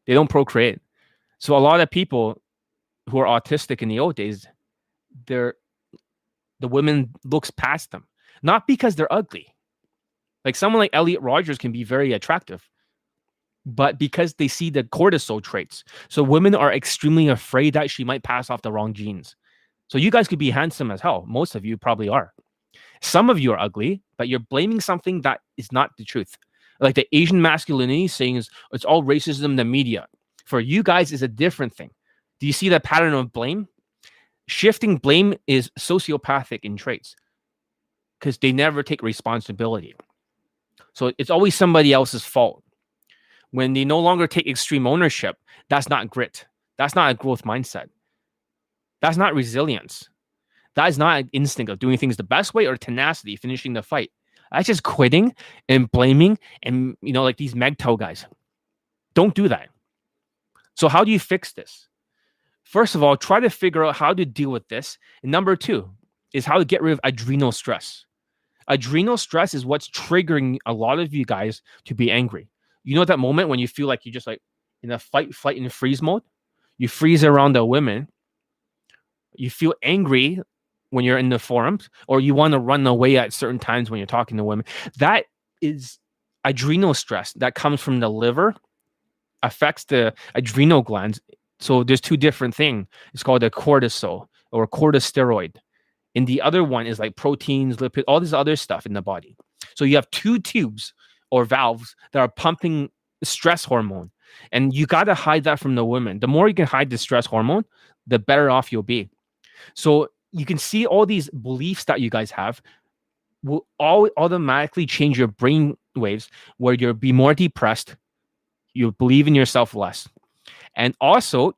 They don't procreate. So a lot of people who are autistic in the old days, they're the women looks past them. Not because they're ugly. Like someone like Elliot Rogers can be very attractive, but because they see the cortisol traits. So women are extremely afraid that she might pass off the wrong genes. So you guys could be handsome as hell. Most of you probably are. Some of you are ugly, but you're blaming something that is not the truth. Like the Asian masculinity saying is it's all racism the media. For you guys is a different thing. Do you see that pattern of blame? Shifting blame is sociopathic in traits because they never take responsibility. So it's always somebody else's fault. When they no longer take extreme ownership, that's not grit. That's not a growth mindset. That's not resilience. That is not an instinct of doing things the best way or tenacity, finishing the fight. That's just quitting and blaming and, you know, like these MGTOW guys. Don't do that. So, how do you fix this? First of all, try to figure out how to deal with this. And number two is how to get rid of adrenal stress. Adrenal stress is what's triggering a lot of you guys to be angry. You know that moment when you feel like you're just like in a fight, flight, and freeze mode? You freeze around the women. You feel angry when you're in the forums, or you want to run away at certain times when you're talking to women. That is adrenal stress that comes from the liver, affects the adrenal glands. So there's two different things. It's called a cortisol or corticosteroid. And the other one is like proteins, lipid, all this other stuff in the body. So you have two tubes or valves that are pumping stress hormone. And you got to hide that from the women. The more you can hide the stress hormone, the better off you'll be. So you can see all these beliefs that you guys have will all automatically change your brain waves where you'll be more depressed, you believe in yourself less. And also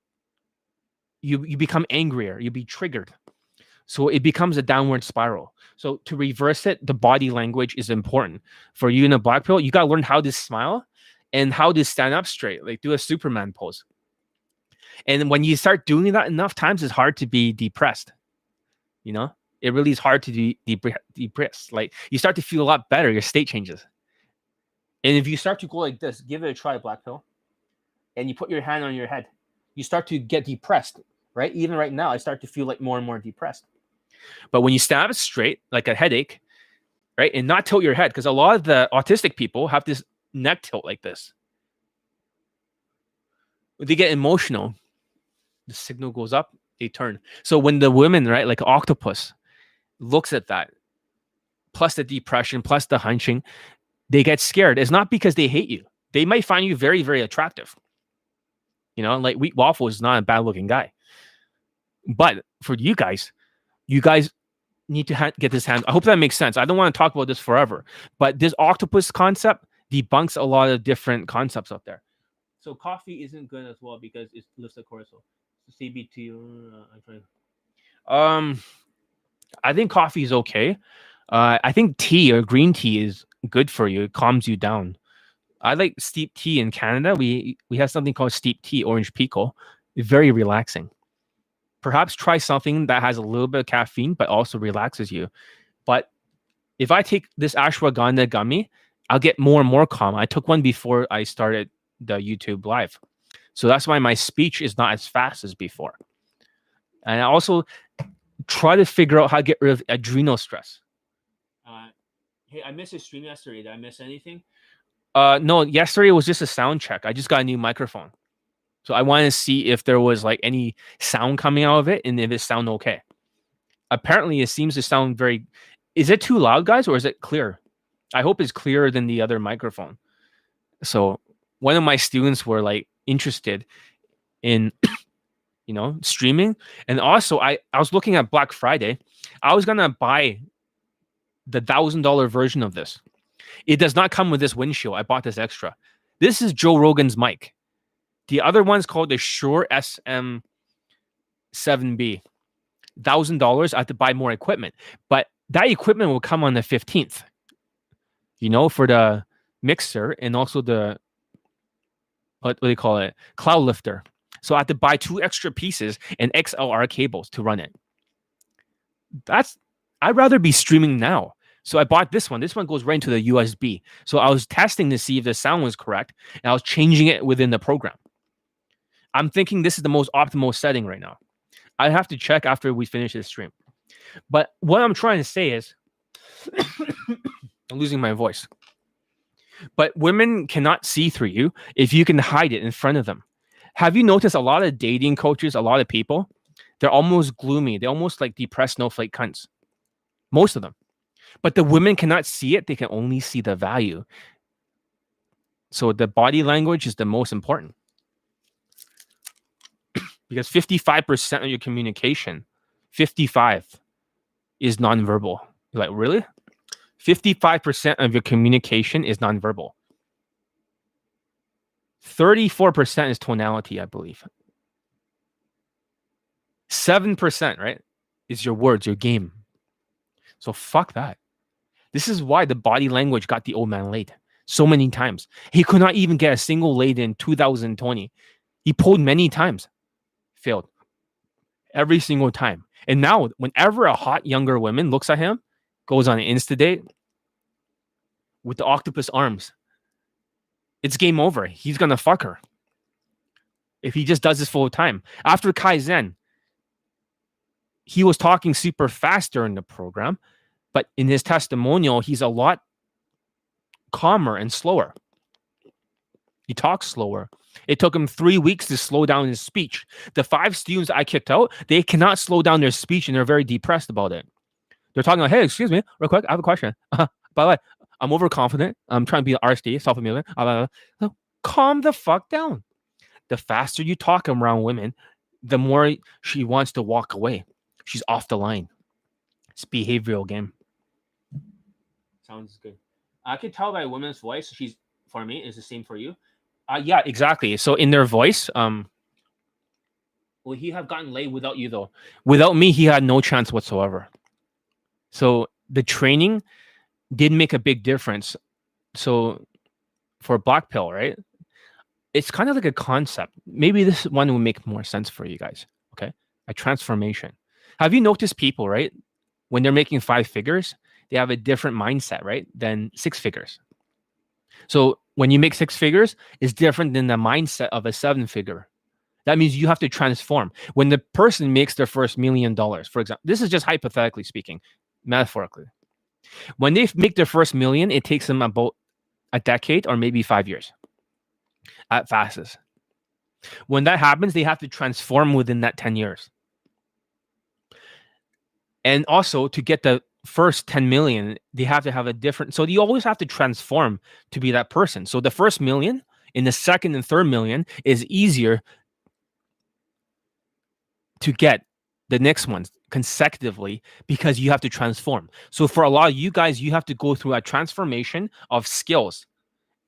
you you become angrier, you'll be triggered. So it becomes a downward spiral. So to reverse it, the body language is important. For you in a black pill, you got to learn how to smile and how to stand up straight, like do a Superman pose. And when you start doing that enough times, it's hard to be depressed. You know, it really is hard to be depre- depressed. Like you start to feel a lot better, your state changes. And if you start to go like this, give it a try, black pill, and you put your hand on your head, you start to get depressed, right? Even right now, I start to feel like more and more depressed. But when you stand up straight, like a headache, right, and not tilt your head, because a lot of the autistic people have this neck tilt like this. When they get emotional, the signal goes up, they turn. So when the women, right, like octopus, looks at that, plus the depression, plus the hunching, they get scared. It's not because they hate you. They might find you very, very attractive. You know, like Wheat Waffle is not a bad looking guy. But for you guys, you guys need to ha- get this hand. I hope that makes sense. I don't want to talk about this forever, but this octopus concept debunks a lot of different concepts out there. So coffee isn't good as well because it lifts the cortisol. CBT. Uh. Um, I think coffee is okay. Uh, I think tea or green tea is good for you. It calms you down. I like steep tea in Canada. We we have something called steep tea, orange pekoe. It's very relaxing. Perhaps try something that has a little bit of caffeine but also relaxes you. But if I take this ashwagandha gummy, I'll get more and more calm. I took one before I started the YouTube live. So that's why my speech is not as fast as before. And I also try to figure out how to get rid of adrenal stress. Uh, hey, I missed a stream yesterday. Did I miss anything? Uh, no, yesterday was just a sound check. I just got a new microphone. So I wanted to see if there was like any sound coming out of it and if it sound okay. Apparently, it seems to sound very. Is it too loud, guys, or is it clear? I hope it's clearer than the other microphone. So one of my students were like interested in you know streaming and also i i was looking at black friday i was gonna buy the thousand dollar version of this it does not come with this windshield i bought this extra this is joe rogan's mic the other one's called the shure sm 7b thousand dollars i have to buy more equipment but that equipment will come on the 15th you know for the mixer and also the what, what do you call it cloud lifter so I had to buy two extra pieces and XLR cables to run it. That's I'd rather be streaming now. So I bought this one. This one goes right into the USB. So I was testing to see if the sound was correct, and I was changing it within the program. I'm thinking this is the most optimal setting right now. I have to check after we finish this stream. But what I'm trying to say is, I'm losing my voice. But women cannot see through you if you can hide it in front of them. Have you noticed a lot of dating coaches, a lot of people, they're almost gloomy. They're almost like depressed snowflake cunts. Most of them. But the women cannot see it, they can only see the value. So the body language is the most important. Because 55% of your communication, 55 is nonverbal. You're like, really? 55% of your communication is nonverbal. 34% is tonality, I believe. 7%, right, is your words, your game. So fuck that. This is why the body language got the old man late so many times. He could not even get a single lay in 2020. He pulled many times, failed every single time. And now, whenever a hot younger woman looks at him, goes on an Insta date with the octopus arms, it's game over. He's gonna fuck her if he just does this full time. After Kaizen, he was talking super fast during the program, but in his testimonial, he's a lot calmer and slower. He talks slower. It took him three weeks to slow down his speech. The five students I kicked out, they cannot slow down their speech and they're very depressed about it. They're talking like, hey, excuse me, real quick, I have a question. Uh, by the way, I'm overconfident. I'm trying to be an RSD, self familiar. So calm the fuck down. The faster you talk around women, the more she wants to walk away. She's off the line. It's behavioral game. Sounds good. I can tell by a woman's voice. She's for me is the same for you. Uh, yeah, exactly. So in their voice, um, will he have gotten laid without you though? Without me, he had no chance whatsoever. So the training did make a big difference. So for black pill, right? It's kind of like a concept. Maybe this one will make more sense for you guys. Okay. A transformation. Have you noticed people, right? When they're making five figures, they have a different mindset, right? Than six figures. So when you make six figures, it's different than the mindset of a seven figure. That means you have to transform. When the person makes their first million dollars, for example, this is just hypothetically speaking, metaphorically, when they make their first million, it takes them about a decade or maybe five years at fastest. When that happens, they have to transform within that 10 years. And also to get the first 10 million, they have to have a different. So you always have to transform to be that person. So the first million in the second and third million is easier to get the next ones consecutively because you have to transform. So for a lot of you guys, you have to go through a transformation of skills.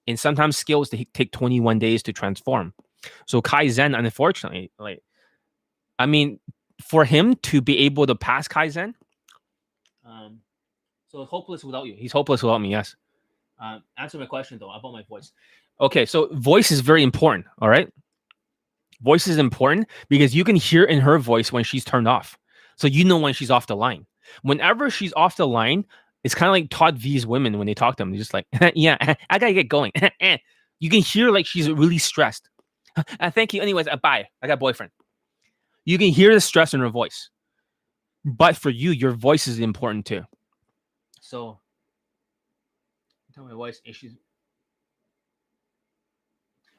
And sometimes skills they take 21 days to transform. So Kaizen, unfortunately, like I mean, for him to be able to pass Kaizen, um, so hopeless without you. He's hopeless without me, yes. Uh, answer my question though about my voice. Okay, so voice is very important. All right. Voice is important because you can hear in her voice when she's turned off. So you know when she's off the line. Whenever she's off the line, it's kind of like Todd V's women when they talk to him. They're just like, yeah, I gotta get going. you can hear like she's really stressed. Uh, thank you. Anyways, uh, bye. I got boyfriend. You can hear the stress in her voice. But for you, your voice is important too. So tell my voice issues.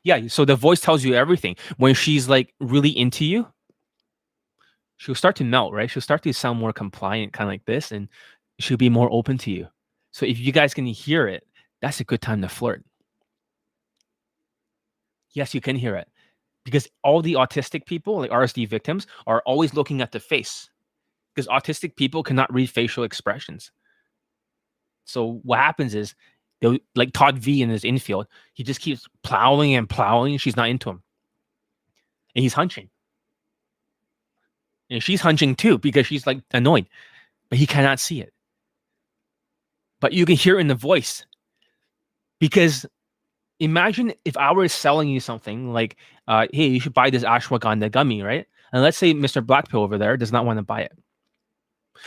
Yeah, so the voice tells you everything. When she's like really into you, she'll start to melt, right? She'll start to sound more compliant, kind of like this, and she'll be more open to you. So if you guys can hear it, that's a good time to flirt. Yes, you can hear it because all the autistic people, like RSD victims, are always looking at the face because autistic people cannot read facial expressions. So what happens is, like Todd V in his infield, he just keeps plowing and plowing. She's not into him, and he's hunching, and she's hunching too because she's like annoyed, but he cannot see it. But you can hear in the voice because imagine if I were selling you something like, uh, hey, you should buy this ashwagandha gummy, right? And let's say Mr. Blackpill over there does not want to buy it.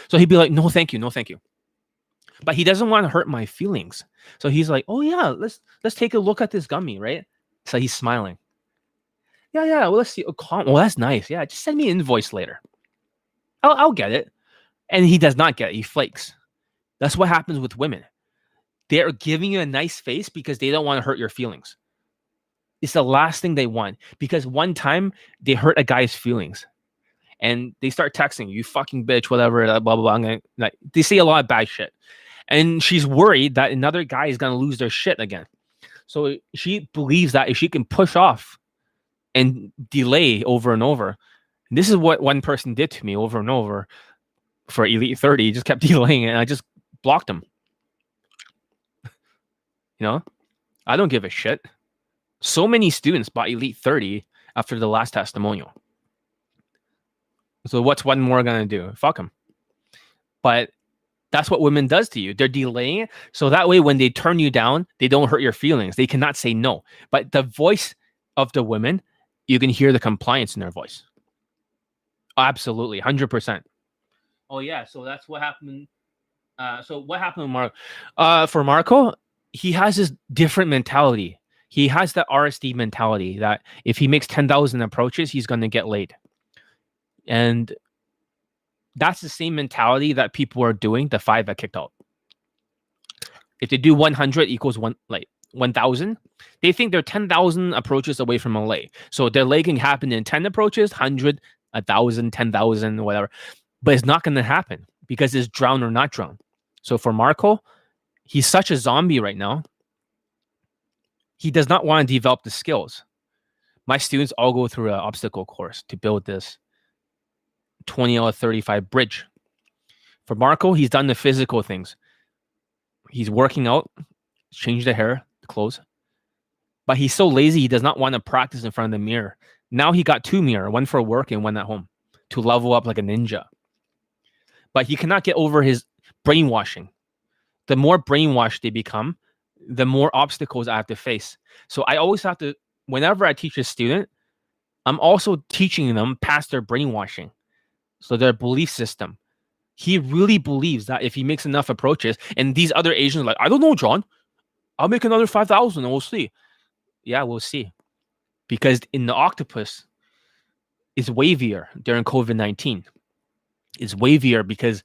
So he'd be like, no, thank you, no, thank you. But he doesn't want to hurt my feelings. So he's like, oh yeah, let's let's take a look at this gummy, right? So he's smiling. Yeah, yeah. Well, let's see. Oh, calm. well, that's nice. Yeah, just send me an invoice later. I'll, I'll get it. And he does not get it. He flakes. That's what happens with women. They're giving you a nice face because they don't want to hurt your feelings. It's the last thing they want because one time they hurt a guy's feelings and they start texting you fucking bitch, whatever, blah, blah, blah. Gonna, like, they say a lot of bad shit. And she's worried that another guy is going to lose their shit again. So she believes that if she can push off and delay over and over, this is what one person did to me over and over for Elite 30. He just kept delaying and I just blocked him. You know, I don't give a shit. So many students bought Elite 30 after the last testimonial. So what's one more gonna do? Fuck them. But that's what women does to you. They're delaying it. So that way, when they turn you down, they don't hurt your feelings. They cannot say no. But the voice of the women, you can hear the compliance in their voice. Absolutely, hundred percent. Oh yeah, so that's what happened. Uh, so what happened with Marco? Uh, for Marco, he has this different mentality. He has that RSD mentality that if he makes 10,000 approaches, he's going to get laid. And that's the same mentality that people are doing, the five that kicked out. If they do 100 equals one, like 1,000, they think they're 10,000 approaches away from a lay. So their lay can happen in 10 approaches, 100, 1,000, 10,000, whatever. But it's not going to happen because it's drown or not drown. So for Marco, he's such a zombie right now. He does not want to develop the skills. My students all go through an obstacle course to build this 20 out of 35 bridge. For Marco, he's done the physical things. He's working out, changed the hair, the clothes. But he's so lazy, he does not want to practice in front of the mirror. Now he got two mirror, one for work and one at home to level up like a ninja. But he cannot get over his brainwashing the more brainwashed they become, the more obstacles I have to face. So I always have to, whenever I teach a student, I'm also teaching them past their brainwashing. So their belief system. He really believes that if he makes enough approaches, and these other Asians are like, I don't know, John. I'll make another 5,000 and we'll see. Yeah, we'll see. Because in the octopus, is wavier during COVID 19. It's wavier because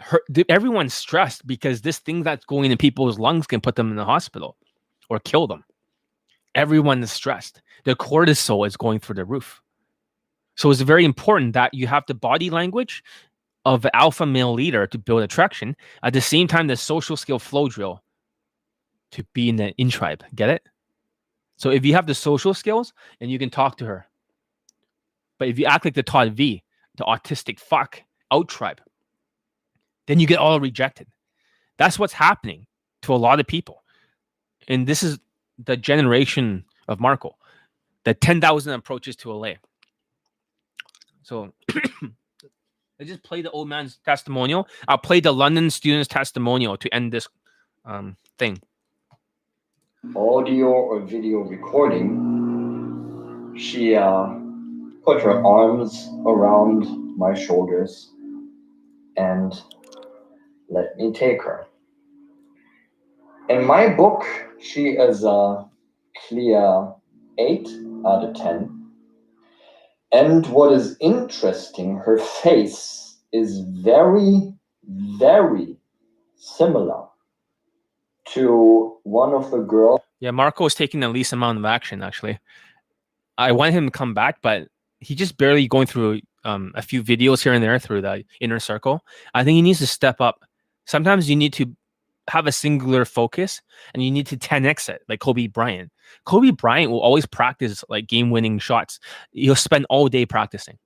her, everyone's stressed because this thing that's going in people's lungs can put them in the hospital or kill them. Everyone is stressed. Their cortisol is going through the roof. So it's very important that you have the body language of alpha male leader to build attraction. At the same time, the social skill flow drill to be in the in tribe. Get it? So if you have the social skills and you can talk to her, but if you act like the Todd V, the autistic fuck out tribe, then you get all rejected. That's what's happening to a lot of people. And this is the generation of Marco, the 10,000 approaches to a LA. So I just play the old man's testimonial. I'll play the London student's testimonial to end this um, thing.
Audio or video recording she uh, put her arms around my shoulders and let me take her. In my book, she is a clear 8 out of 10. And what is interesting, her face is very, very similar to one of the girls.
Yeah, Marco is taking the least amount of action, actually. I want him to come back, but he just barely going through um, a few videos here and there through the inner circle. I think he needs to step up. Sometimes you need to have a singular focus and you need to 10x it like Kobe Bryant. Kobe Bryant will always practice like game winning shots. He'll spend all day practicing.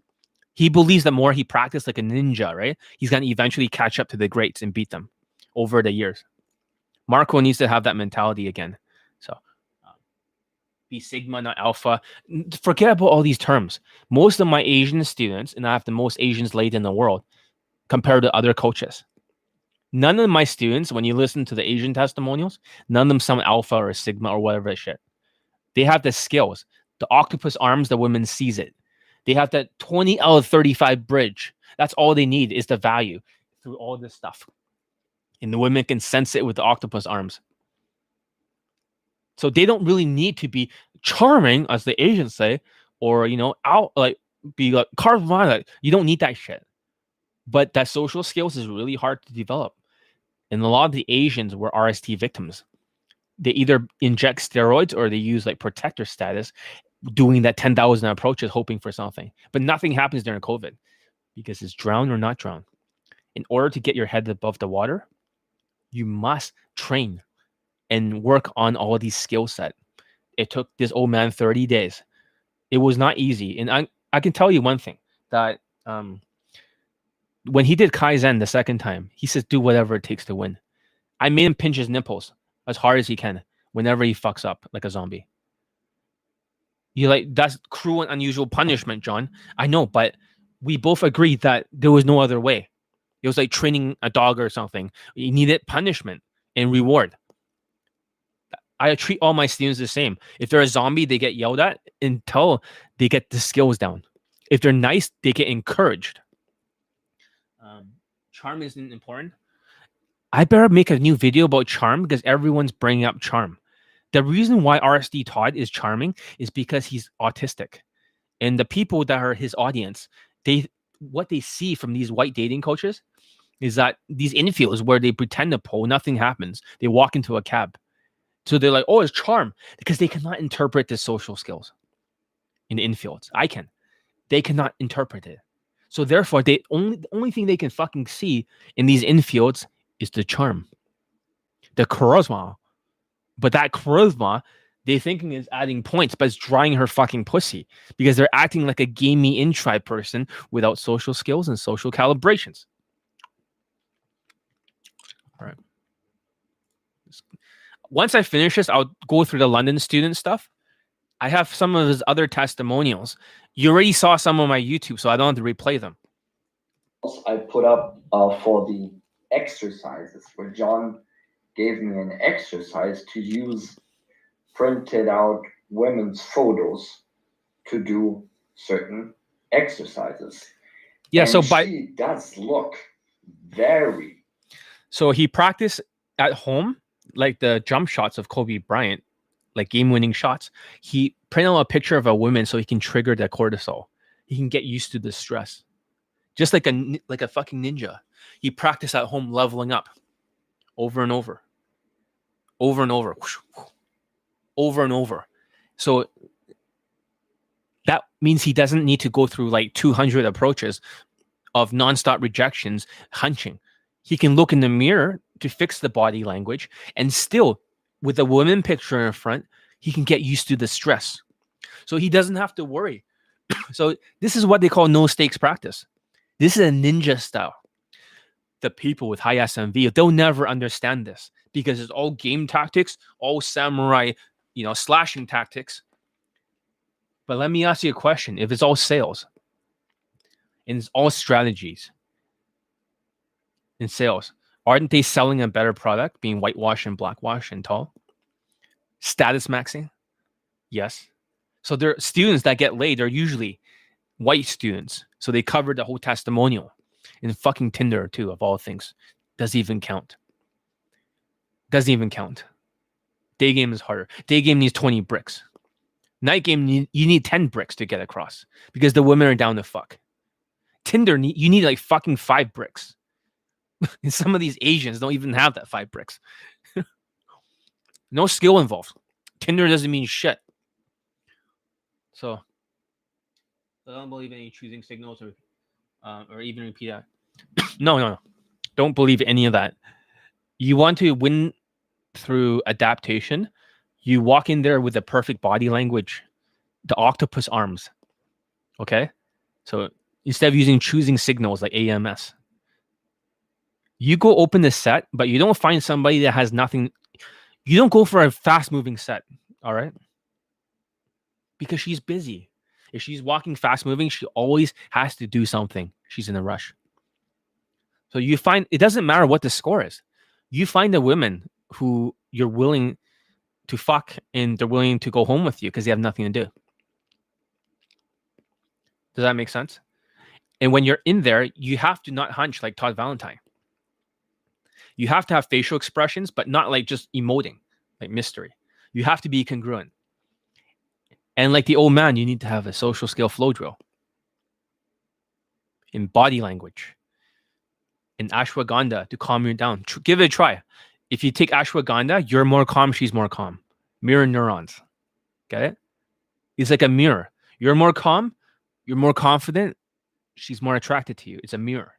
He believes that more he practiced like a ninja, right? He's going to eventually catch up to the greats and beat them over the years. Marco needs to have that mentality again. So uh, be sigma, not alpha. Forget about all these terms. Most of my Asian students, and I have the most Asians laid in the world compared to other coaches None of my students, when you listen to the Asian testimonials, none of them sound alpha or sigma or whatever shit. They have the skills. The octopus arms, the women sees it. They have that 20 out of 35 bridge. That's all they need is the value through all this stuff. And the women can sense it with the octopus arms. So they don't really need to be charming, as the Asians say, or you know, out like be like Like, you don't need that shit. But that social skills is really hard to develop. And a lot of the Asians were RSD victims. They either inject steroids or they use like protector status, doing that 10,000 approaches, hoping for something. But nothing happens during COVID because it's drown or not drown. In order to get your head above the water, you must train and work on all these skill set. It took this old man 30 days. It was not easy. And I, I can tell you one thing that um, when he did Kaizen the second time, he says, do whatever it takes to win. I made him pinch his nipples as hard as he can whenever he fucks up like a zombie. You're like that's cruel and unusual punishment, John. I know, but we both agreed that there was no other way. It was like training a dog or something. You needed punishment and reward. I treat all my students the same. If they're a zombie, they get yelled at until they get the skills down. If they're nice, they get encouraged charm isn't important. I better make a new video about charm because everyone's bringing up charm. The reason why RSD Todd is charming is because he's autistic, and the people that are his audience, they what they see from these white dating coaches is that these infields where they pretend to pull, nothing happens. They walk into a cab, so they're like, "Oh, it's charm," because they cannot interpret the social skills in the infields. I can. They cannot interpret it. So therefore, they only the only thing they can fucking see in these infields is the charm, the charisma. But that charisma, they thinking is adding points, but it's drying her fucking pussy because they're acting like a gamey in tribe person without social skills and social calibrations. All right. Once I finish this, I'll go through the London student stuff. I have some of his other testimonials you already saw some on my YouTube, so I don't have to replay them.
I put up uh, for the exercises where John gave me an exercise to use printed out women's photos to do certain exercises.
Yeah,
and
so by
she does look very.
So he practiced at home, like the jump shots of Kobe Bryant, like game winning shots. He print out a picture of a woman so he can trigger that cortisol. He can get used to the stress, just like a like a fucking ninja. He practiced at home leveling up, over and over, over and over, over and over. So that means he doesn't need to go through like 200 approaches of nonstop rejections, hunching. He can look in the mirror to fix the body language and still with a woman picture in front, he can get used to the stress. So he doesn't have to worry. so this is what they call no stakes practice. This is a ninja style. The people with high SMV, they'll never understand this because it's all game tactics, all samurai, you know, slashing tactics. But let me ask you a question. If it's all sales and it's all strategies in sales, aren't they selling a better product, being whitewash and blackwash and tall? Status maxing? Yes. So they're students that get laid are usually white students. So they cover the whole testimonial. And fucking Tinder too, of all things. Doesn't even count. Doesn't even count. Day game is harder. Day game needs 20 bricks. Night game, you you need 10 bricks to get across because the women are down to fuck. Tinder, you need like fucking five bricks. and some of these Asians don't even have that five bricks. No skill involved. Tinder doesn't mean shit. So I don't believe any choosing signals or uh, or even repeat that. no, no, no. Don't believe any of that. You want to win through adaptation. You walk in there with the perfect body language, the octopus arms. Okay? So instead of using choosing signals like AMS, you go open the set, but you don't find somebody that has nothing. You don't go for a fast moving set. All right. Because she's busy. If she's walking fast moving, she always has to do something. She's in a rush. So you find it doesn't matter what the score is. You find the women who you're willing to fuck and they're willing to go home with you because they have nothing to do. Does that make sense? And when you're in there, you have to not hunch like Todd Valentine. You have to have facial expressions, but not like just emoting, like mystery. You have to be congruent. And like the old man, you need to have a social skill flow drill in body language, in ashwagandha to calm you down. Tr- give it a try. If you take ashwagandha, you're more calm, she's more calm. Mirror neurons. Get it? It's like a mirror. You're more calm, you're more confident, she's more attracted to you. It's a mirror.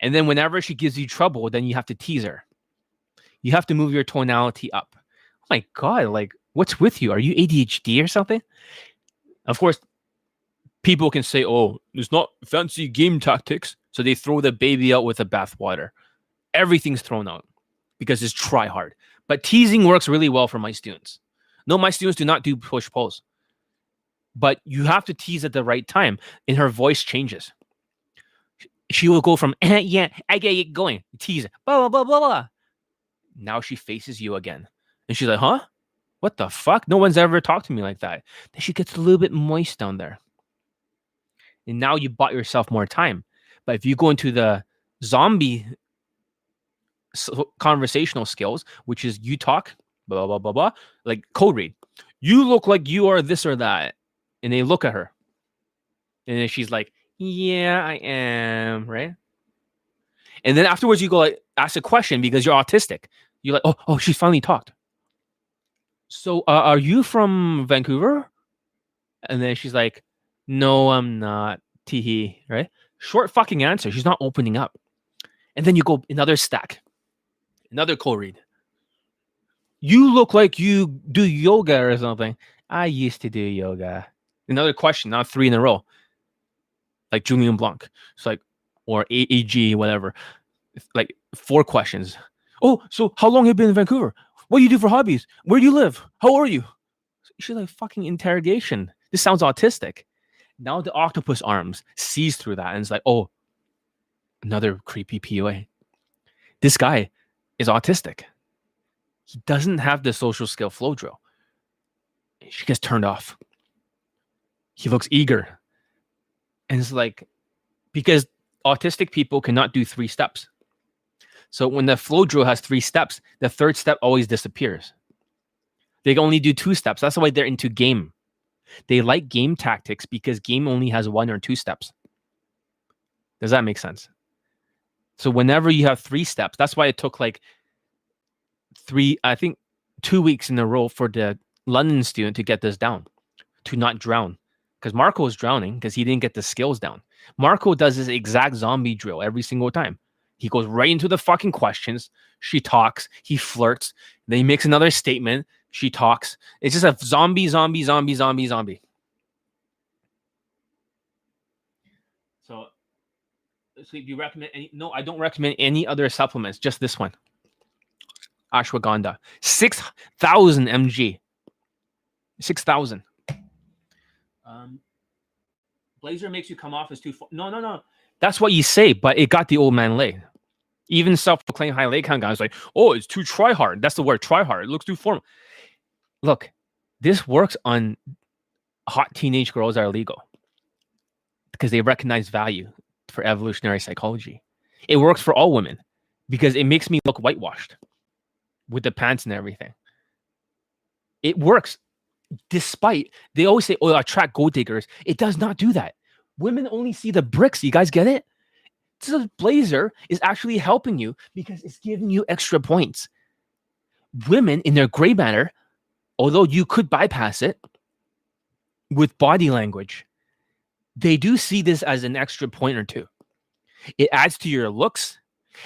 And then whenever she gives you trouble, then you have to tease her. You have to move your tonality up. Oh my God, like, what's with you? Are you ADHD or something? Of course, people can say, oh, it's not fancy game tactics. So they throw the baby out with the bathwater. Everything's thrown out because it's try hard. But teasing works really well for my students. No, my students do not do push pulls. But you have to tease at the right time, and her voice changes. She will go from, eh, yeah, I get it going, tease, blah, blah, blah, blah, blah. Now she faces you again. And she's like, huh? What the fuck? No one's ever talked to me like that. Then she gets a little bit moist down there. And now you bought yourself more time. But if you go into the zombie conversational skills, which is you talk, blah, blah, blah, blah, like cold read, you look like you are this or that. And they look at her. And then she's like, yeah, I am, right? And then afterwards, you go like, ask a question because you're autistic. You're like, oh, oh, she finally talked. So, uh, are you from Vancouver? And then she's like, no, I'm not. Teehee, right? Short fucking answer. She's not opening up. And then you go another stack, another cold read. You look like you do yoga or something. I used to do yoga. Another question, not three in a row. Like Julien Blanc. It's like, or AAG, whatever. It's Like four questions. Oh, so how long have you been in Vancouver? What do you do for hobbies? Where do you live? How are you? She's like fucking interrogation. This sounds autistic. Now the octopus arms sees through that and it's like, oh, another creepy PUA. This guy is autistic. He doesn't have the social skill flow drill. She gets turned off. He looks eager. And it's like, because autistic people cannot do three steps. So when the flow drill has three steps, the third step always disappears. They can only do two steps. That's why they're into game. They like game tactics because game only has one or two steps. Does that make sense? So whenever you have three steps, that's why it took like three, I think two weeks in a row for the London student to get this down, to not drown. Because Marco was drowning because he didn't get the skills down. Marco does this exact zombie drill every single time. He goes right into the fucking questions. She talks, he flirts, then he makes another statement. She talks. It's just a zombie, zombie, zombie, zombie, zombie. So, so do you recommend any? No, I don't recommend any other supplements. Just this one, ashwagandha, six thousand mg. Six thousand. Um, Blazer makes you come off as too. Far. No, no, no. That's what you say, but it got the old man laid. Even self-proclaimed high leg count guys like, oh, it's too try hard. That's the word, try hard. It looks too formal. Look, This works on hot teenage girls that are legal because they recognize value for evolutionary psychology. It works for all women because it makes me look whitewashed with the pants and everything. It works despite they always say, oh, I attract gold diggers. It does not do that. Women only see the bricks. You guys get it? This blazer is actually helping you because it's giving you extra points. Women in their gray matter, although you could bypass it with body language, they do see this as an extra point or two. It adds to your looks,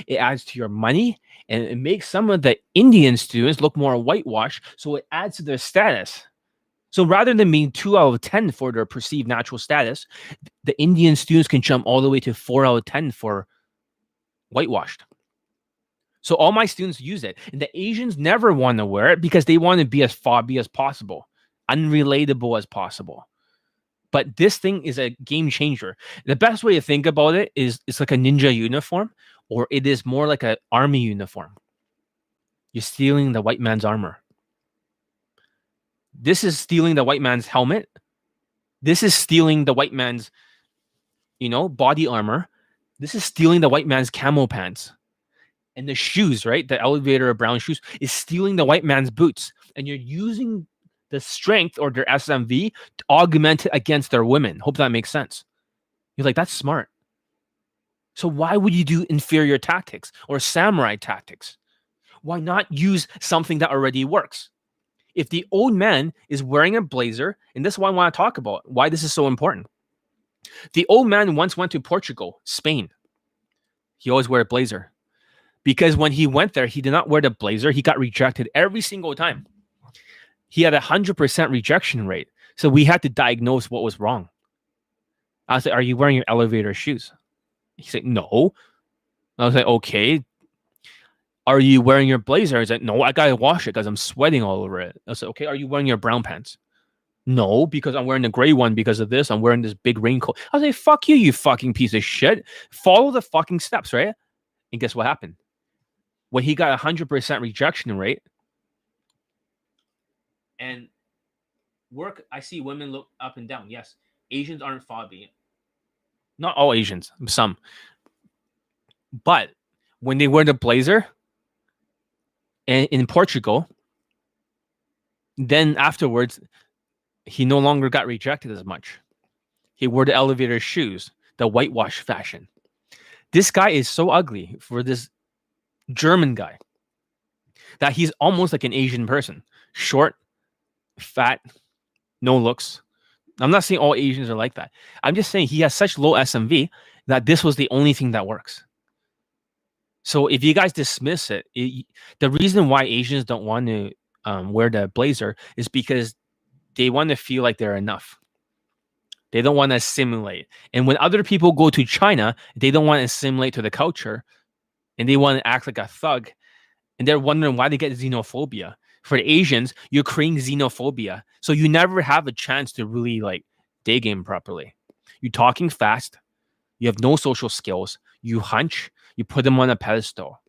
it adds to your money, and it makes some of the Indian students look more whitewashed. So it adds to their status. So rather than being two out of 10 for their perceived natural status, the Indian students can jump all the way to four out of 10 for whitewashed. So all my students use it. And the Asians never want to wear it because they want to be as fobby as possible, unrelatable as possible. But this thing is a game changer. The best way to think about it is it's like a ninja uniform, or it is more like an army uniform. You're stealing the white man's armor. This is stealing the white man's helmet. This is stealing the white man's, you know, body armor. This is stealing the white man's camo pants. And the shoes, right? The elevator of brown shoes is stealing the white man's boots. And you're using the strength or their SMV to augment it against their women. Hope that makes sense. You're like, that's smart. So why would you do inferior tactics or samurai tactics? Why not use something that already works? If the old man is wearing a blazer, and this is why I want to talk about why this is so important. The old man once went to Portugal, Spain. He always wore a blazer because when he went there, he did not wear the blazer. He got rejected every single time. He had a hundred percent rejection rate. So we had to diagnose what was wrong. I said, "Are you wearing your elevator shoes?" He said, "No." I was like, "Okay, are you wearing your blazer? He's like, no, I gotta wash it because I'm sweating all over it. I said, okay, are you wearing your brown pants? No, because I'm wearing the gray one because of this. I'm wearing this big raincoat. I was like, fuck you, you fucking piece of shit. Follow the fucking steps, right? And guess what happened? When he got a hundred percent rejection rate, and work, I see women look up and down. Yes, Asians aren't fobby. Not all Asians, some. But when they wear the blazer, in Portugal, then afterwards, he no longer got rejected as much. He wore the elevator shoes, the whitewash fashion. This guy is so ugly for this German guy that he's almost like an Asian person short, fat, no looks. I'm not saying all Asians are like that. I'm just saying he has such low SMV that this was the only thing that works. So if you guys dismiss it, it the reason why Asians don't want to um, wear the blazer is because they want to feel like they're enough. They don't want to assimilate. And when other people go to China, they don't want to assimilate to the culture and they want to act like a thug. And they're wondering why they get xenophobia. For the Asians, you're creating xenophobia. So you never have a chance to really like day game properly. You're talking fast. You have no social skills. You hunch you put them on a pedestal.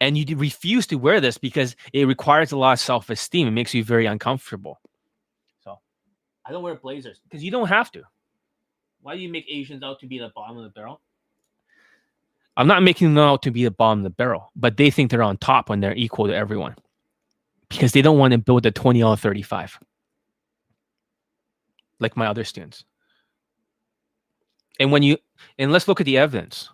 And you refuse to wear this because it requires a lot of self esteem. It makes you very uncomfortable. So I don't wear blazers because you don't have to. Why do you make Asians out to be the bottom of the barrel? I'm not making them out to be the bottom of the barrel, but they think they're on top when they're equal to everyone because they don't want to build a 20 out of 35 like my other students. And when you, and let's look at the evidence.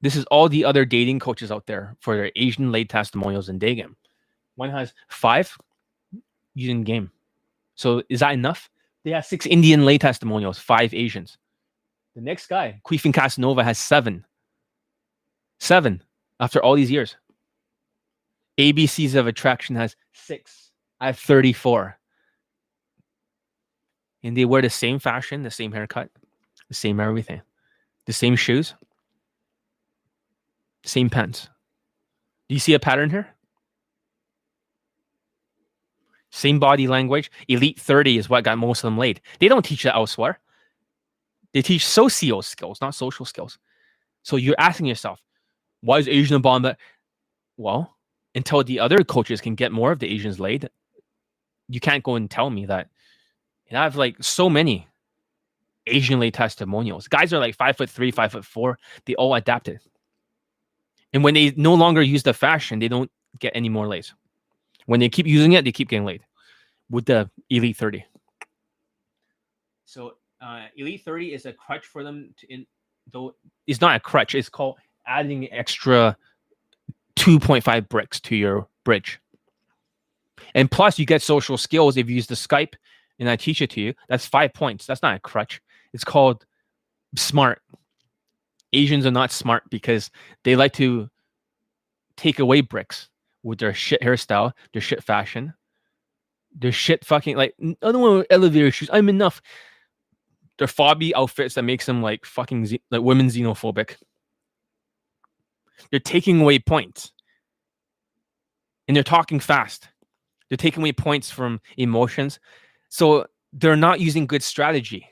This is all the other dating coaches out there for their Asian lay testimonials and day game. One has five using game. So is that enough? They have six Indian lay testimonials, five Asians. The next guy, Queefing Casanova, has seven. Seven after all these years. ABCs of Attraction has six. I have 34. And they wear the same fashion, the same haircut, the same everything, the same shoes. Same pants. Do you see a pattern here? Same body language. Elite 30 is what got most of them laid. They don't teach that elsewhere. They teach socio skills, not social skills. So you're asking yourself, why is Asian bomb that? Well, until the other coaches can get more of the Asians laid, you can't go and tell me that. And I have like so many Asian lay testimonials. Guys are like five foot three, five foot four. They all adapted. And when they no longer use the fashion, they don't get any more lays. When they keep using it, they keep getting laid with the Elite 30. So uh, Elite 30 is a crutch for them to in though it's not a crutch, it's called adding extra 2.5 bricks to your bridge. And plus you get social skills if you use the Skype and I teach it to you. That's five points. That's not a crutch. It's called smart. Asians are not smart because they like to take away bricks with their shit hairstyle, their shit fashion, their shit fucking like I don't want elevator shoes. I'm enough. Their fobby outfits that makes them like fucking ze- like women xenophobic. They're taking away points, and they're talking fast. They're taking away points from emotions, so they're not using good strategy.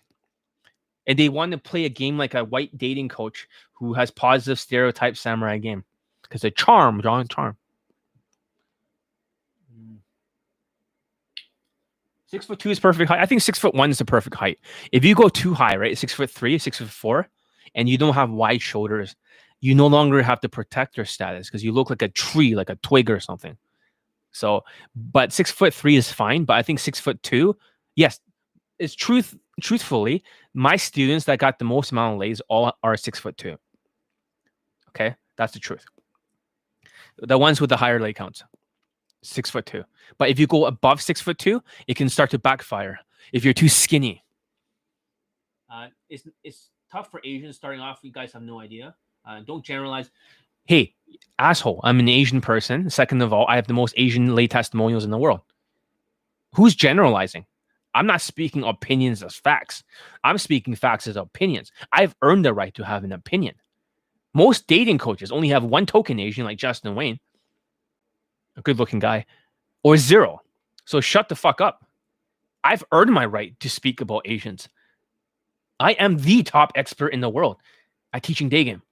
And they want to play a game like a white dating coach who has positive stereotype samurai game because they charm, John, charm. Hmm. Six foot two is perfect height. I think six foot one is the perfect height. If you go too high, right, six foot three, six foot four, and you don't have wide shoulders, you no longer have to protect your status because you look like a tree, like a twig or something. So, but six foot three is fine. But I think six foot two, yes, it's truth. Truthfully, my students that got the most amount of lays all are six foot two. Okay, that's the truth. The ones with the higher lay counts six foot two. But if you go above six foot two, it can start to backfire if you're too skinny. Uh, it's it's tough for Asians starting off. You guys have no idea. Uh, don't generalize. Hey, asshole! I'm an Asian person. Second of all, I have the most Asian lay testimonials in the world. Who's generalizing? I'm not speaking opinions as facts. I'm speaking facts as opinions. I've earned the right to have an opinion. Most dating coaches only have one token Asian, like Justin Wayne a good looking guy, or zero. So shut the fuck up. I've earned my right to speak about Asians. I am the top expert in the world at teaching day game.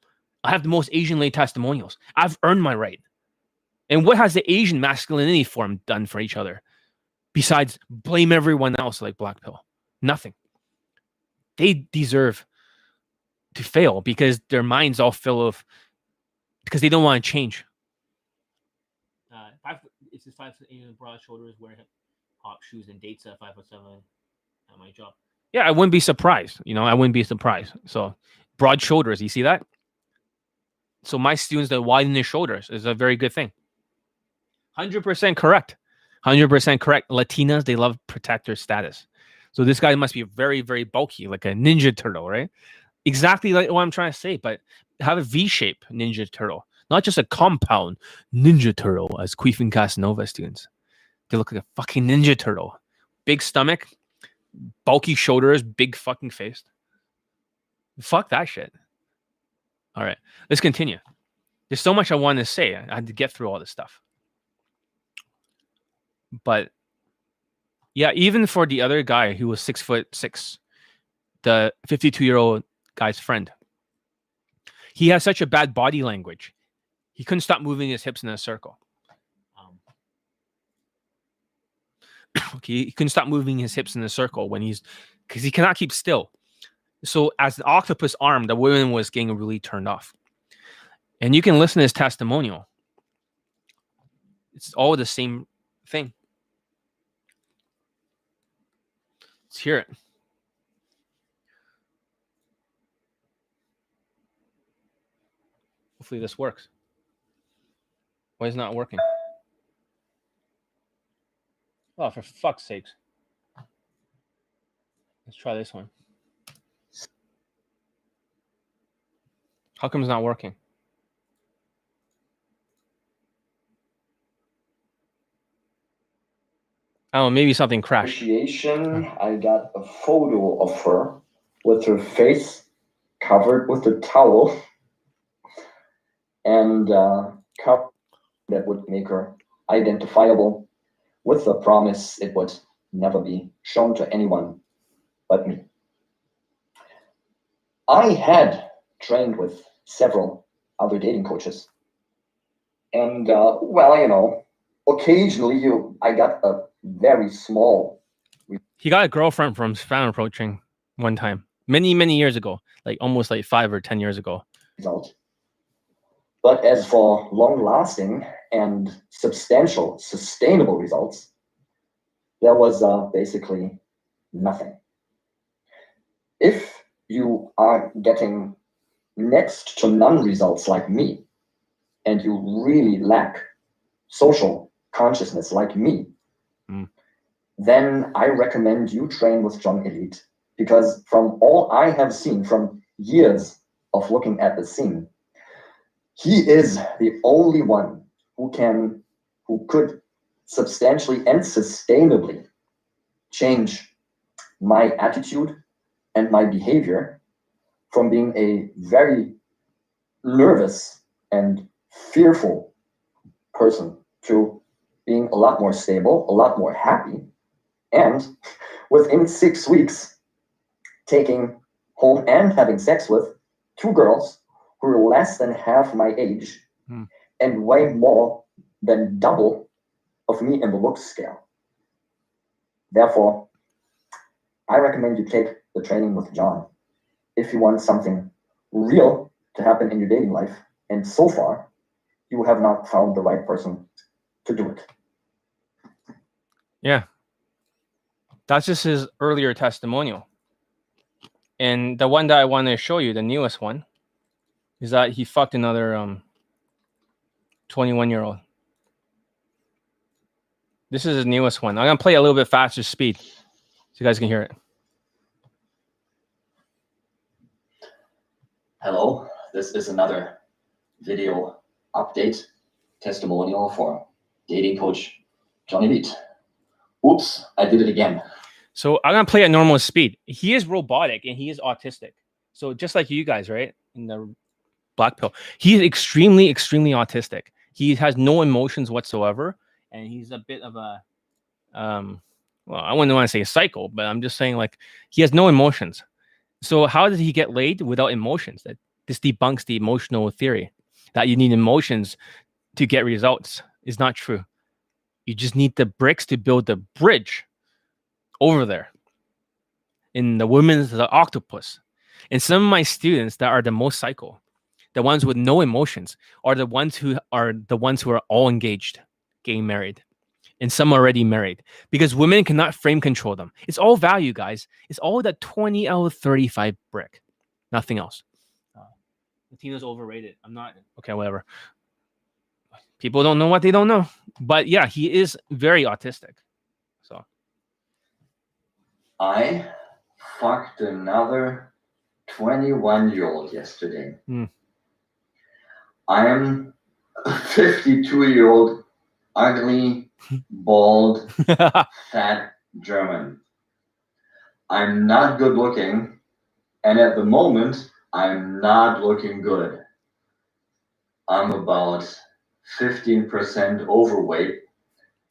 I have the most Asian lay testimonials. I've earned my right. And what has the Asian masculinity forum done for each other besides blame everyone else like Black Pill? Nothing. They deserve to fail because their minds all full of because they don't want to change uh, five. It's just five foot eight and broad shoulders, wearing hop shoes, and dates at five foot seven at my job. Yeah, I wouldn't be surprised. You know, I wouldn't be surprised. So broad shoulders, you see that? So my students that widen their shoulders is a very good thing. Hundred percent correct. Hundred percent correct. Latinas they love protector status. So this guy must be very very bulky, like a ninja turtle, right? Exactly like what I'm trying to say, but have a V shape ninja turtle not just a compound Ninja Turtle as Queef Casanova students. They look like a fucking Ninja Turtle. Big stomach, bulky shoulders, big fucking face. Fuck that shit. All right, let's continue. There's so much I wanted to say. I had to get through all this stuff. But yeah, even for the other guy who was six foot six, the 52 year old guy's friend, he has such a bad body language he couldn't stop moving his hips in a circle. Um, okay, he couldn't stop moving his hips in a circle when he's because he cannot keep still. So as the octopus arm, the woman was getting really turned off. And you can listen to his testimonial. It's all the same thing. Let's hear it. Hopefully this works. Why is it not working? Oh, for fuck's sakes. Let's try this one. How come it's not working? Oh, maybe something crashed.
Appreciation. I got a photo of her with her face covered with a towel and uh, covered that would make her identifiable with the promise it would never be shown to anyone but me. I had trained with several other dating coaches. And, uh, well, you know, occasionally you I got a very small
He got a girlfriend from fan approaching one time, many many years ago, like almost like five or ten years ago.
result. But as for long lasting and substantial, sustainable results, there was uh, basically nothing. If you are getting next to none results like me, and you really lack social consciousness like me,
Mm.
then I recommend you train with John Elite because from all I have seen from years of looking at the scene, he is the only one who can, who could substantially and sustainably change my attitude and my behavior from being a very nervous and fearful person to being a lot more stable, a lot more happy, and within six weeks, taking home and having sex with two girls who are less than half my age
Hmm.
and way more than double of me in the looks scale. Therefore, I recommend you take the training with John if you want something real to happen in your dating life. And so far, you have not found the right person to do it.
Yeah. That's just his earlier testimonial. And the one that I want to show you, the newest one, is that he fucked another um 21 year old. This is his newest one. I'm gonna play a little bit faster speed so you guys can hear it.
Hello, this is another video update testimonial for dating coach John Elite. Oops, I did it again.
So I'm gonna play at normal speed. He is robotic and he is autistic. So just like you guys, right? In the black pill, he's extremely, extremely autistic. He has no emotions whatsoever, and he's a bit of a, um, well, I wouldn't want to say a psycho, but I'm just saying like he has no emotions. So how did he get laid without emotions? That this debunks the emotional theory that you need emotions to get results. Is not true. You just need the bricks to build the bridge over there in the women's the octopus. And some of my students that are the most psycho the ones with no emotions are the ones who are the ones who are all engaged getting married and some already married because women cannot frame control them. It's all value guys. It's all that 20 out of 35 brick nothing else. Uh, latino's overrated. I'm not okay whatever people don't know what they don't know but yeah he is very autistic so
I fucked another 21 year old yesterday.
Hmm.
I am a 52 year old, ugly, bald, fat German. I'm not good looking, and at the moment, I'm not looking good. I'm about 15% overweight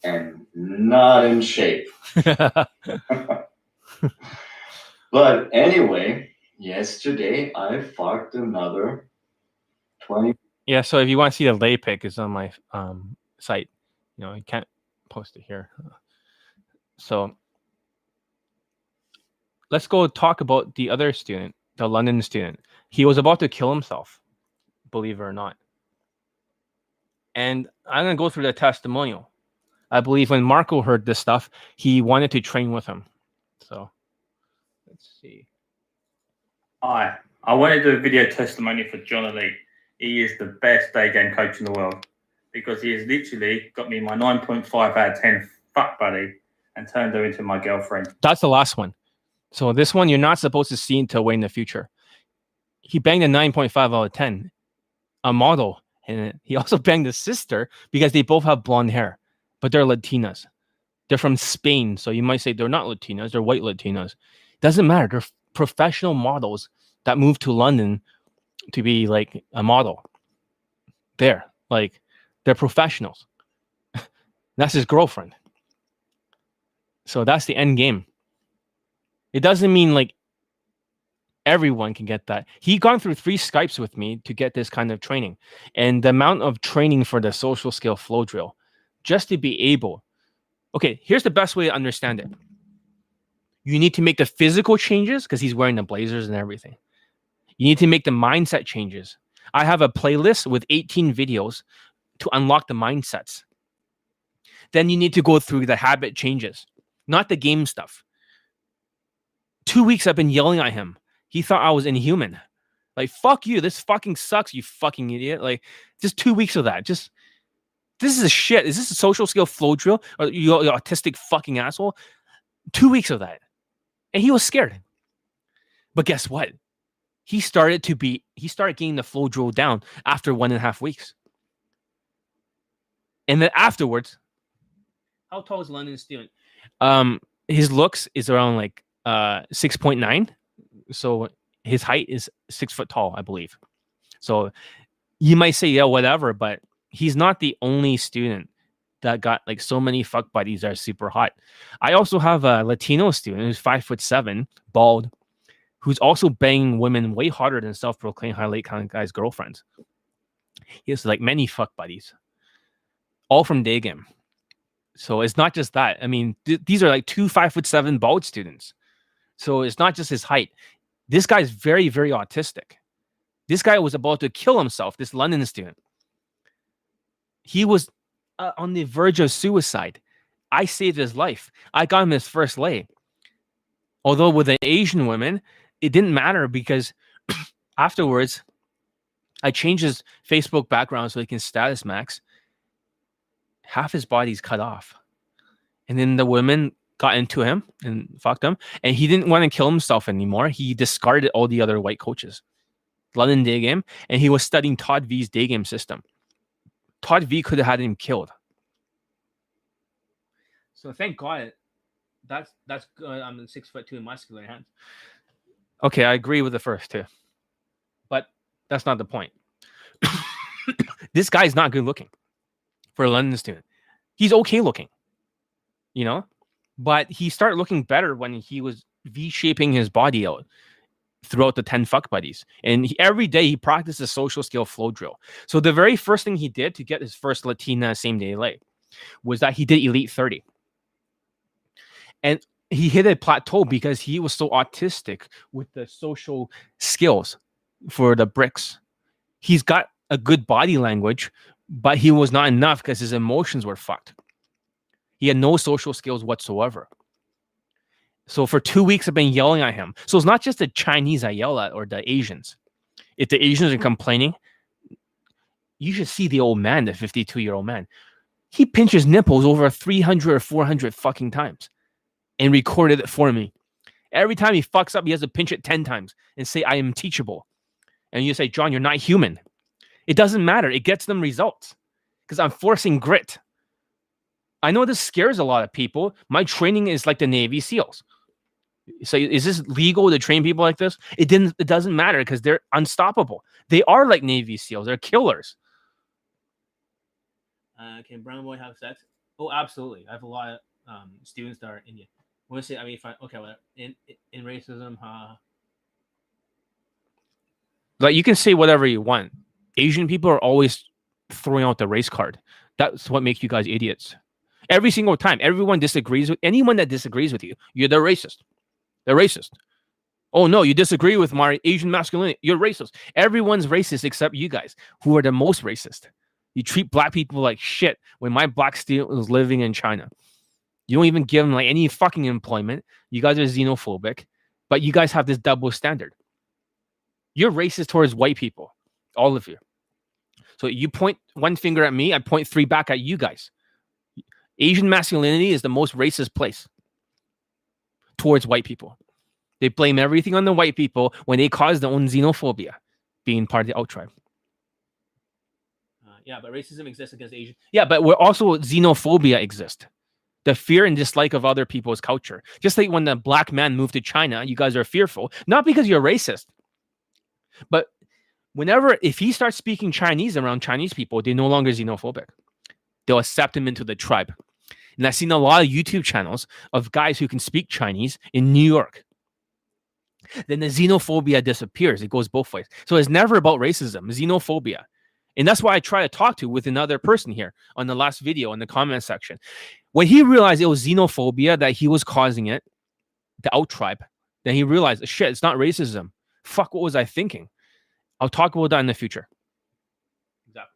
and not in shape. But anyway, yesterday I fucked another 20.
Yeah, so if you want to see the lay pic, it's on my um site. You know, I can't post it here. So let's go talk about the other student, the London student. He was about to kill himself, believe it or not. And I'm gonna go through the testimonial. I believe when Marco heard this stuff, he wanted to train with him. So let's see.
Hi, I want to do a video testimony for John Elite. He is the best day game coach in the world because he has literally got me my 9.5 out of 10 fuck buddy and turned her into my girlfriend.
That's the last one. So this one you're not supposed to see until way in the future. He banged a 9.5 out of 10, a model. And he also banged his sister because they both have blonde hair, but they're Latinas. They're from Spain. So you might say they're not Latinas, they're white Latinas. Doesn't matter. They're professional models that moved to London to be like a model. There, like they're professionals. that's his girlfriend. So that's the end game. It doesn't mean like everyone can get that. He gone through three Skypes with me to get this kind of training. And the amount of training for the social skill flow drill just to be able. Okay, here's the best way to understand it. You need to make the physical changes because he's wearing the blazers and everything. You need to make the mindset changes. I have a playlist with 18 videos to unlock the mindsets. Then you need to go through the habit changes, not the game stuff. Two weeks I've been yelling at him. He thought I was inhuman. Like, fuck you. This fucking sucks, you fucking idiot. Like, just two weeks of that. Just, this is a shit. Is this a social skill flow drill? Or you, you autistic fucking asshole? Two weeks of that. And he was scared. But guess what? He started to be, he started getting the flow drill down after one and a half weeks. And then afterwards, how tall is London student? Um, his looks is around like uh 6.9. So his height is six foot tall, I believe. So you might say, yeah, whatever, but he's not the only student that got like so many fuck buddies that are super hot. I also have a Latino student who's five foot seven, bald, who's also banging women way harder than self-proclaimed highlight kind of guys' girlfriends. He has like many fuck buddies, all from day game. So it's not just that. I mean, th- these are like two five foot seven bald students. So it's not just his height. This guy's very, very autistic. This guy was about to kill himself, this London student. He was uh, on the verge of suicide. I saved his life. I got him his first lay. Although with an Asian woman, it didn't matter because afterwards, I changed his Facebook background so he can status max. Half his body's cut off. And then the women got into him and fucked him. And he didn't want to kill himself anymore. He discarded all the other white coaches. London day game, and he was studying Todd V's day game system. Todd V could have had him killed. So thank God that's that's good. I'm six foot two muscular hands. Okay, I agree with the first two. But that's not the point. this guy's not good looking for a London student. He's okay looking. You know? But he started looking better when he was V-shaping his body out throughout the 10 fuck buddies. And he, every day he practiced a social skill flow drill. So the very first thing he did to get his first Latina same day lay was that he did Elite 30. And he hit a plateau because he was so autistic with the social skills for the bricks. He's got a good body language, but he was not enough because his emotions were fucked. He had no social skills whatsoever. So for two weeks, I've been yelling at him. So it's not just the Chinese I yell at or the Asians. If the Asians are complaining, you should see the old man, the 52 year old man. He pinches nipples over 300 or 400 fucking times and recorded it for me. Every time he fucks up, he has to pinch it 10 times and say, I am teachable. And you say, John, you're not human. It doesn't matter. It gets them results because I'm forcing grit. I know this scares a lot of people. My training is like the Navy SEALs. So is this legal to train people like this? It didn't. It doesn't matter because they're unstoppable. They are like Navy SEALs. They're killers. Uh, can brown boy have sex? Oh, absolutely. I have a lot of um, students that are Indian. I say, I mean, if I, okay, well, in in racism, uh, like you can say whatever you want. Asian people are always throwing out the race card. That's what makes you guys idiots. Every single time, everyone disagrees with anyone that disagrees with you. You're the racist. They're racist. Oh no, you disagree with my Asian masculinity. You're racist. Everyone's racist except you guys, who are the most racist. You treat black people like shit. When my black student was living in China, you don't even give them like any fucking employment. You guys are xenophobic, but you guys have this double standard. You're racist towards white people, all of you. So you point one finger at me, I point three back at you guys. Asian masculinity is the most racist place towards white people. They blame everything on the white people when they cause their own xenophobia, being part of the out tribe. Uh, yeah, but racism exists against Asian. Yeah, but we're also xenophobia exists. The fear and dislike of other people's culture. Just like when the black man moved to China, you guys are fearful, not because you're racist, but whenever if he starts speaking Chinese around Chinese people, they're no longer xenophobic. They'll accept him into the tribe. And I've seen a lot of YouTube channels of guys who can speak Chinese in New York. Then the xenophobia disappears. It goes both ways. So it's never about racism, xenophobia. And that's why I try to talk to with another person here on the last video in the comment section. When he realized it was xenophobia that he was causing it, the out tribe, then he realized, shit, it's not racism. Fuck, what was I thinking? I'll talk about that in the future. Exactly.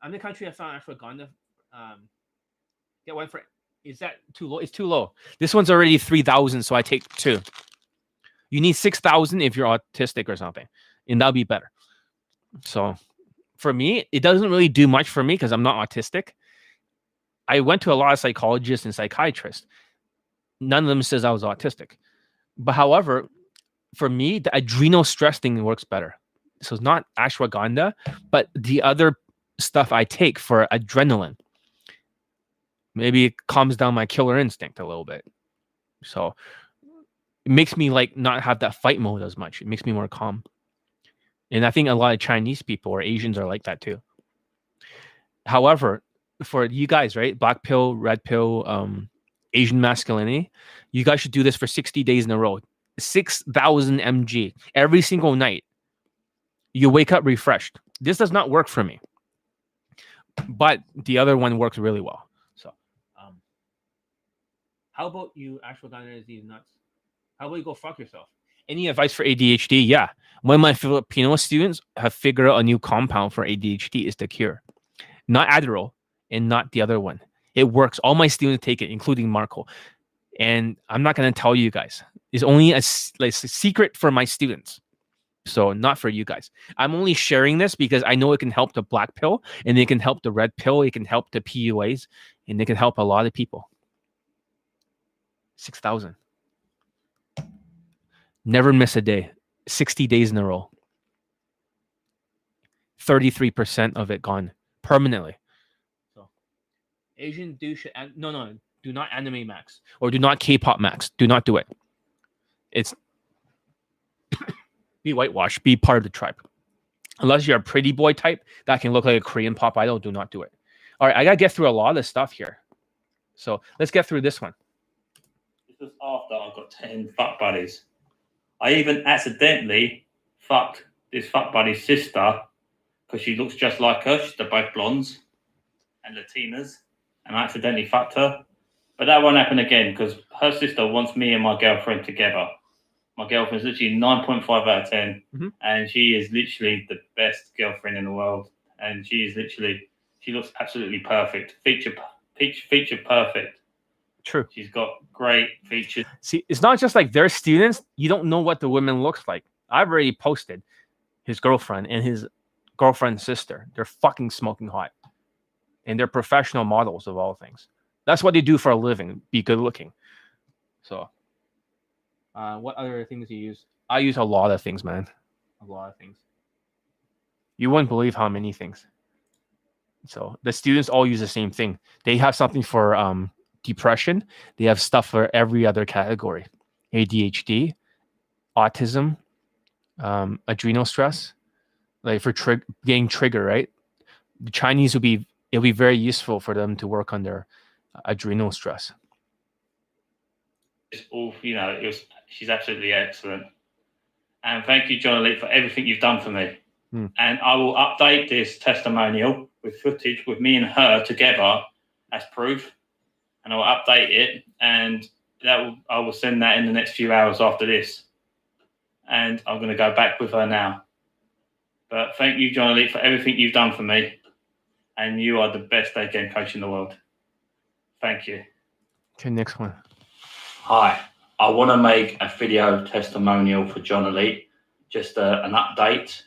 I'm the country I found ashwagandha. Um, get one for is that too low? It's too low. This one's already three thousand, so I take two. You need six thousand if you're autistic or something, and that'll be better. So, for me, it doesn't really do much for me because I'm not autistic. I went to a lot of psychologists and psychiatrists. None of them says I was autistic. But however, for me, the adrenal stress thing works better. So it's not ashwagandha, but the other stuff I take for adrenaline. Maybe it calms down my killer instinct a little bit. So it makes me like not have that fight mode as much. It makes me more calm. And I think a lot of Chinese people or Asians are like that too. However, for you guys, right? Black pill, red pill, um, Asian masculinity, you guys should do this for 60 days in a row. 6,000 mg every single night. You wake up refreshed. This does not work for me. But the other one works really well. How about you, actual ashwagandha disease nuts? How about you go fuck yourself? Any advice for ADHD? Yeah. One of my Filipino students have figured out a new compound for ADHD is the cure. Not Adderall and not the other one. It works. All my students take it, including Marco. And I'm not going to tell you guys. It's only a, like, a secret for my students. So not for you guys. I'm only sharing this because I know it can help the black pill and it can help the red pill. It can help the PUAs and it can help a lot of people. 6,000. Never miss a day. 60 days in a row. 33% of it gone permanently. So Asian douche no no do not anime max or do not K-pop max. Do not do it. It's be whitewashed, be part of the tribe. Unless you're a pretty boy type that can look like a Korean pop idol, do not do it. All right, I gotta get through a lot of this stuff here. So let's get through this one.
Was after I got 10 fuck buddies. I even accidentally fucked this fuck buddy's sister because she looks just like her. She's they're both blondes and Latinas. And I accidentally fucked her. But that won't happen again because her sister wants me and my girlfriend together. My girlfriend's literally 9.5 out of 10.
Mhm.
And she is literally the best girlfriend in the world. And she is literally, she looks absolutely perfect. Feature, feature, feature perfect.
True.
She's got great features.
See, it's not just like they're students. You don't know what the woman looks like. I've already posted his girlfriend and his girlfriend's sister. They're fucking smoking hot. And they're professional models of all things. That's what they do for a living, be good looking. So, uh, what other things do you use? I use a lot of things, man. A lot of things. You wouldn't believe how many things. So the students all use the same thing. They have something for um, depression. They have stuff for every other category: ADHD, autism, um, adrenal stress, like for trig- getting trigger. Right, the Chinese will be it'll be very useful for them to work on their adrenal stress.
It's all, you know, it was, she's absolutely excellent. And thank you, John Elite, for everything you've done for me.
Hmm.
And I will update this testimonial with footage with me and her together as proof. And I'll update it and that will, I will send that in the next few hours after this. And I'm going to go back with her now. But thank you, John Elite, for everything you've done for me. And you are the best day game coach in the world. Thank you.
Okay, next one.
Hi, I want to make a video testimonial for John Elite, just uh, an update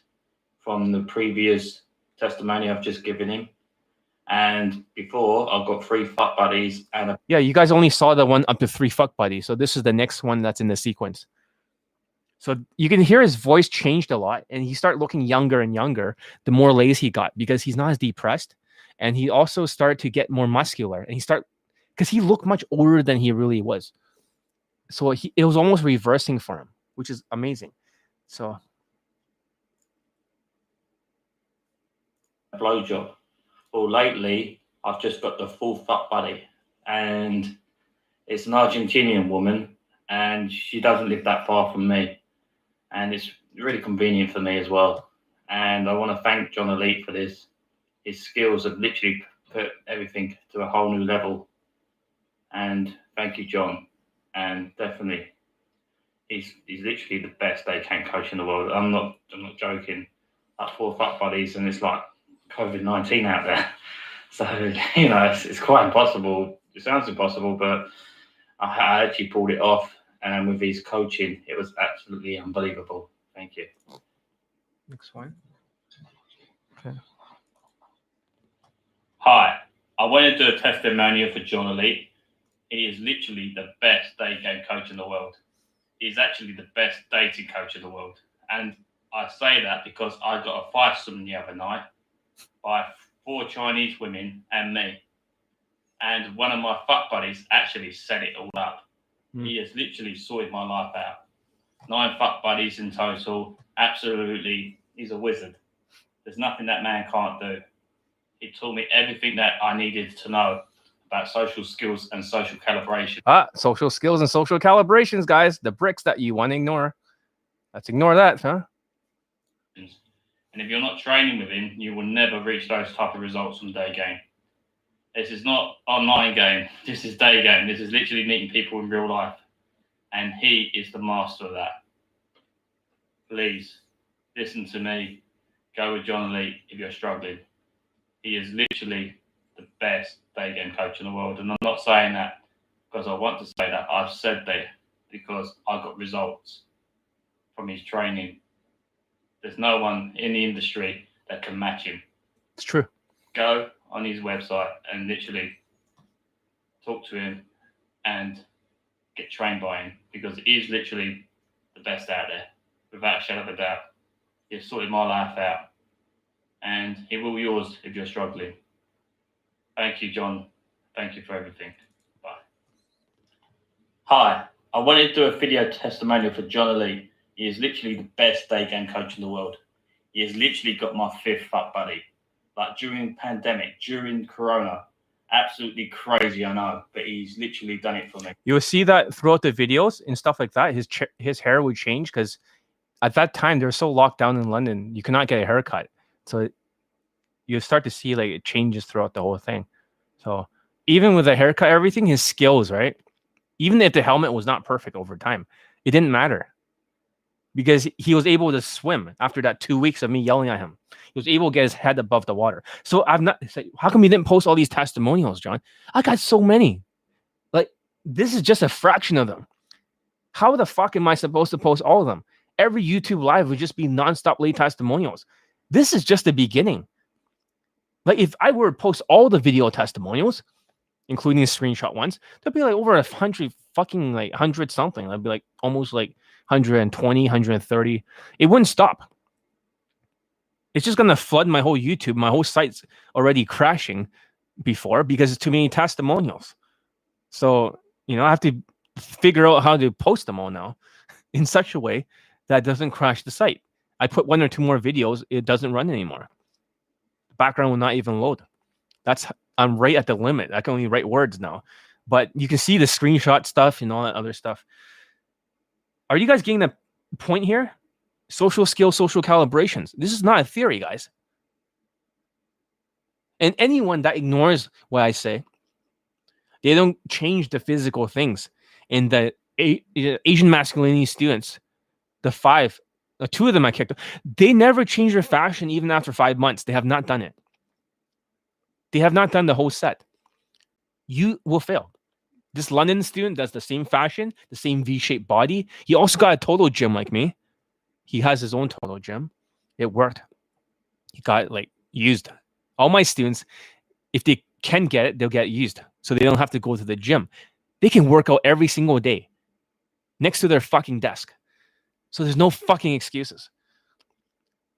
from the previous testimony I've just given him. And before, I've got three fuck buddies and a
Yeah, you guys only saw the one up to three fuck buddies. So this is the next one that's in the sequence. So you can hear his voice changed a lot, and he started looking younger and younger the more lazy he got because he's not as depressed, and he also started to get more muscular, and he start because he looked much older than he really was. So he it was almost reversing for him, which is amazing. So
blowjob. Well, lately, I've just got the full fuck buddy, and it's an Argentinian woman, and she doesn't live that far from me, and it's really convenient for me as well. And I want to thank John Elite for this. his skills have literally put everything to a whole new level. And thank you, John. And definitely, he's he's literally the best day game coach in the world. I'm not I'm not joking. Like four fuck buddies, and it's like COVID nineteen out there. So you know, it's, it's quite impossible. It sounds impossible, but I, I actually pulled it off. And with his coaching, it was absolutely unbelievable. Thank you.
Next one. Okay.
Hi, I want to do a testimonial for John Elite. He is literally the best day game coach in the world. He's actually the best dating coach in the world. And I say that because I got a five some the other night by four Chinese women and me. And one of my fuck buddies actually set it all up.
Hmm.
He has literally sorted my life out. Nine fuck buddies in total. Absolutely, he's a wizard. There's nothing that man can't do. He taught me everything that I needed to know about social skills and social calibration.
Ah, social skills and social calibrations, guys. The bricks that you want to ignore. Let's ignore that, huh?
And if you're not training with him, you will never reach those type of results from day game. This is not online game. This is day game. This is literally meeting people in real life. And he is the master of that. Please listen to me. Go with John Lee if you're struggling. He is literally the best day game coach in the world. And I'm not saying that because I want to say that. I've said that because I got results from his training. There's no one in the industry that can match him.
It's true.
Go on his website and literally talk to him and get trained by him because he's literally the best out there, without a shadow of a doubt. He's sorted my life out, and he will yours if you're struggling. Thank you, John. Thank you for everything. Bye. Hi, I wanted to do a video testimonial for John Elite. He is literally the best day game coach in the world. He has literally got my fifth fuck buddy. Like during pandemic, during Corona, absolutely crazy, I know, but he's literally done it for me.
You will see that throughout the videos and stuff like that. His ch- his hair would change because at that time they were so locked down in London, you cannot get a haircut. So you start to see like it changes throughout the whole thing. So even with the haircut, everything, his skills, right? Even if the helmet was not perfect over time, it didn't matter because he was able to swim after that two weeks of me yelling at him. He was able to get his head above the water. So I've not. Say, how come you didn't post all these testimonials, John? I got so many. Like this is just a fraction of them. How the fuck am I supposed to post all of them? Every YouTube live would just be nonstop lay testimonials. This is just the beginning. Like if I were to post all the video testimonials, including the screenshot ones, there'd be like over a hundred fucking like hundred something. That'd be like almost like 120, 130. It wouldn't stop. It's just gonna flood my whole YouTube. My whole site's already crashing before because it's too many testimonials. So, you know, I have to figure out how to post them all now in such a way that doesn't crash the site. I put one or two more videos, it doesn't run anymore. The background will not even load. That's I'm right at the limit. I can only write words now. But you can see the screenshot stuff and all that other stuff. Are you guys getting the point here? Social skill, social calibrations. This is not a theory, guys. And anyone that ignores what I say, they don't change the physical things. And the A- Asian masculinity students, the five, the two of them I kicked, they never change their fashion even after five months. They have not done it. They have not done the whole set. You will fail. This London student does the same fashion, the same V-shaped body. He also got a total gym like me. He has his own total gym. It worked. He got like used. All my students, if they can get it, they'll get used. So they don't have to go to the gym. They can work out every single day next to their fucking desk. So there's no fucking excuses.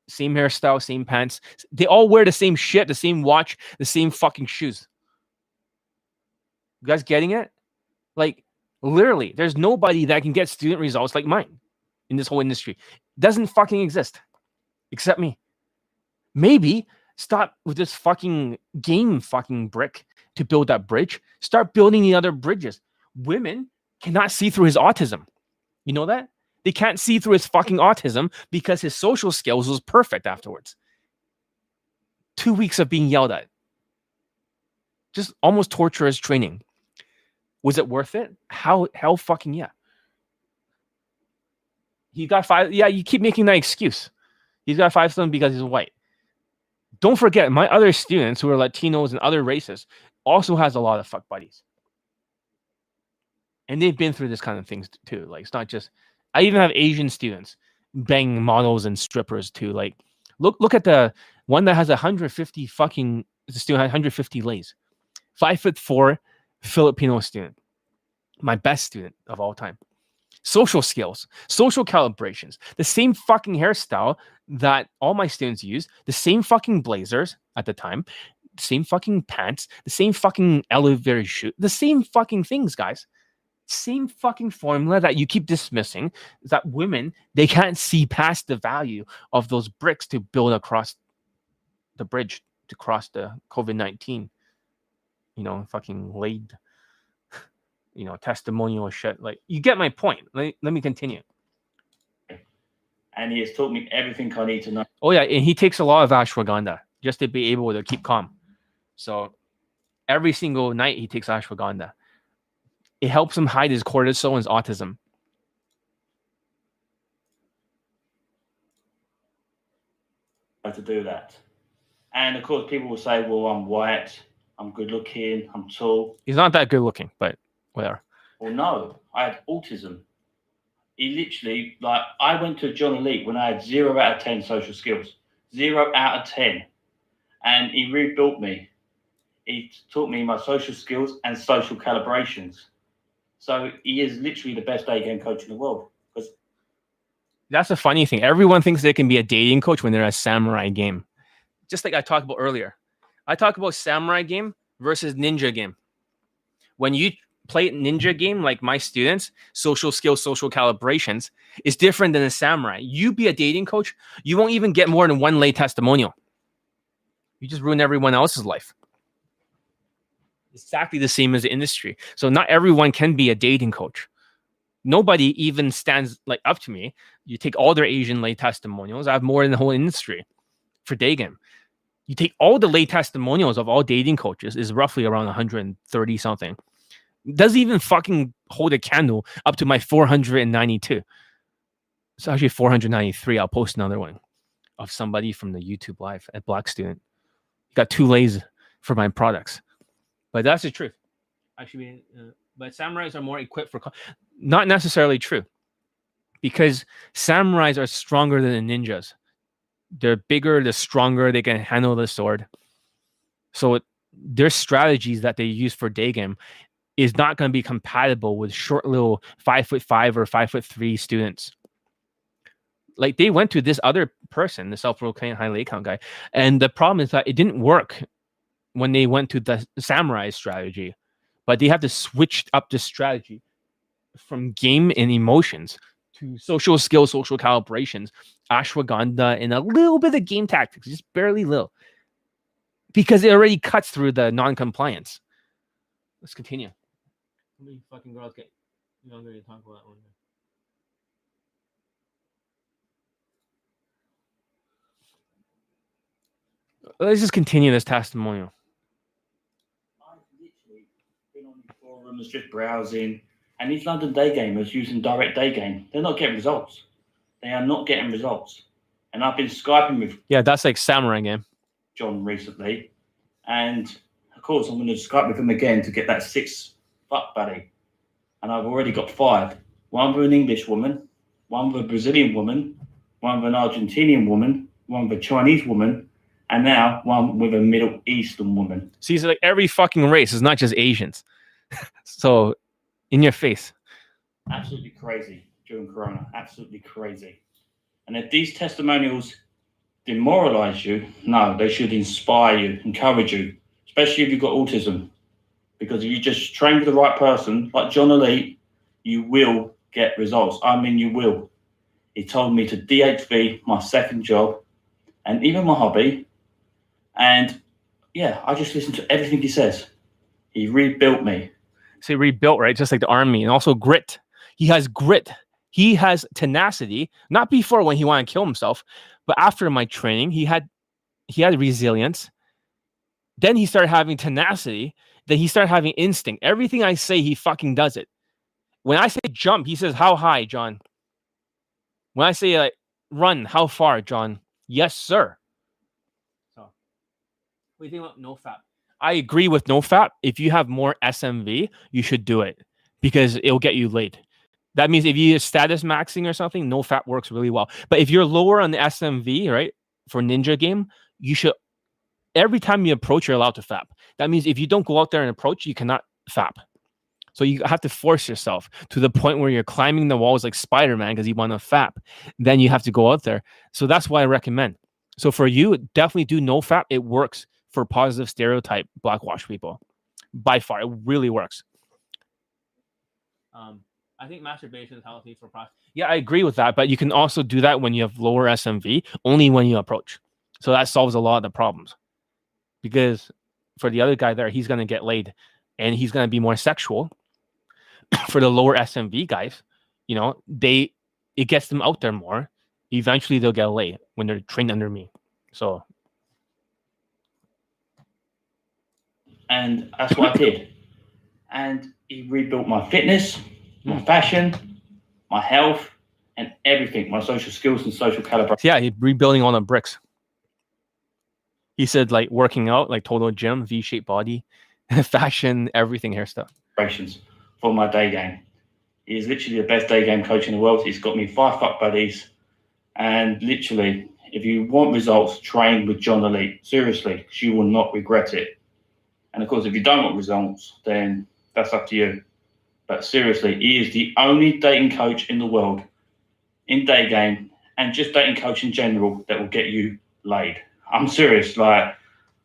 Same hairstyle, same pants. They all wear the same shit, the same watch, the same fucking shoes. You guys getting it? Like literally, there's nobody that can get student results like mine in this whole industry. Doesn't fucking exist except me. Maybe stop with this fucking game fucking brick to build that bridge. Start building the other bridges. Women cannot see through his autism. You know that? They can't see through his fucking autism because his social skills was perfect afterwards. two weeks of being yelled at. Just almost torturous training. Was it worth it? How hell fucking yeah. He got five. Yeah, you keep making that excuse. He's got five stone because he's white. Don't forget, my other students who are Latinos and other races also has a lot of fuck buddies. And they've been through this kind of things too. Like it's not just I even have Asian students banging models and strippers too. Like look look at the one that has 150 fucking the student had 150 lays. Five foot four Filipino student. My best student of all time. Social skills, social calibrations, the same fucking hairstyle that all my students use, the same fucking blazers at the time, same fucking pants, the same fucking elevator shoe, the same fucking things, guys. Same fucking formula that you keep dismissing that women they can't see past the value of those bricks to build across the bridge to cross the COVID nineteen, you know, fucking laid, you know, testimonial shit. Like you get my point. Let, let me continue.
And he has taught me everything I need to know.
Oh yeah, and he takes a lot of ashwagandha just to be able to keep calm. So every single night he takes ashwagandha. It helps him hide his cortisol and his autism.
to do that. And of course, people will say, well, I'm white, I'm good looking, I'm tall.
He's not that good looking, but whatever.
Well, no, I had autism. He literally, like, I went to John Elite when I had zero out of 10 social skills, zero out of 10. And he rebuilt me. He taught me my social skills and social calibrations. So he is literally the best day game coach in the world. Because
That's a funny thing. Everyone thinks they can be a dating coach when they're a samurai game. Just like I talked about earlier. I talk about samurai game versus ninja game. When you play ninja game like my students, social skills, social calibrations is different than a samurai. You be a dating coach, you won't even get more than one lay testimonial. You just ruin everyone else's life. Exactly the same as the industry. So not everyone can be a dating coach. Nobody even stands like up to me. You take all their Asian lay testimonials. I have more than the whole industry for day game. You take all the lay testimonials of all dating coaches is roughly around 130 something. Doesn't even fucking hold a candle up to my 492. It's actually 493. I'll post another one of somebody from the YouTube live at Black Student. Got two lays for my products, but that's the truth. Actually, uh, but samurais are more equipped for. co- Not necessarily true, because samurais are stronger than the ninjas. They're bigger, they're stronger, they can handle the sword. So their strategies that they use for day game is not going to be compatible with short little five foot five or five foot three students. Like they went to this other person, the self-proclaimed high lay count guy, and the problem is that it didn't work when they went to the samurai strategy, but they have to switch up the strategy from game and emotions to social skills, social calibrations, ashwagandha, and a little bit of game tactics, just barely little, because it already cuts through the non-compliance. Let's continue. How many fucking girls get younger to talk about that one? Let's just continue this testimonial.
I've literally been on these forums just browsing, and these London day gamers using direct day game, they're not getting results. They are not getting results. And I've been Skyping with
Yeah, that's like samurai game.
John recently, and of course I'm going to Skype with him again to get that six fuck buddy. And I've already got five. One with an English woman, one with a Brazilian woman, one with an Argentinian woman, one with a Chinese woman, and now one with a Middle Eastern woman.
See, so like every fucking race is not just Asians. so, in your face.
absolutely crazy during Corona. Absolutely crazy. And if these testimonials demoralize you, no, they should inspire you, encourage you, especially if you've got autism. Because if you just train with the right person, like John Elite, you will get results. I mean, you will. He told me to DHV my second job and even my hobby. And yeah, I just listen to everything he says. He rebuilt me.
So, rebuilt, right? Just like the army, and also grit. He has grit. He has tenacity. Not before when he wanted to kill himself, but after my training, he had he had resilience Then he started having tenacity. Then he started having instinct. Everything I say, he fucking does it. When I say jump, he says, How high, John? When I say like run, how far, John? Yes, sir. So what do you think about no fap? I agree with no fap. If you have more SMV, you should do it because it'll get you late. That means if you use status maxing or something, no fap works really well. But if you're lower on the SMV, right, for ninja game, you should every time you approach, you're allowed to fap. That means if you don't go out there and approach, you cannot fap. So you have to force yourself to the point where you're climbing the walls like Spider-Man because you want to fap. Then you have to go out there. So that's why I recommend. So for you, definitely do no fap. It works for positive stereotype blackwash people. By far, it really works. Um, I think masturbation is healthy for prostate. Yeah, I agree with that. But you can also do that when you have lower SMV, only when you approach. So that solves a lot of the problems. Because for the other guy there, he's going to get laid and he's going to be more sexual. for the lower SMV guys, you know, they it gets them out there more. Eventually, they'll get laid when they're trained under me. So,
and that's what I did. And he rebuilt my fitness, my fashion, my health, and everything, my social skills and social calibration.
yeah, he's rebuilding all the bricks. He said, like working out, like total gym, V shaped body, fashion, everything, hair stuff.
for my day game. He is literally the best day game coach in the world. He's got me five fuck buddies. And literally, if you want results, train with John Elite. Seriously, because you will not regret it. And of course, if you don't want results, then that's up to you. But seriously, he is the only dating coach in the world in day game and just dating coach in general that will get you laid. I'm serious. Like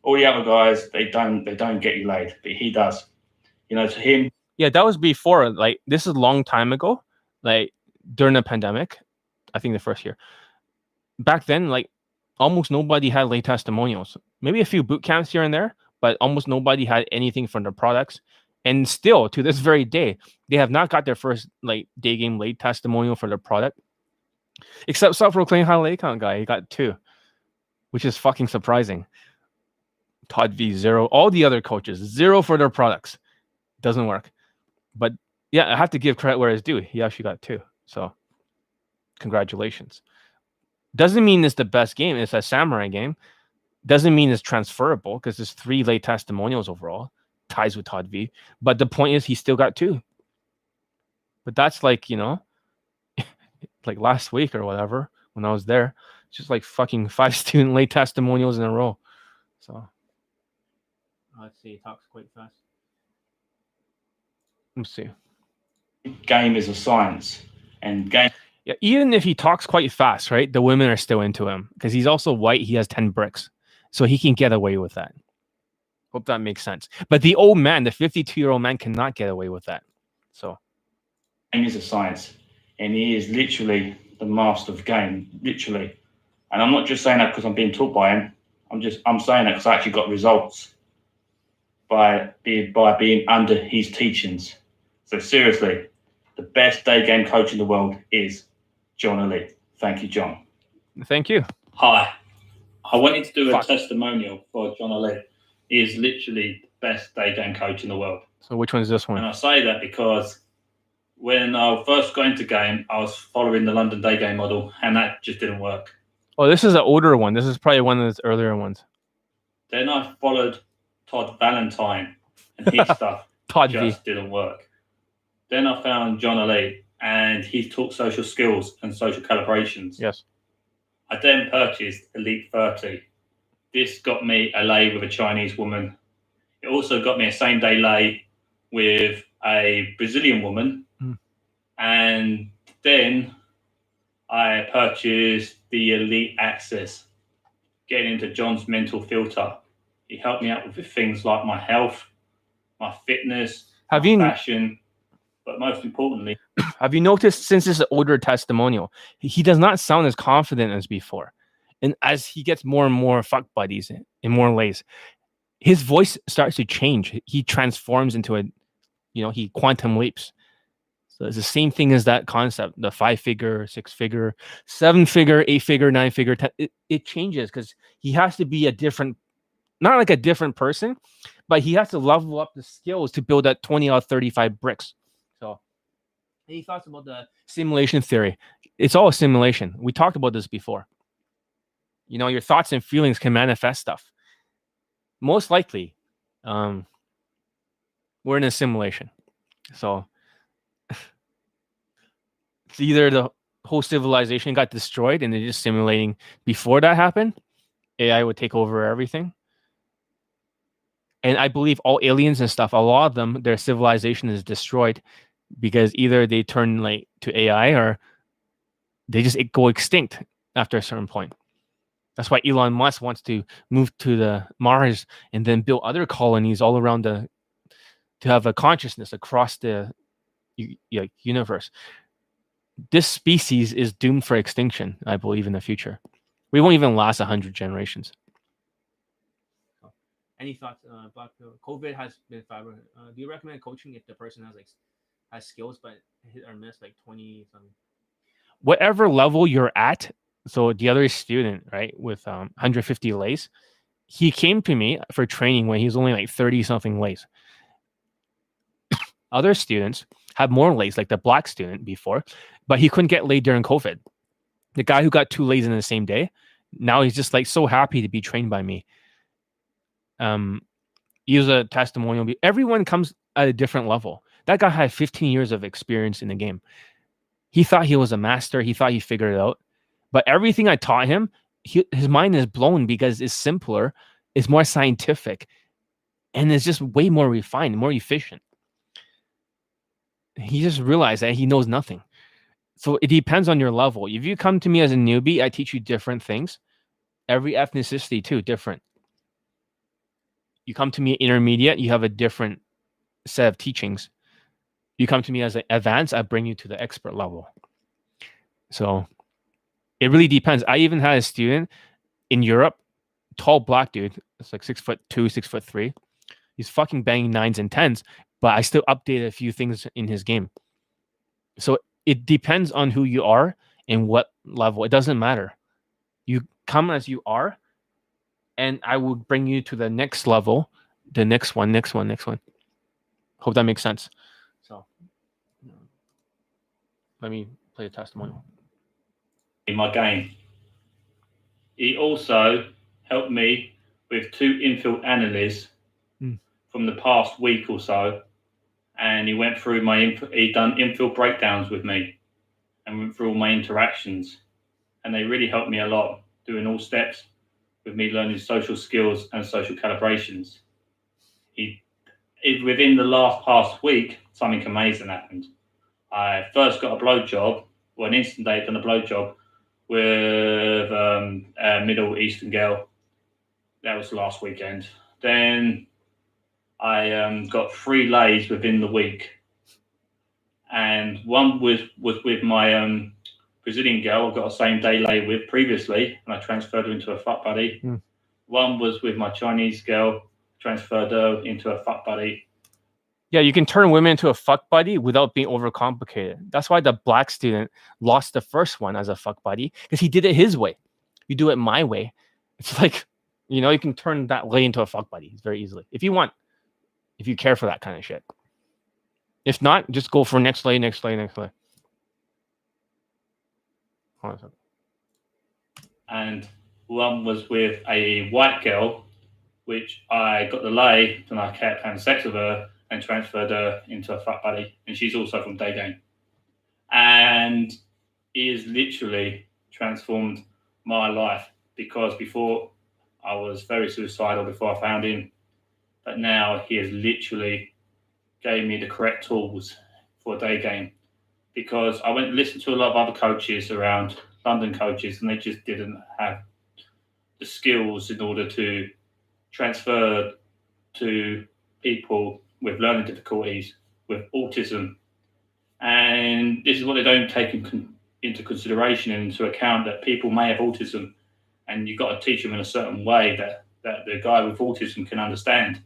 all the other guys, they don't they don't get you laid, but he does. You know, to him,
Yeah, that was before. Like this is a long time ago. Like during the pandemic, I think the first year. Back then, like almost nobody had lay testimonials. Maybe a few boot camps here and there, but almost nobody had anything from their products. And still, to this very day, they have not got their first like day game lay testimonial for their product. Except self-proclaimed high lay count guy, he got two, which is fucking surprising. Todd V zero. All the other coaches zero for their products. Doesn't work. But yeah, I have to give credit where it's due. He actually got two. So congratulations. Doesn't mean it's the best game. It's a samurai game. Doesn't mean it's transferable because there's three lay testimonials overall, ties with Todd V. But the point is he still got two. But that's like, you know, like last week or whatever when I was there. Just like fucking five student lay testimonials in a row. So let's see, he talks quite fast. Let's see.
game is a science. And game
Yeah, even if he talks quite fast, right? The women are still into him because he's also white. He has 10 bricks. So he can get away with that. Hope that makes sense. But the old man, the 52 year old man, cannot get away with that. So
game is a science, and he is literally the master of game, literally. And I'm not just saying that because I'm being taught by him. I'm just I'm saying that because I actually got results by being by being under his teachings. So seriously, the best day game coach in the world is John Elite. Thank you, John.
thank you.
Hi. I wanted to do a
Fuck.
testimonial for John Elite. Is literally the best day game coach in the world.
So which one is this one? And?
I say that because when I first got into game, I was following the London day game model, and that just didn't work.
Oh, this is an older one. This is probably one of those earlier ones.
Then I followed Todd Valentine, and his stuff
Todd V.
just didn't work. Then I found John Elite, and he taught social skills and social calibrations.
Yes.
I then purchased Elite 30. This got me a lay with a Chinese woman. It also got me a same day lay with a Brazilian woman.
Hmm.
And then I purchased the Elite Access, getting into John's mental filter. He helped me out with things like my health, my fitness,
Have
my
you
fashion, but most importantly,
have you noticed since this older testimonial, he does not sound as confident as before. And as he gets more and more fuck buddies in more lays, his voice starts to change. He transforms into a, you know, he quantum leaps. So it's the same thing as that concept, the five figure, six figure, seven figure, eight figure, nine figure. Ten, it, it changes because he has to be a different not like a different person, but he has to level up the skills to build that 20 or 35 bricks. So, any thoughts about the simulation theory? It's all a simulation. We talked about this before. You know, your thoughts and feelings can manifest stuff. Most likely, um, we're in a simulation. So, it's either the whole civilization got destroyed and they're just simulating before that happened, AI would take over everything. And I believe all aliens and stuff, a lot of them, their civilization is destroyed because either they turn like to AI or they just go extinct after a certain point. That's why Elon Musk wants to move to the Mars and then build other colonies all around the to have a consciousness across the universe. This species is doomed for extinction, I believe, in the future. We won't even last 100 generations. Any thoughts uh, about COVID has been fiber? Uh, do you recommend coaching if the person has like has skills but hit or miss like 20 something? Whatever level you're at, so the other student, right, with um, 150 lays, he came to me for training when he was only like 30 something lays. other students have more lays, like the black student before, but he couldn't get laid during COVID. The guy who got two lays in the same day, now he's just like so happy to be trained by me. Um, was a testimonial. Everyone comes at a different level. That guy had 15 years of experience in the game. He thought he was a master. He thought he figured it out. But everything I taught him, he, his mind is blown because it's simpler, it's more scientific, and it's just way more refined, more efficient. He just realized that he knows nothing. So it depends on your level. If you come to me as a newbie, I teach you different things. Every ethnicity too, different. You come to me intermediate, you have a different set of teachings. You come to me as an advanced, I bring you to the expert level. So it really depends. I even had a student in Europe, tall black dude. It's like six foot two, six foot three. He's fucking banging nines and tens, but I still updated a few things in his game. So it depends on who you are and what level. It doesn't matter. You come as you are, and I will bring you to the next level, the next one, next one, next one. Hope that makes sense. So let me play a testimonial
in my game. He also helped me with two infield analyses mm. from the past week or so, and he went through my inf- he done infield breakdowns with me, and went through all my interactions, and they really helped me a lot doing all steps with me learning social skills and social calibrations. He, it, within the last past week, something amazing happened. I first got a blow job, or an instant date on a blow job with um, a Middle Eastern girl. That was last weekend. Then I um, got three lays within the week, and one was was with my um, Brazilian girl. I got a same day lay with previously, and I transferred her into a fuck buddy. Mm. One was with my Chinese girl, transferred her into a fuck buddy,
yeah, you can turn women into a fuck buddy without being overcomplicated. That's why the black student lost the first one as a fuck buddy because he did it his way. You do it my way. It's like, you know, you can turn that lay into a fuck buddy very easily if you want, if you care for that kind of shit. If not, just go for next lay, next lay, next lay.
And one was with a white girl, which I got the lay, and I kept having sex with her and transferred her into a fat buddy, and she's also from Day Game. And he has literally transformed my life because before I was very suicidal before I found him, but now he has literally gave me the correct tools for a day game because I went and listened to a lot of other coaches around London coaches and they just didn't have the skills in order to transfer to people with learning difficulties, with autism. And this is what they don't take in into consideration and into account that people may have autism and you've got to teach them in a certain way that, that the guy with autism can understand.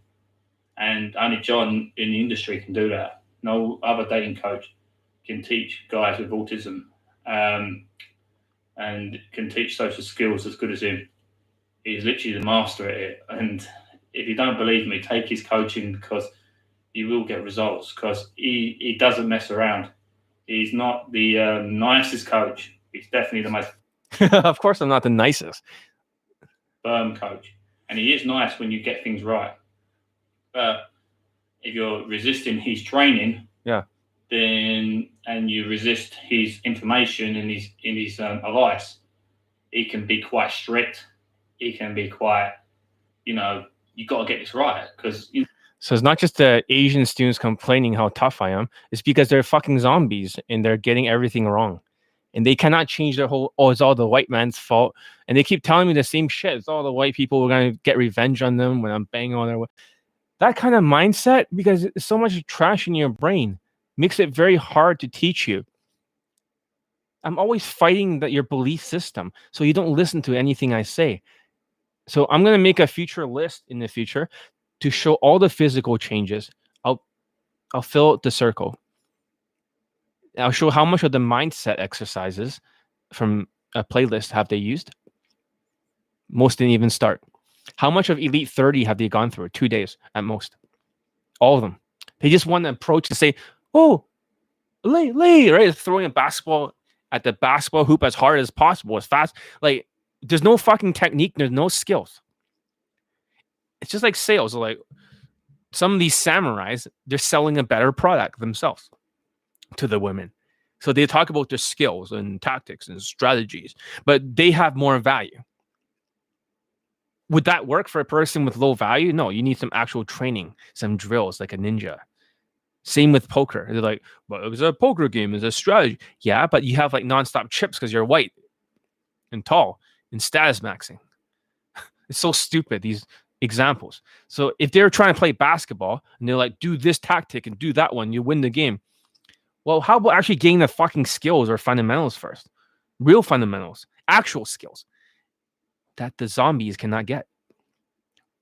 And only John in the industry can do that. No other dating coach can teach guys with autism um, and can teach social skills as good as him. He's literally the master at it. And if you don't believe me, take his coaching because you will get results because he, he doesn't mess around. He's not the uh, nicest coach. He's definitely the most
of course, I'm not the nicest.
firm coach. And he is nice when you get things right. But if you're resisting his training,
Yeah.
then and you resist his information and his in his um, advice, he can be quite strict. He can be quite, you know, you got to get this right because you
So it's not just the Asian students complaining how tough I am. It's because they're fucking zombies and they're getting everything wrong. And they cannot change their whole, oh, it's all the white man's fault. And they keep telling me the same shit. It's all the white people. We're going to get revenge on them when I'm banging on their way. That kind of mindset, because it's so much trash in your brain, makes it very hard to teach you. I'm always fighting that your belief system. So you don't listen to anything I say. So I'm going to make a future list in the future to show all the physical changes. I'll I'll fill the circle. I'll show how much of the mindset exercises from a playlist have they used. Most didn't even start. How much of Elite 30 have they gone through? Two days at most. All of them. They just want to approach to say, oh, lay, lay, right? Throwing a basketball at the basketball hoop as hard as possible, as fast. Like, there's no fucking technique, there's no skills it's just like sales. Like some of these samurais, they're selling a better product themselves to the women. So they talk about their skills and tactics and strategies, but they have more value. Would that work for a person with low value? No, you need some actual training, some drills like a ninja. Same with poker. They're like, well, it was a poker game, it's a strategy. Yeah, but you have like nonstop chips because you're white and tall and status maxing. It's so stupid. These examples. So if they're trying to play basketball and they're like, do this tactic and do that one, you win the game. Well, how about actually getting the fucking skills or fundamentals first? Real fundamentals, actual skills that the zombies cannot get.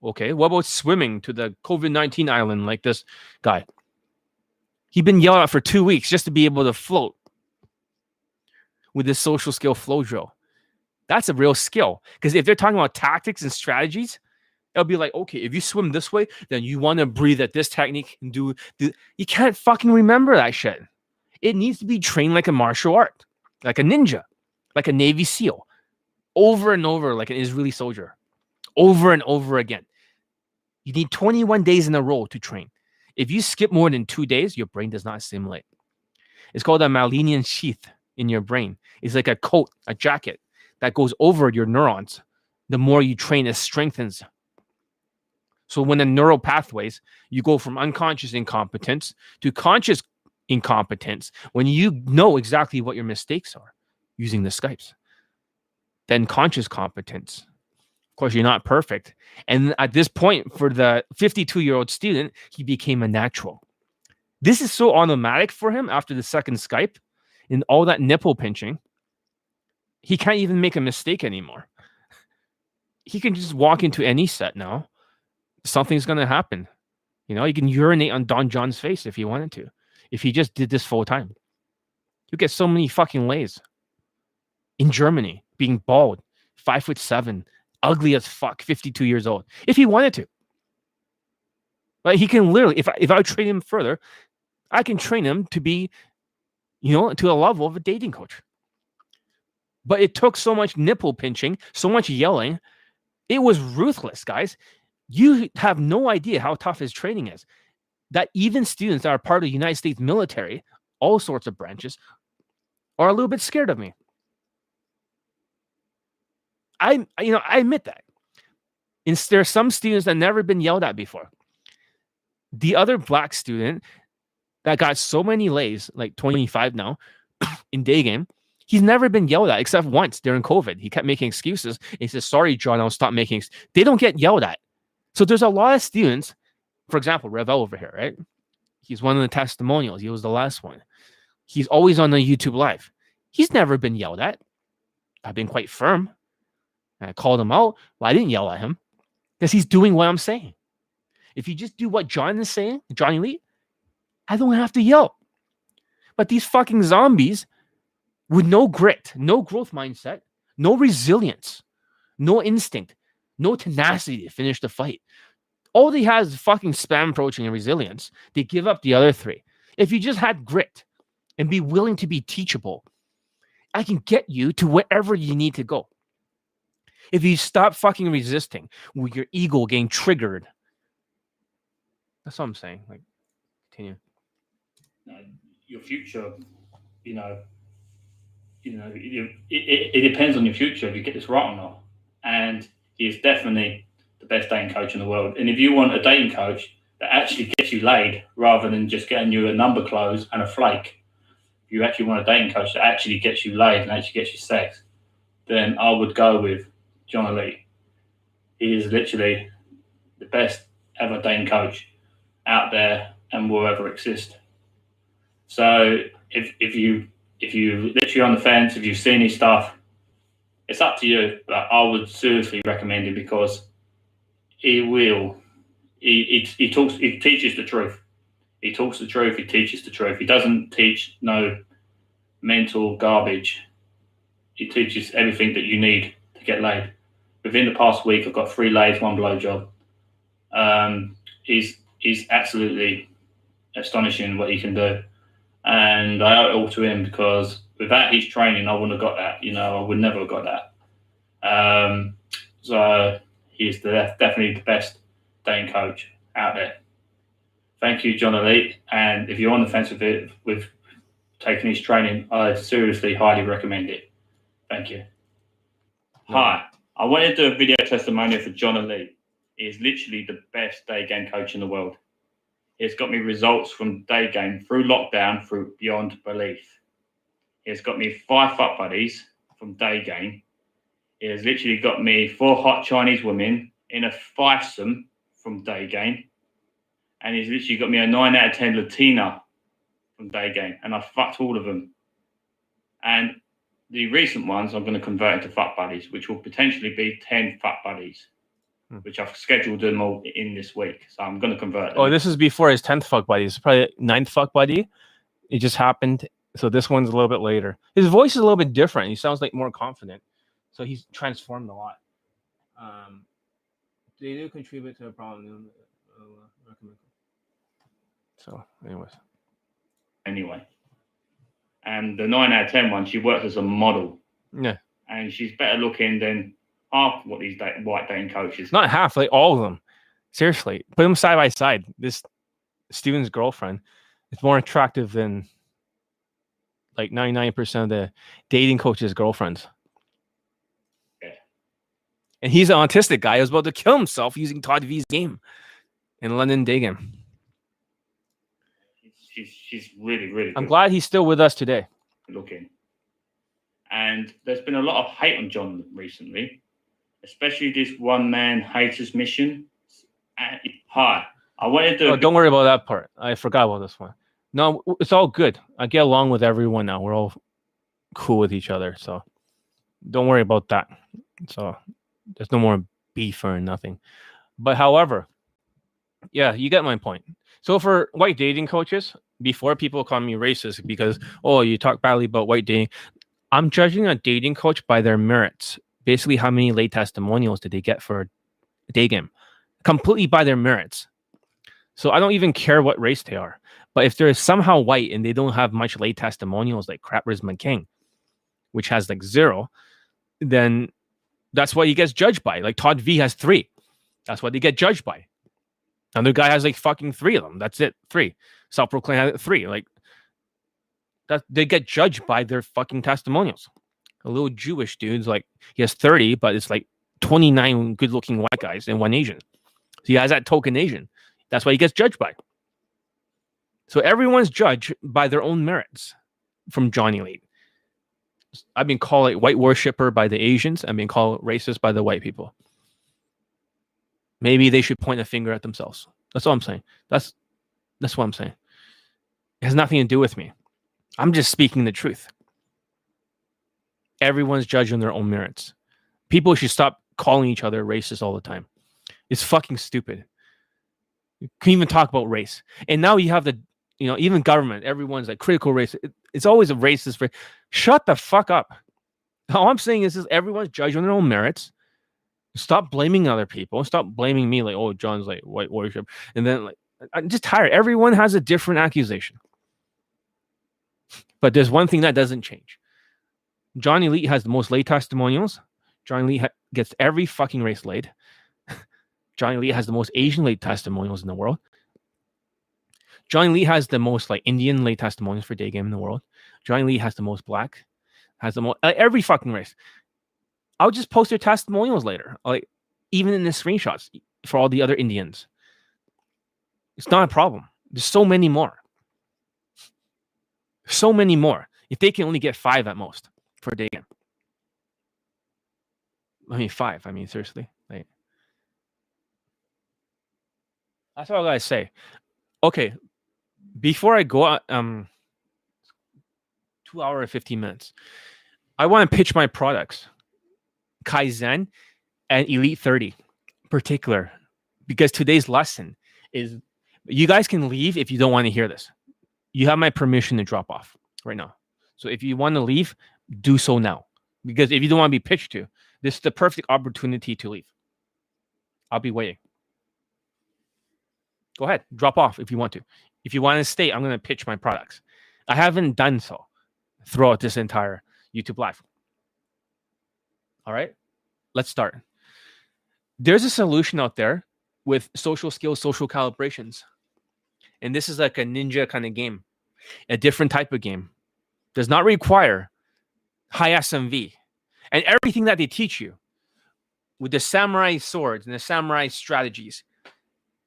Okay, what about swimming to the COVID 19 island like this guy? He'd been yelled at for two weeks just to be able to float with this social skill flow drill. That's a real skill. Because if they're talking about tactics and strategies, It'll be like, okay, if you swim this way, then you want to breathe at this technique and do, do. You can't fucking remember that shit. It needs to be trained like a martial art, like a ninja, like a Navy SEAL, over and over, like an Israeli soldier, over and over again. You need 21 days in a row to train. If you skip more than two days, your brain does not assimilate. It's called a myelin sheath in your brain. It's like a coat, a jacket that goes over your neurons. The more you train, it strengthens so when the neural pathways, you go from unconscious incompetence to conscious incompetence when you know exactly what your mistakes are using the Skypes. Then conscious competence. Of course, you're not perfect. And at this point, for the 52 year old student, he became a natural. This is so automatic for him after the second Skype and all that nipple pinching. He can't even make a mistake anymore. He can just walk into any set now something's going to happen. You know, you can urinate on Don John's face if you wanted to. If he just did this full time, you get so many fucking lays. In Germany, being bald, five foot seven, ugly as fuck, 52 years old, if he wanted to. But he can literally, if I, if I train him further, I can train him to be, you know, to a level of a dating coach. But it took so much nipple pinching, so much yelling. It was ruthless, guys you have no idea how tough his training is. That even students that are part of the United States military, all sorts of branches, are a little bit scared of me. I, you know, I admit that. And there are some students that never been yelled at before. The other black student that got so many lays, like 25 now, in day game, he's never been yelled at except once during COVID. He kept making excuses. He says, "Sorry, John, I'll stop making." They don't get yelled at. So there's a lot of students, for example, Revel over here, right? He's one of the testimonials. He was the last one. He's always on the YouTube live. He's never been yelled at. I've been quite firm. I called him out. Well, I didn't yell at him because he's doing what I'm saying. If you just do what John is saying, Johnny Lee, I don't have to yell. But these fucking zombies with no grit, no growth mindset, no resilience, no instinct, no tenacity to finish the fight. All he has is fucking spam approaching and resilience. They give up the other three. If you just had grit and be willing to be teachable, I can get you to wherever you need to go. If you stop fucking resisting with your ego getting triggered, that's what I'm saying. Like, continue.
your future, you know, you know, it, it, it depends on your future if you get this right or not. And is definitely the best dating coach in the world. And if you want a dating coach that actually gets you laid rather than just getting you a number close and a flake, if you actually want a dating coach that actually gets you laid and actually gets you sex, then I would go with John Lee. He is literally the best ever dating coach out there and will ever exist. So if if you if you literally on the fence, if you've seen his stuff, it's up to you. But I would seriously recommend him because he will. He, he, he talks. He teaches the truth. He talks the truth. He teaches the truth. He doesn't teach no mental garbage. He teaches everything that you need to get laid. Within the past week, I've got three lays, one blowjob. Um, he's he's absolutely astonishing what he can do and I owe it all to him because without his training, I wouldn't have got that. You know, I would never have got that. Um, so he's the, definitely the best dating coach out there. Thank you, John Elite. And if you're on the fence with it, with taking his training, I seriously highly recommend it. Thank you. Hi, I wanted to do a video testimonial for John Elite. He is literally the best day game coach in the world. It's got me results from day game through lockdown through beyond belief. It's got me five fuck buddies from day game. It has literally got me four hot Chinese women in a fivesome from day game. And he's literally got me a nine out of 10 Latina from day game. And I fucked all of them. And the recent ones I'm going to convert into fuck buddies, which will potentially be 10 fuck buddies
Hmm.
which I've scheduled them all in this week. So I'm going to convert them.
Oh, this is before his tenth fuck buddy. It's probably ninth fuck buddy. It just happened. So this one's a little bit later. His voice is a little bit different. He sounds like more confident. So he's transformed a lot. Um, they do contribute to the problem. uh, So, anyways,
anyway. And the nine out of 10 one, she works as a model
yeah,
and she's better looking than half what these white dating coaches.
not half, like all of them. Seriously, put them side by side. This Steven's girlfriend is more attractive than like ninety nine percent of the dating coaches' girlfriends.
Yeah.
And he's an autistic guy who's about to kill himself using Todd V's game in London day game.
She's, she's really, really
I'm
good
glad he's still with us today.
looking. And there's been a lot of hate on John recently, especially this one man haters mission. Uh, Hi, I wanted to.
Oh, don't worry about that part. I forgot about this one. No, it's all good. I get along with everyone now. We're all cool with each other. So don't worry about that. So there's no more beef or nothing. But however, yeah, you get my point. So for white dating coaches, before people call me racist because oh you talk badly about white dating, I'm judging a dating coach by their merits. Basically, how many lay testimonials did they get for a day game? Completely by their merits. So I don't even care what race they are. But if they're somehow white and they don't have much lay testimonials like Crappersman King, which has like zero, then that's what he gets judged by. Like Todd V has three. That's what they get judged by. Another guy has like fucking three of them. That's it. Three. Self proclaimed three. Like that they get judged by their fucking testimonials. A little Jewish dude's like he has 30, but it's like 29 good looking white guys and one Asian. So he has that token Asian. That's why he gets judged by. So everyone's judged by their own merits from Johnny Lee. I've been called a white worshiper by the Asians. I've been called racist by the white people. Maybe they should point a finger at themselves. That's all I'm saying. That's that's what I'm saying. It has nothing to do with me. I'm just speaking the truth. Everyone's judged on their own merits. People should stop calling each other racist all the time. It's fucking stupid. You can even talk about race. And now you have the, you know, even government, everyone's like critical race. It- it's always a racist for shut the fuck up. All I'm saying is, is everyone's judged on their own merits. Stop blaming other people. Stop blaming me like, oh, John's like white worship. And then like I'm just tired. Everyone has a different accusation. But there's one thing that doesn't change. John Elite has the most lay testimonials. John Elite ha- gets every fucking race laid. John Elite has the most Asian lay testimonials in the world. John Lee has the most like Indian lay testimonials for day game in the world. John Lee has the most black, has the most uh, every fucking race. I'll just post their testimonials later, like even in the screenshots for all the other Indians. It's not a problem. There's so many more. So many more. If they can only get five at most for day game. I mean five. I mean seriously. Like that's all I gotta say. Okay, before I go um, two hour and 15 minutes, I want to pitch my products, Kaizen and Elite 30 particular, because today's lesson is you guys can leave if you don't want to hear this. You have my permission to drop off right now. So if you want to leave, do so now. Because if you don't want to be pitched to, this is the perfect opportunity to leave. I'll be waiting. Go ahead, drop off if you want to. If you want to stay, I'm going to pitch my products. I haven't done so throughout this entire YouTube live. All right, let's start. There's a solution out there with social skills, social calibrations. And this is like a ninja kind of game, a different type of game. Does not require high SMV. And everything that they teach you with the samurai swords and the samurai strategies,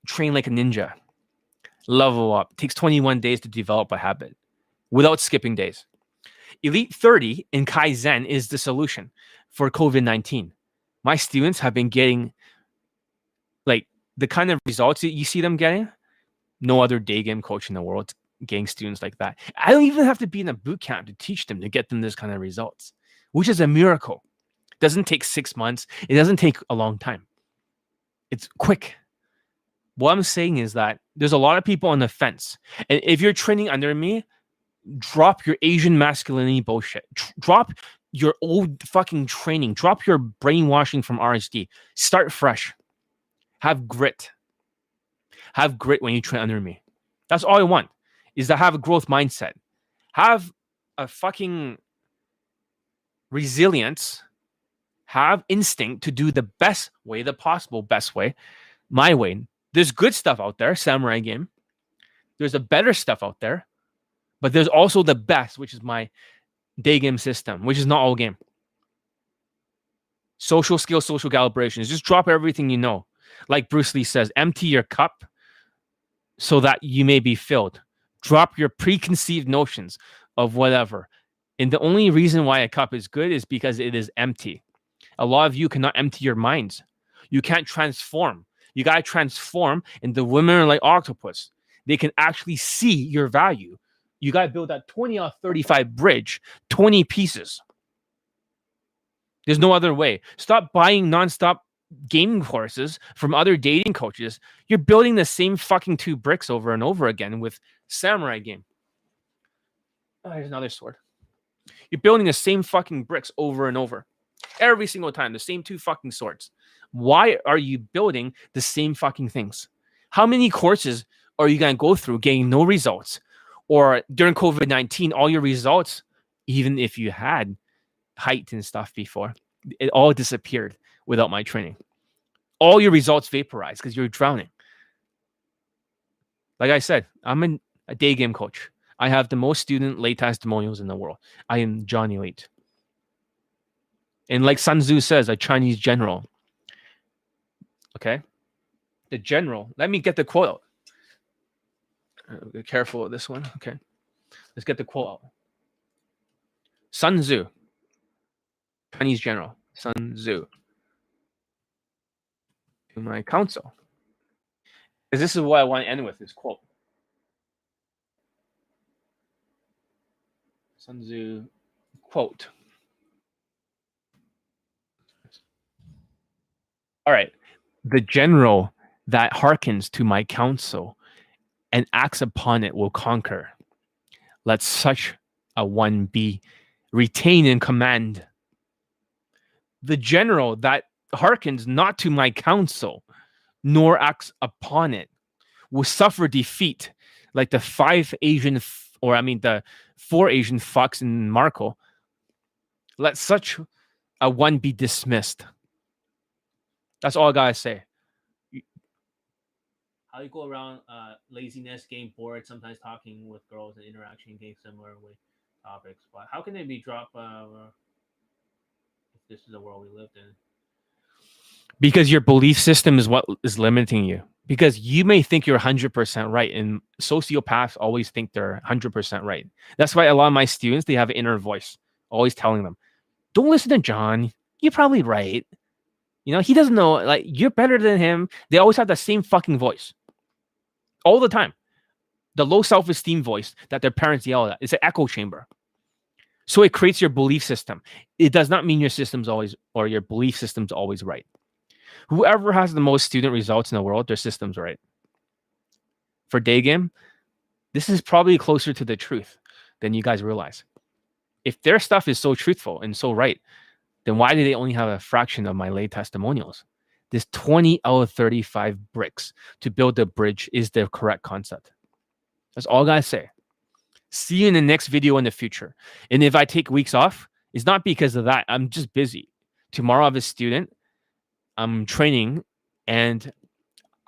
train like a ninja level up. It takes 21 days to develop a habit without skipping days. Elite 30 in Kaizen is the solution for COVID 19. My students have been getting like the kind of results that you see them getting. No other day game coach in the world getting students like that. I don't even have to be in a boot camp to teach them to get them this kind of results, which is a miracle. It doesn't take six months, it doesn't take a long time. It's quick what I'm saying is that there's a lot of people on the fence. And if you're training under me, drop your Asian masculinity bullshit. drop your old fucking training. Drop your brainwashing from RSD. Start fresh. Have grit. Have grit when you train under me. That's all I want is to have a growth mindset. Have a fucking resilience. Have instinct to do the best way, the possible best way, my way, there's good stuff out there, samurai game. There's a better stuff out there, but there's also the best, which is my day game system, which is not all game. Social skill, social calibrations. Just drop everything you know. Like Bruce Lee says, empty your cup so that you may be filled. Drop your preconceived notions of whatever. And the only reason why a cup is good is because it is empty. A lot of you cannot empty your minds. You can't transform. You got to transform, and the women are like octopus. They can actually see your value. You got to build that 20 or 35 bridge, 20 pieces. There's no other way. Stop buying nonstop gaming courses from other dating coaches. You're building the same fucking two bricks over and over again with samurai game. Oh, here's another sword. You're building the same fucking bricks over and over. Every single time, the same two fucking swords. Why are you building the same fucking things? How many courses are you going to go through getting no results? Or during COVID 19, all your results, even if you had height and stuff before, it all disappeared without my training. All your results vaporized because you're drowning. Like I said, I'm an, a day game coach. I have the most student lay testimonials in the world. I am Johnny Late. And like Sun Tzu says, a Chinese general, Okay. The general. Let me get the quote out. Uh, be careful with this one. Okay. Let's get the quote out. Sun Tzu, Chinese general. Sun Tzu. To my counsel. Because this is what I want to end with this quote. Sun Tzu quote. All right the general that hearkens to my counsel and acts upon it will conquer. Let such a one be retained in command. The general that hearkens not to my counsel, nor acts upon it, will suffer defeat, like the five Asian, f- or I mean the four Asian fucks in Marco. Let such a one be dismissed. That's all I gotta say. How you go around uh, laziness, getting bored, sometimes talking with girls and interaction, getting similar with topics. But how can they be dropped uh, if this is the world we lived in? Because your belief system is what is limiting you. Because you may think you're 100% right, and sociopaths always think they're 100% right. That's why a lot of my students they have an inner voice, always telling them, "Don't listen to John. You're probably right." You know, he doesn't know. Like you're better than him. They always have the same fucking voice, all the time. The low self-esteem voice that their parents yell at. It's an echo chamber. So it creates your belief system. It does not mean your system's always or your belief system's always right. Whoever has the most student results in the world, their system's right. For day game, this is probably closer to the truth than you guys realize. If their stuff is so truthful and so right, then why do they only have a fraction of my lay testimonials? This 20 out of 35 bricks to build the bridge is the correct concept. That's all I gotta say. See you in the next video in the future. And if I take weeks off, it's not because of that. I'm just busy. Tomorrow I have a student. I'm training and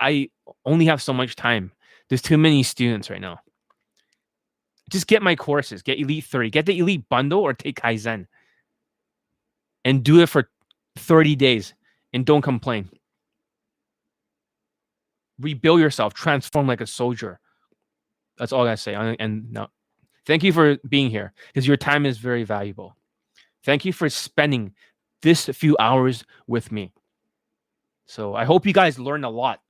I only have so much time. There's too many students right now. Just get my courses, get Elite 30, get the Elite bundle or take Kaizen and do it for 30 days and don't complain. Rebuild yourself, transform like a soldier. That's all I say. And no, Thank you for being here because your time is very valuable. Thank you for spending this few hours with me. So I hope you guys learned a lot,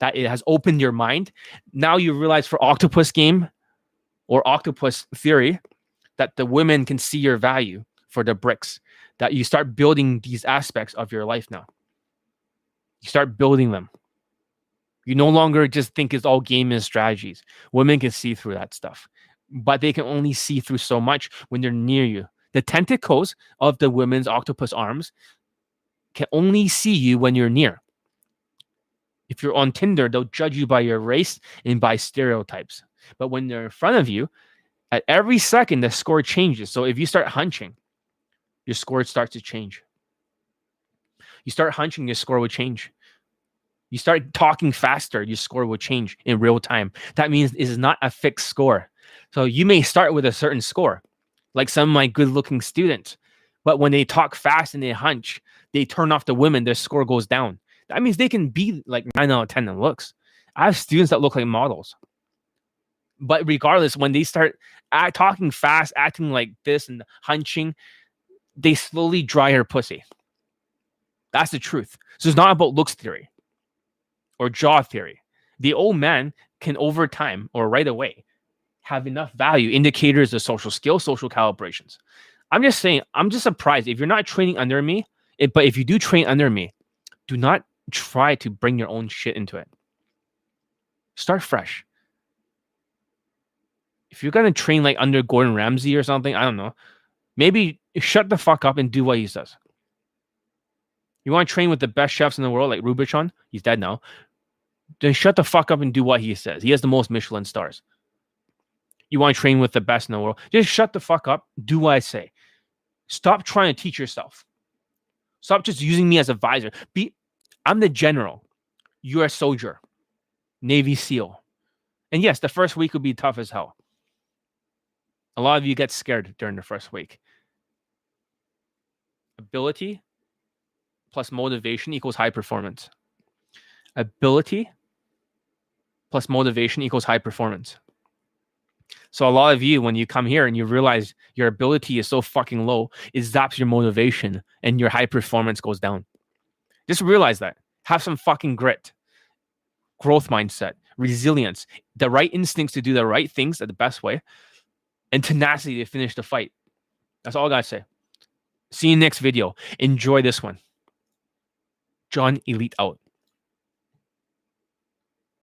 that it has opened your mind. Now you realize for octopus game or octopus theory that the women can see your value for the bricks, that you start building these aspects of your life now. You start building them. You no longer just think it's all game and strategies. Women can see through that stuff but they can only see through so much when they're near you. The tentacles of the women's octopus arms can only see you when you're near. If you're on Tinder, they'll judge you by your race and by stereotypes. But when they're in front of you, at every second, the score changes. So if you start hunching, your score starts to change. You start hunching, your score will change. You start talking faster, your score will change in real time. That means it is not a fixed score. So you may start with a certain score, like some of my good looking students. But when they talk fast and they hunch, they turn off the women, their score goes down. That means they can be like nine out of 10 in looks. I have students that look like models. But regardless, when they start act, talking fast, acting like this and hunching, they slowly dry her pussy. That's the truth. So it's not about looks theory or jaw theory. The old man can over time or right away have enough value indicators of social skill, social calibrations. I'm just saying, I'm just surprised if you're not training under me, it, but if you do train under me, do not try to bring your own shit into it. Start fresh. If you're gonna train like under Gordon Ramsay or something, I don't know. Maybe shut the fuck up and do what he says. You want to train with the best chefs in the world, like Robuchon? He's dead now. Then shut the fuck up and do what he says. He has the most Michelin stars you want to train with the best in the world. Just shut the fuck up. Do what I say. Stop trying to teach yourself. Stop just using me as a visor. Be I'm the general. You're a soldier. Navy SEAL. And yes, the first week will be tough as hell. A lot of you get scared during the first week. Ability plus motivation equals high performance. Ability plus motivation equals high performance. So a lot of you, when you come here and you realize your ability is so fucking low, it zaps your motivation and your high performance goes down. Just realize that. Have some fucking grit, growth mindset, resilience, the right instincts to do the right things at the best way, and tenacity to finish the fight. That's all I gotta say. See you next video. Enjoy this one. John Elite out.